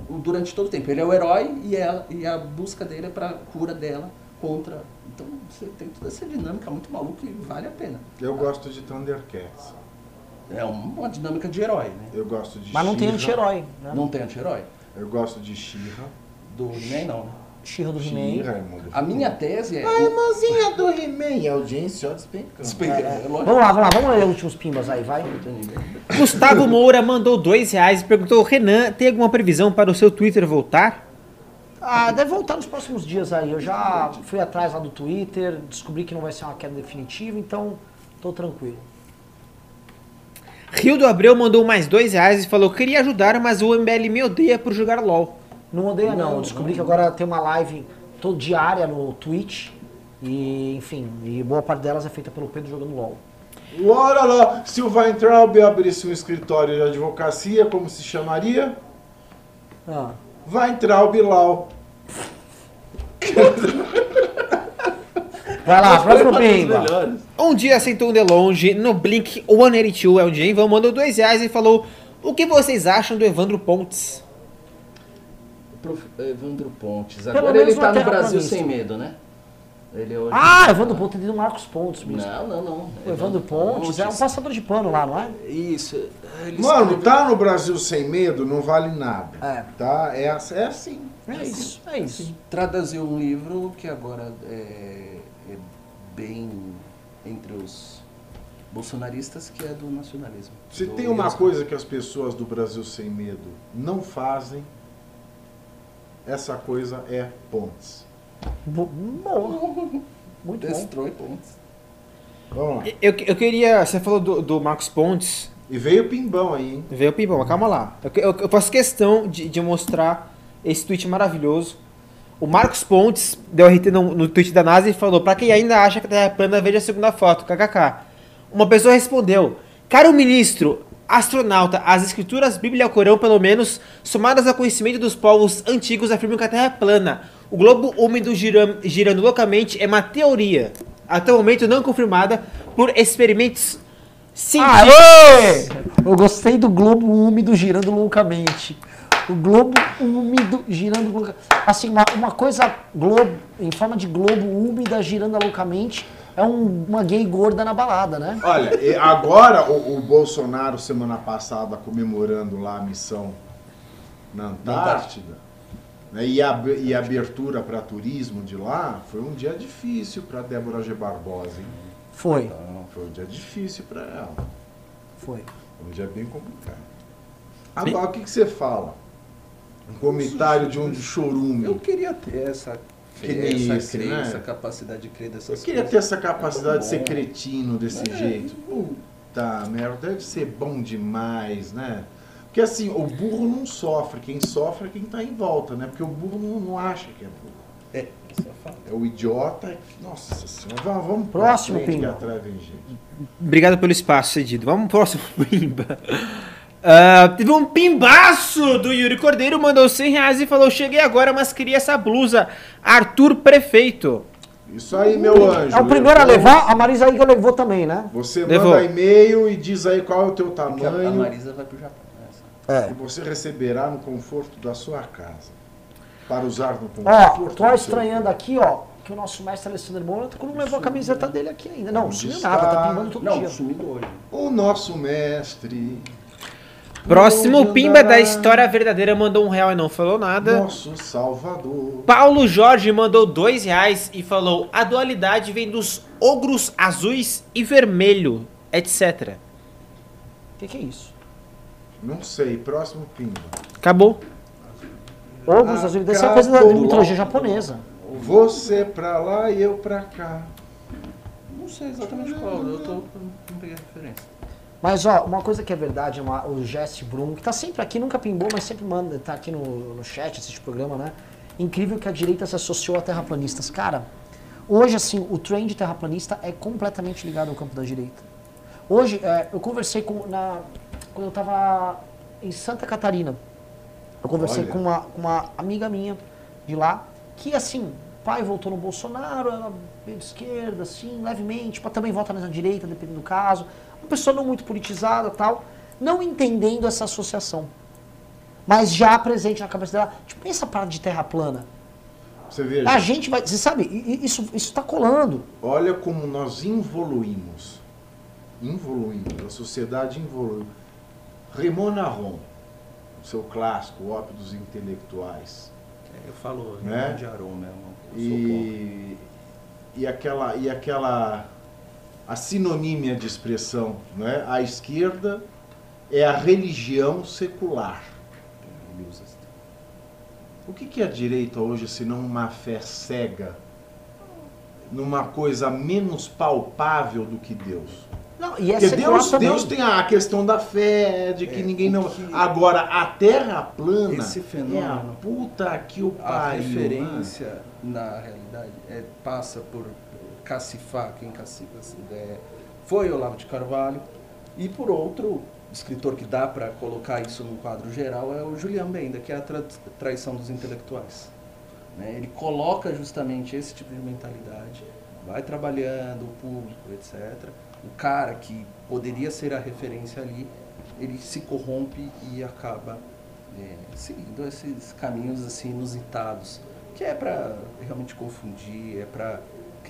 D: durante todo o tempo. Ele é o herói e, ela, e a busca dele é para cura dela contra... Então você tem toda essa dinâmica muito maluca e vale a pena.
C: Eu gosto de Thundercats.
D: É uma dinâmica de herói, né?
C: Eu gosto de
A: Mas não tem anti-herói. Né?
D: Não tem anti-herói?
C: Eu gosto de She-Ra.
D: Do He-Man, não. né?
A: She-Ra do He-Man.
D: A minha tese é...
C: A irmãzinha do He-Man. E a audiência, ó, despencando.
D: Despenca, é lógico.
A: Vamos lá, vamos lá. Vamos ler os últimos pimbas aí, vai.
B: Gustavo Moura mandou dois reais e perguntou: Renan, tem alguma previsão para o seu Twitter voltar?
A: Ah, deve voltar nos próximos dias aí. Eu já fui atrás lá do Twitter, descobri que não vai ser uma queda definitiva, então tô tranquilo.
B: Rio do Abreu mandou mais dois reais e falou: queria ajudar, mas o MBL me odeia por jogar LOL.
A: Não odeia não.
D: Não,
A: Eu descobri
D: não.
A: que agora tem uma live todo diária no Twitch. E, enfim, e boa parte delas é feita pelo Pedro jogando LOL.
C: Ora lá, se o Weintraub abrisse um escritório de advocacia, como se chamaria?
A: Ah,
C: Weintraub Lau.
A: Vai lá, próximo pimba.
B: Um dia sentou de longe no Blink 182 é o Jane Van mandou dois reais e falou: O que vocês acham do Evandro Pontes?
D: Prof. Evandro Pontes.
A: Pelo
D: Agora
A: menos
D: ele tá
A: uma
D: no Brasil sem medo, né? Ele hoje...
A: Ah, Evandro Pontes tem do Marcos Pontes mesmo.
D: Não, não, não.
A: O Evandro Pontes é um passador de pano lá, não é?
D: Isso. Ele
C: Mano,
D: escreveu-
C: tá no Brasil sem medo, não vale nada.
A: É.
C: Tá? É, ass- é assim.
A: É isso, é isso.
D: Traduziu um livro que agora é, é bem entre os bolsonaristas, que é do nacionalismo.
C: Se
D: Do
C: tem uma
D: Wilson.
C: coisa que as pessoas do Brasil sem medo não fazem, essa coisa é pontes.
A: Bo-. Muito bom.
D: Destrói pontes.
C: Vamos lá.
B: Eu, eu queria. Você falou do, do Marcos Pontes.
C: E veio o pimbão aí, hein?
B: Veio o Pimbão, mas calma lá. Eu, eu- eu faço questão de, de mostrar esse tweet maravilhoso. O Marcos Pontes deu RT no, no tweet da NASA e falou: Pra quem ainda acha que a Terra é plana, veja a segunda foto, kkk. Uma pessoa respondeu: Caro ministro, astronauta, as escrituras Bíblia e Corão, pelo menos, somadas ao conhecimento dos povos antigos, afirmam que a Terra é plana. O globo úmido gira- girando loucamente é uma teoria, até o momento não confirmada por experimentos científicos.
A: Aê! Eu gostei do globo úmido girando loucamente. O globo úmido girando loucamente. Assim, uma, uma coisa globo, em forma de globo úmida girando loucamente é um- uma gay gorda na balada, né?
C: Olha, agora o, o Bolsonaro, semana passada, comemorando lá a missão na Antártida, né, e, a, e a abertura para turismo de lá, foi um dia difícil para Débora G. Barbosa, hein?
A: Foi,
C: Então, foi um dia difícil para ela.
A: foi.
C: Foi um dia bem complicado. Agora, o que, que você fala? Um comentário de um de chorume.
D: Eu queria ter essa
C: Nem
D: essa
C: esse,
D: crença,
C: né?
D: capacidade de crer dessas
C: Eu queria ter
D: coisas.
C: essa capacidade de ser cretino desse
D: É.
C: jeito. Puta merda, deve ser bom demais, né? Porque assim, o burro não sofre, quem sofre é quem tá em volta, né? Porque o burro não, não acha que é burro.
D: É, isso é fato.
C: É o idiota. Nossa senhora, vamos, vamos pra
A: Próximo,
C: frente
A: Pingo.
C: atrás.
B: Obrigado pelo espaço cedido. Vamos pro próximo Pimba. Ah, teve um pimbaço do Yuri Cordeiro, mandou 100 reais e falou: Cheguei agora, mas queria essa blusa. Arthur Prefeito.
C: Isso aí, meu anjo.
A: É o primeiro a levar, a Marisa Iga levou também, né?
C: Você
B: Levou.
C: manda e-mail e diz aí qual é o teu
D: Porque a-
C: tamanho
D: Marisa vai pro Japão. né? Essa.
C: e você receberá no conforto da sua casa. Para usar no conforto.
A: Ó, tô
C: seu
A: estranhando aqui, ó, que o nosso mestre Alessandro Mônaco não levou a camiseta dele aqui ainda. Não, sumiu nada, tá pimbando todo
D: Não,
A: dia.
D: sumiu hoje.
C: O nosso mestre.
B: Próximo Pimba da história verdadeira mandou um real e não falou nada.
C: Nosso Salvador.
B: Paulo Jorge mandou dois reais e falou: A dualidade vem dos ogros azuis e vermelho, etc.
A: O que, que é isso?
C: Não sei, próximo Pimba.
B: Acabou.
A: Ogros azuis, deve ser uma coisa da mitologia japonesa.
C: Você pra lá e eu pra cá.
D: Não sei exatamente qual, eu tô, não peguei a referência.
A: Mas, ó, uma coisa que é verdade, uma- o Jesse Brum, que tá sempre aqui, nunca pimbou, mas sempre manda, tá aqui no, no chat, assiste o programa, né? Incrível que a direita se associou a terraplanistas. Cara, hoje, assim, o trend terraplanista é completamente ligado ao campo da direita. Hoje, é, eu conversei com, na, quando eu tava em Santa Catarina, eu conversei
C: Olha.
A: com uma, uma amiga minha de lá, que, assim, pai votou no Bolsonaro, ela veio de esquerda, assim, levemente, pá, também mais na direita, dependendo do caso. Uma pessoa não muito politizada tal, não entendendo essa associação. Mas já presente na cabeça dela, tipo, essa parada de terra plana.
C: Você veja,
A: A gente vai, você sabe, isso, isso tá colando.
C: olha como nós evoluímos. Evoluímos, a sociedade evoluiu. Raymond Aron, o seu clássico, o ópio dos intelectuais.
D: É, eu falo
C: Né?
D: de sou pobre.
C: E, e aquela e aquela a sinonímia de expressão, né? A esquerda é a religião secular. O que que é a direita hoje senão uma fé cega numa coisa menos palpável do que Deus?
A: Não, e é
C: Porque Deus,
A: também.
C: Deus tem a questão da fé, de que
D: É,
C: ninguém não.
D: que-
C: Agora, a terra plana
D: Esse
C: é a
D: fenômeno,
C: puta que o
D: a
C: pariu. né?
D: referência na realidade é, passa por cacifar quem cacifa essa ideia foi Olavo de Carvalho e por outro escritor que dá para colocar isso num quadro geral é o Julian Benda que é a tra traição dos intelectuais né? ele coloca justamente esse tipo de mentalidade vai trabalhando o público etc o cara que poderia ser a referência ali ele se corrompe e acaba é, seguindo esses caminhos assim inusitados, que é para realmente confundir, é para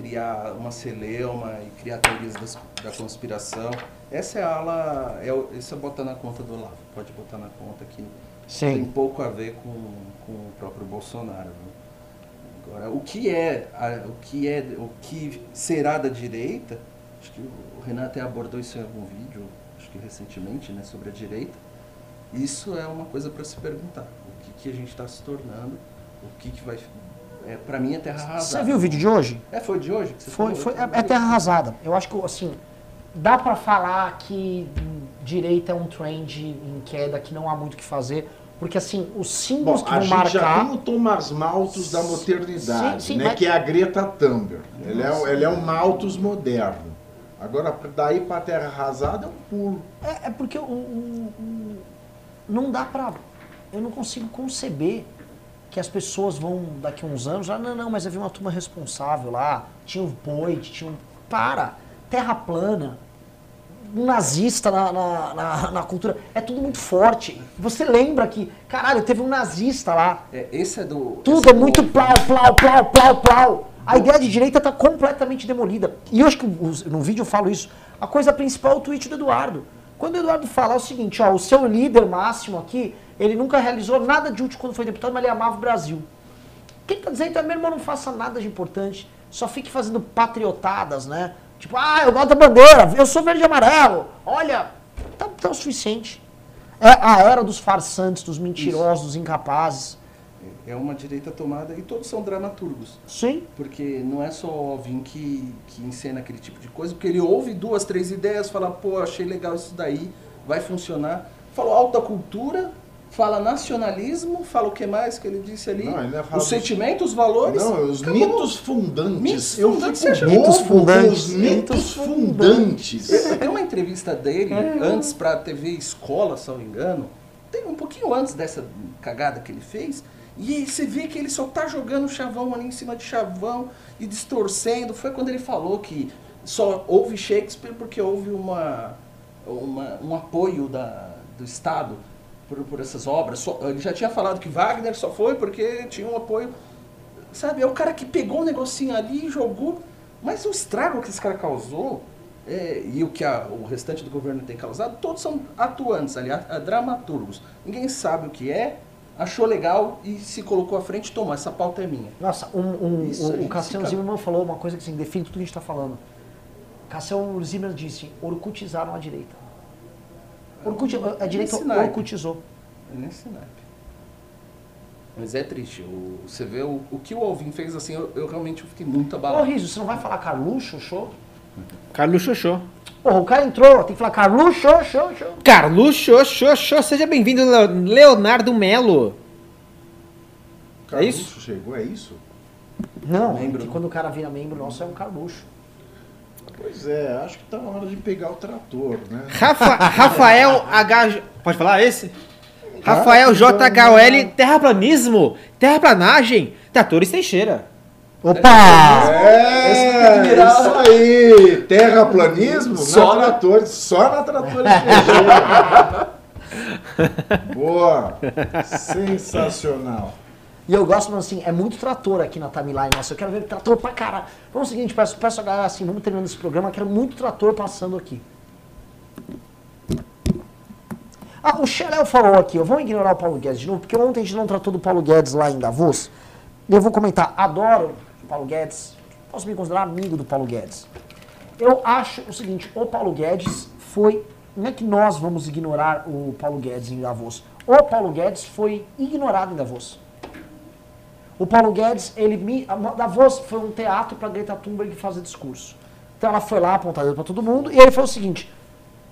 D: criar uma celeuma e criar teorias das- da conspiração. Essa é a ala, é, o- isso é botar na conta do Olavo, pode botar na conta que tem
A: Sim.
D: pouco a ver com, com o próprio Bolsonaro. viu? Agora, o que é, a- o que é, o que será da direita? Acho que o Renan até abordou isso em algum vídeo, acho que recentemente, né, sobre a direita. Isso é uma coisa para se perguntar. O que, que a gente está se tornando? O que, que vai É, pra mim é terra arrasada.
A: Você viu o vídeo de hoje?
D: É, foi de hoje que você
A: Foi, foi, é, é terra arrasada. Eu acho que, assim, dá pra falar que direita é um trend em queda, que não há muito o que fazer, porque, assim, os símbolos
C: Bom,
A: que
C: a
A: vão
C: gente já
A: marcar...
C: tem o Thomas Malthus da modernidade,
A: Sim, sim,
C: né?
A: mas-
C: Que é a Greta Thunberg. Ele é, ele é um Malthus moderno. Agora, daí pra terra arrasada é um pulo.
A: É, é porque o, o- o- não dá pra. Eu não consigo conceber que as pessoas vão, daqui a uns anos, ah, não, não, mas havia uma turma responsável lá, tinha o Boit, tinha um. Para! Terra plana, um nazista na, na, na- na cultura. É tudo muito forte. Você lembra que, caralho, teve um nazista lá.
D: É, esse é do.
A: Tudo
D: esse
A: é
D: do-
A: muito plau, plau, plau, plau, plau. A ideia de direita está completamente demolida. E eu acho que no vídeo eu falo isso. A coisa principal é o tweet do Eduardo. Quando o Eduardo fala o seguinte, ó, o seu líder máximo aqui, ele nunca realizou nada de útil quando foi deputado, mas ele amava o Brasil. O que ele tá dizendo? Então, meu irmão, não faça nada de importante. Só fique fazendo patriotadas, né? Tipo, ah, eu gosto da bandeira, eu sou verde e amarelo. Olha, tá, tá o suficiente. É a era dos farsantes, dos mentirosos, dos incapazes.
D: É uma direita tomada e todos são dramaturgos.
A: Sim.
D: Porque não é só o Alvin que, que encena aquele tipo de coisa, porque ele ouve duas, três ideias, fala, pô, achei legal isso daí, vai funcionar. Fala alta cultura, fala nacionalismo, fala o que mais que ele disse ali?
C: Não, ele
D: os
C: dos-
D: sentimentos, os valores.
C: Não, os
D: acabou.
C: mitos fundantes.
D: Mitos
C: eu
D: fundantes,
C: fico
D: você acha-
C: bobo
A: Mitos
C: com
A: fundantes.
C: os mitos
A: Mitos
C: fundantes.
D: Tem uma entrevista dele, antes pra TV Escola, se não me engano, tem um pouquinho antes dessa cagada que ele fez, e você vê que ele só tá jogando chavão ali em cima de chavão e distorcendo. Foi quando ele falou que só houve Shakespeare porque houve uma, uma- um apoio da, do Estado por, por essas obras. Só- ele já tinha falado que Wagner só foi porque tinha um apoio. Sabe, é o cara que pegou um negocinho ali e jogou. Mas o estrago que esse cara causou é, e o que a- o restante do governo tem causado, todos são atuantes ali, a- a dramaturgos. Ninguém sabe o que é, achou legal e se colocou à frente, tomou, essa pauta é minha.
A: Nossa, um, um-
D: Isso,
A: o, o Cassiano
D: fica-
A: Zimmermann falou uma coisa que assim, define tudo que a gente está falando. Cassiano Zimmermann disse, orcutizaram a direita. Orkut, a direita orcutizou.
D: É nesse naipe. Mas é triste. o- você vê o, o que o Alvin fez assim, eu, eu realmente fiquei muito
A: Ô
D: abalado.
A: Riso, você não vai falar Carluxo, show?
B: Carlos Xoxô.
A: Porra, o cara entrou, tem que falar Carluxo, show, show.
B: Carlos Xoxô, seja bem-vindo, Leo- Leonardo Melo. É isso?
C: Carluxo chegou, é isso?
A: Não,
D: Membro.
A: que quando o cara vira membro nosso é um Carluxo.
C: Pois é, acho que tá na hora de pegar o trator, né?
B: Rafa- Rafael H. Pode falar esse? Rafael JHL, terraplanismo, terraplanagem, tratores Teixeira.
A: Opa!
C: É,
D: virar-
C: isso aí. Terraplanismo
D: Só
C: na
D: na-
C: tratores, só na tratores Teixeira. Boa, sensacional.
A: E eu gosto, mas assim, é muito trator aqui na timeline nossa. Eu quero ver trator pra caralho. Vamos ao seguinte, peço, peço a galera assim, vamos terminando esse programa, eu quero muito trator passando aqui. Ah, o Xeléu falou aqui, ó, vamos ignorar o Paulo Guedes de novo, porque ontem a gente não tratou do Paulo Guedes lá em Davos. Eu vou comentar, adoro o Paulo Guedes, posso me considerar amigo do Paulo Guedes. Eu acho o seguinte, o Paulo Guedes foi. Não é que nós vamos ignorar o Paulo Guedes em Davos. O Paulo Guedes foi ignorado em Davos. O Paulo Guedes, ele me. Davos foi um teatro para Greta Thunberg fazer discurso. Então ela foi lá apontar dedo para todo mundo e ele falou o seguinte: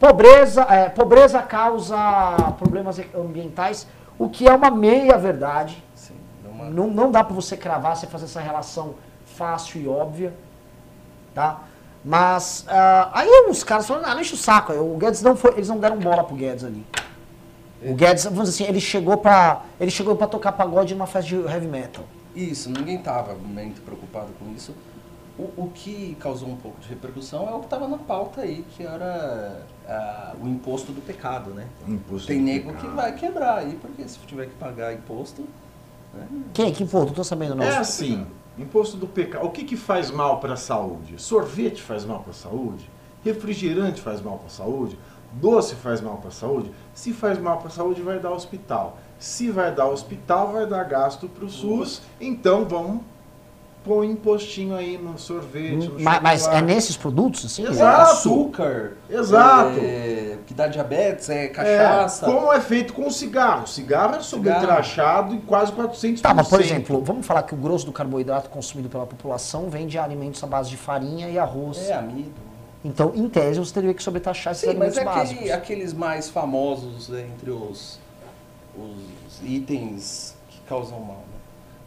A: pobreza, é, pobreza causa problemas ambientais, o que é uma meia verdade.
D: Sim, uma-
A: Não, não dá para você cravar, você fazer essa relação fácil e óbvia, tá? Mas ah, aí os caras falaram, ah, não enche o saco. O Guedes não foi, eles não deram bola pro Guedes ali. O Guedes, vamos dizer assim, ele chegou pra, ele chegou para tocar pagode numa festa de heavy metal.
D: Isso, ninguém estava muito preocupado com isso. O, o que causou um pouco de repercussão é o que estava na pauta aí, que era ah, o imposto do pecado, né?
C: Imposto
D: Tem nego
C: pecado.
D: que vai quebrar aí, porque se tiver que pagar imposto. Né?
A: Quem? Que pô, não tô sabendo não.
C: É assim, imposto do pecado. O que, que faz mal para a saúde? Sorvete faz mal para a saúde? Refrigerante faz mal para a saúde? Doce faz mal para a saúde? Se faz mal para a saúde, vai dar hospital. Se vai dar hospital, vai dar gasto para o SUS. Então vamos põe impostinho aí no sorvete, no
A: Mas, mas é nesses produtos, assim?
C: Exato.
D: É açúcar.
C: Exato.
D: é, que dá diabetes, é
C: É,
D: cachaça.
C: como é feito com cigarro. Cigarro é sobretrachado em quase 400%.
A: Tá, mas por exemplo, vamos falar que o grosso do carboidrato consumido pela população vem de alimentos à base de farinha e arroz.
D: É amido.
A: Então, em tese, você teria que sobretaxar esses
D: Sim, mas
A: alimentos
D: é
A: básicos.
D: aquele, aqueles mais famosos entre os, os itens que causam mal, né?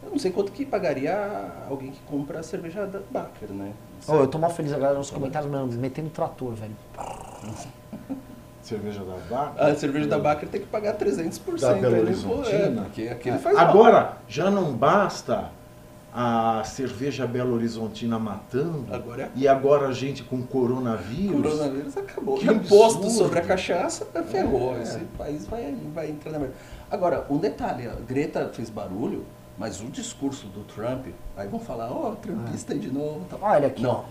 D: Eu não sei quanto que pagaria alguém que compra a cerveja da Baker, né?
A: Ô, eu tô mal feliz agora nos comentários, mano, metendo trator, velho.
C: Cerveja da vaca.
D: A cerveja da Baker tem que pagar 300%.
C: Da Belo
D: aí,
C: Horizontina.
D: é, porque aquele faz mal.
C: Agora, já não basta a cerveja Belo Horizontina matando.
D: Agora é-
C: E agora a gente com
D: O
C: coronavírus.
D: coronavírus acabou.
C: Que
D: o imposto
C: absurdo.
D: sobre a cachaça ferrou.
C: É.
D: Esse país vai, vai entrar na merda. Agora, um detalhe, a Greta fez barulho, mas o discurso do Trump, aí vão falar, ó, trumpista aí de novo. Tal.
A: Olha aqui,
D: Não.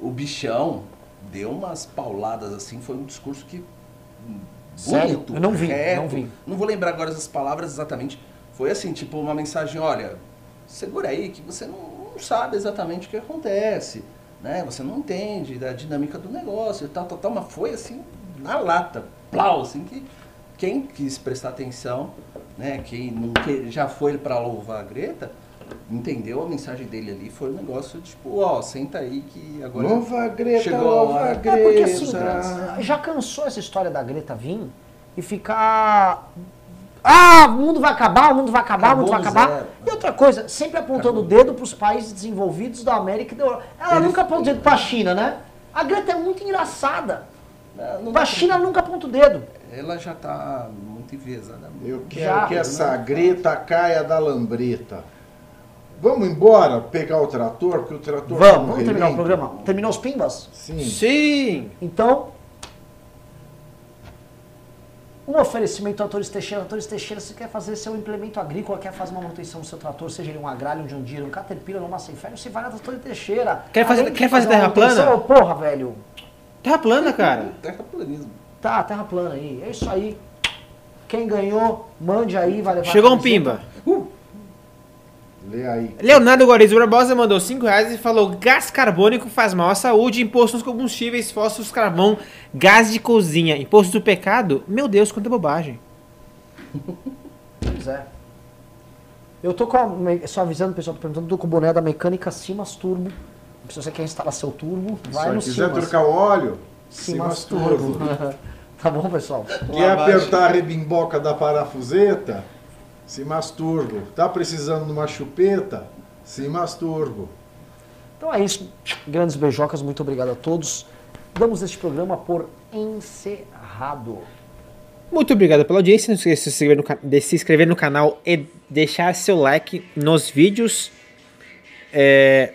D: O bichão deu umas pauladas assim, foi um discurso que.
A: Sério?
D: Bonito,
A: Eu não vi,
D: reto.
A: não vi.
D: Não vou lembrar agora as palavras exatamente. Foi assim, tipo, uma mensagem, olha, segura aí que você não, não sabe exatamente o que acontece, né? Você não entende da dinâmica do negócio e tal, tal, tal, mas foi assim, na lata, plau, assim, que quem quis prestar atenção, né? Quem não que, já foi para louvar a Greta, entendeu a mensagem dele ali, foi um negócio tipo, ó, senta aí que agora
C: Louva a Greta,
D: chegou a hora.
C: a
A: É porque assim,
C: Greta.
A: já cansou essa história da Greta vir e ficar. Ah, o mundo vai acabar, o mundo vai acabar, o mundo vai
D: Acabou
A: acabar.
D: zero.
A: E outra coisa, sempre apontando o dedo para os países desenvolvidos da América e da Europa. Ela
D: Ele-
A: nunca aponta o dedo para a China, né? A Greta é muito engraçada.
D: Não, não
A: Para a China ela nunca aponta o dedo.
D: Ela já tá muito enviesada.
C: Eu quero
A: Já.
C: que essa Greta caia da lambreta. Vamos embora pegar o trator, porque o trator tá
A: Vamos, vamos terminar o programa? Terminou os pimbas?
C: Sim.
B: Sim!
A: Então, um oferecimento Tratores Teixeira. Tratores Teixeira, se quer fazer seu implemento agrícola, quer fazer uma manutenção do seu trator, seja ele um agralho, um Deere, um Caterpillar, um Masseyfire, você vai na Tratores Teixeira.
B: Quer fazer- quer fazer
A: uma
B: terra plana?
A: Porra, velho.
B: Terra plana, cara.
D: Terraplanismo.
A: Tá, terra plana aí. É isso aí. Quem ganhou, mande aí, vai levar
B: Chegou um pimba.
C: Lê aí.
B: Leonardo Guarizo Barbosa mandou 5 reais e falou: gás carbônico faz mal à saúde, imposto nos combustíveis, fósforos, carvão, gás de cozinha, imposto do pecado. Meu Deus, quanta bobagem.
A: Pois é. Eu tô com a, só avisando o pessoal, tô perguntando, tô com o boné da mecânica Simas Turbo. Se você quer instalar seu turbo, vai
C: Se
A: no
C: quiser
A: Simas.
C: trocar o óleo,
A: Simas
C: Simas
A: Turbo.
C: Turbo.
A: tá bom, pessoal?
C: Quer
D: Lavagem.
C: apertar a rebimboca da parafuseta? Se masturbo. Tá precisando de uma chupeta? Se masturbo.
A: Então é isso. Grandes beijocas, muito obrigado a todos. Damos este programa por encerrado.
B: Muito obrigado pela audiência. Não esqueça de se inscrever no, ca- de se inscrever no canal e deixar seu like nos vídeos. É,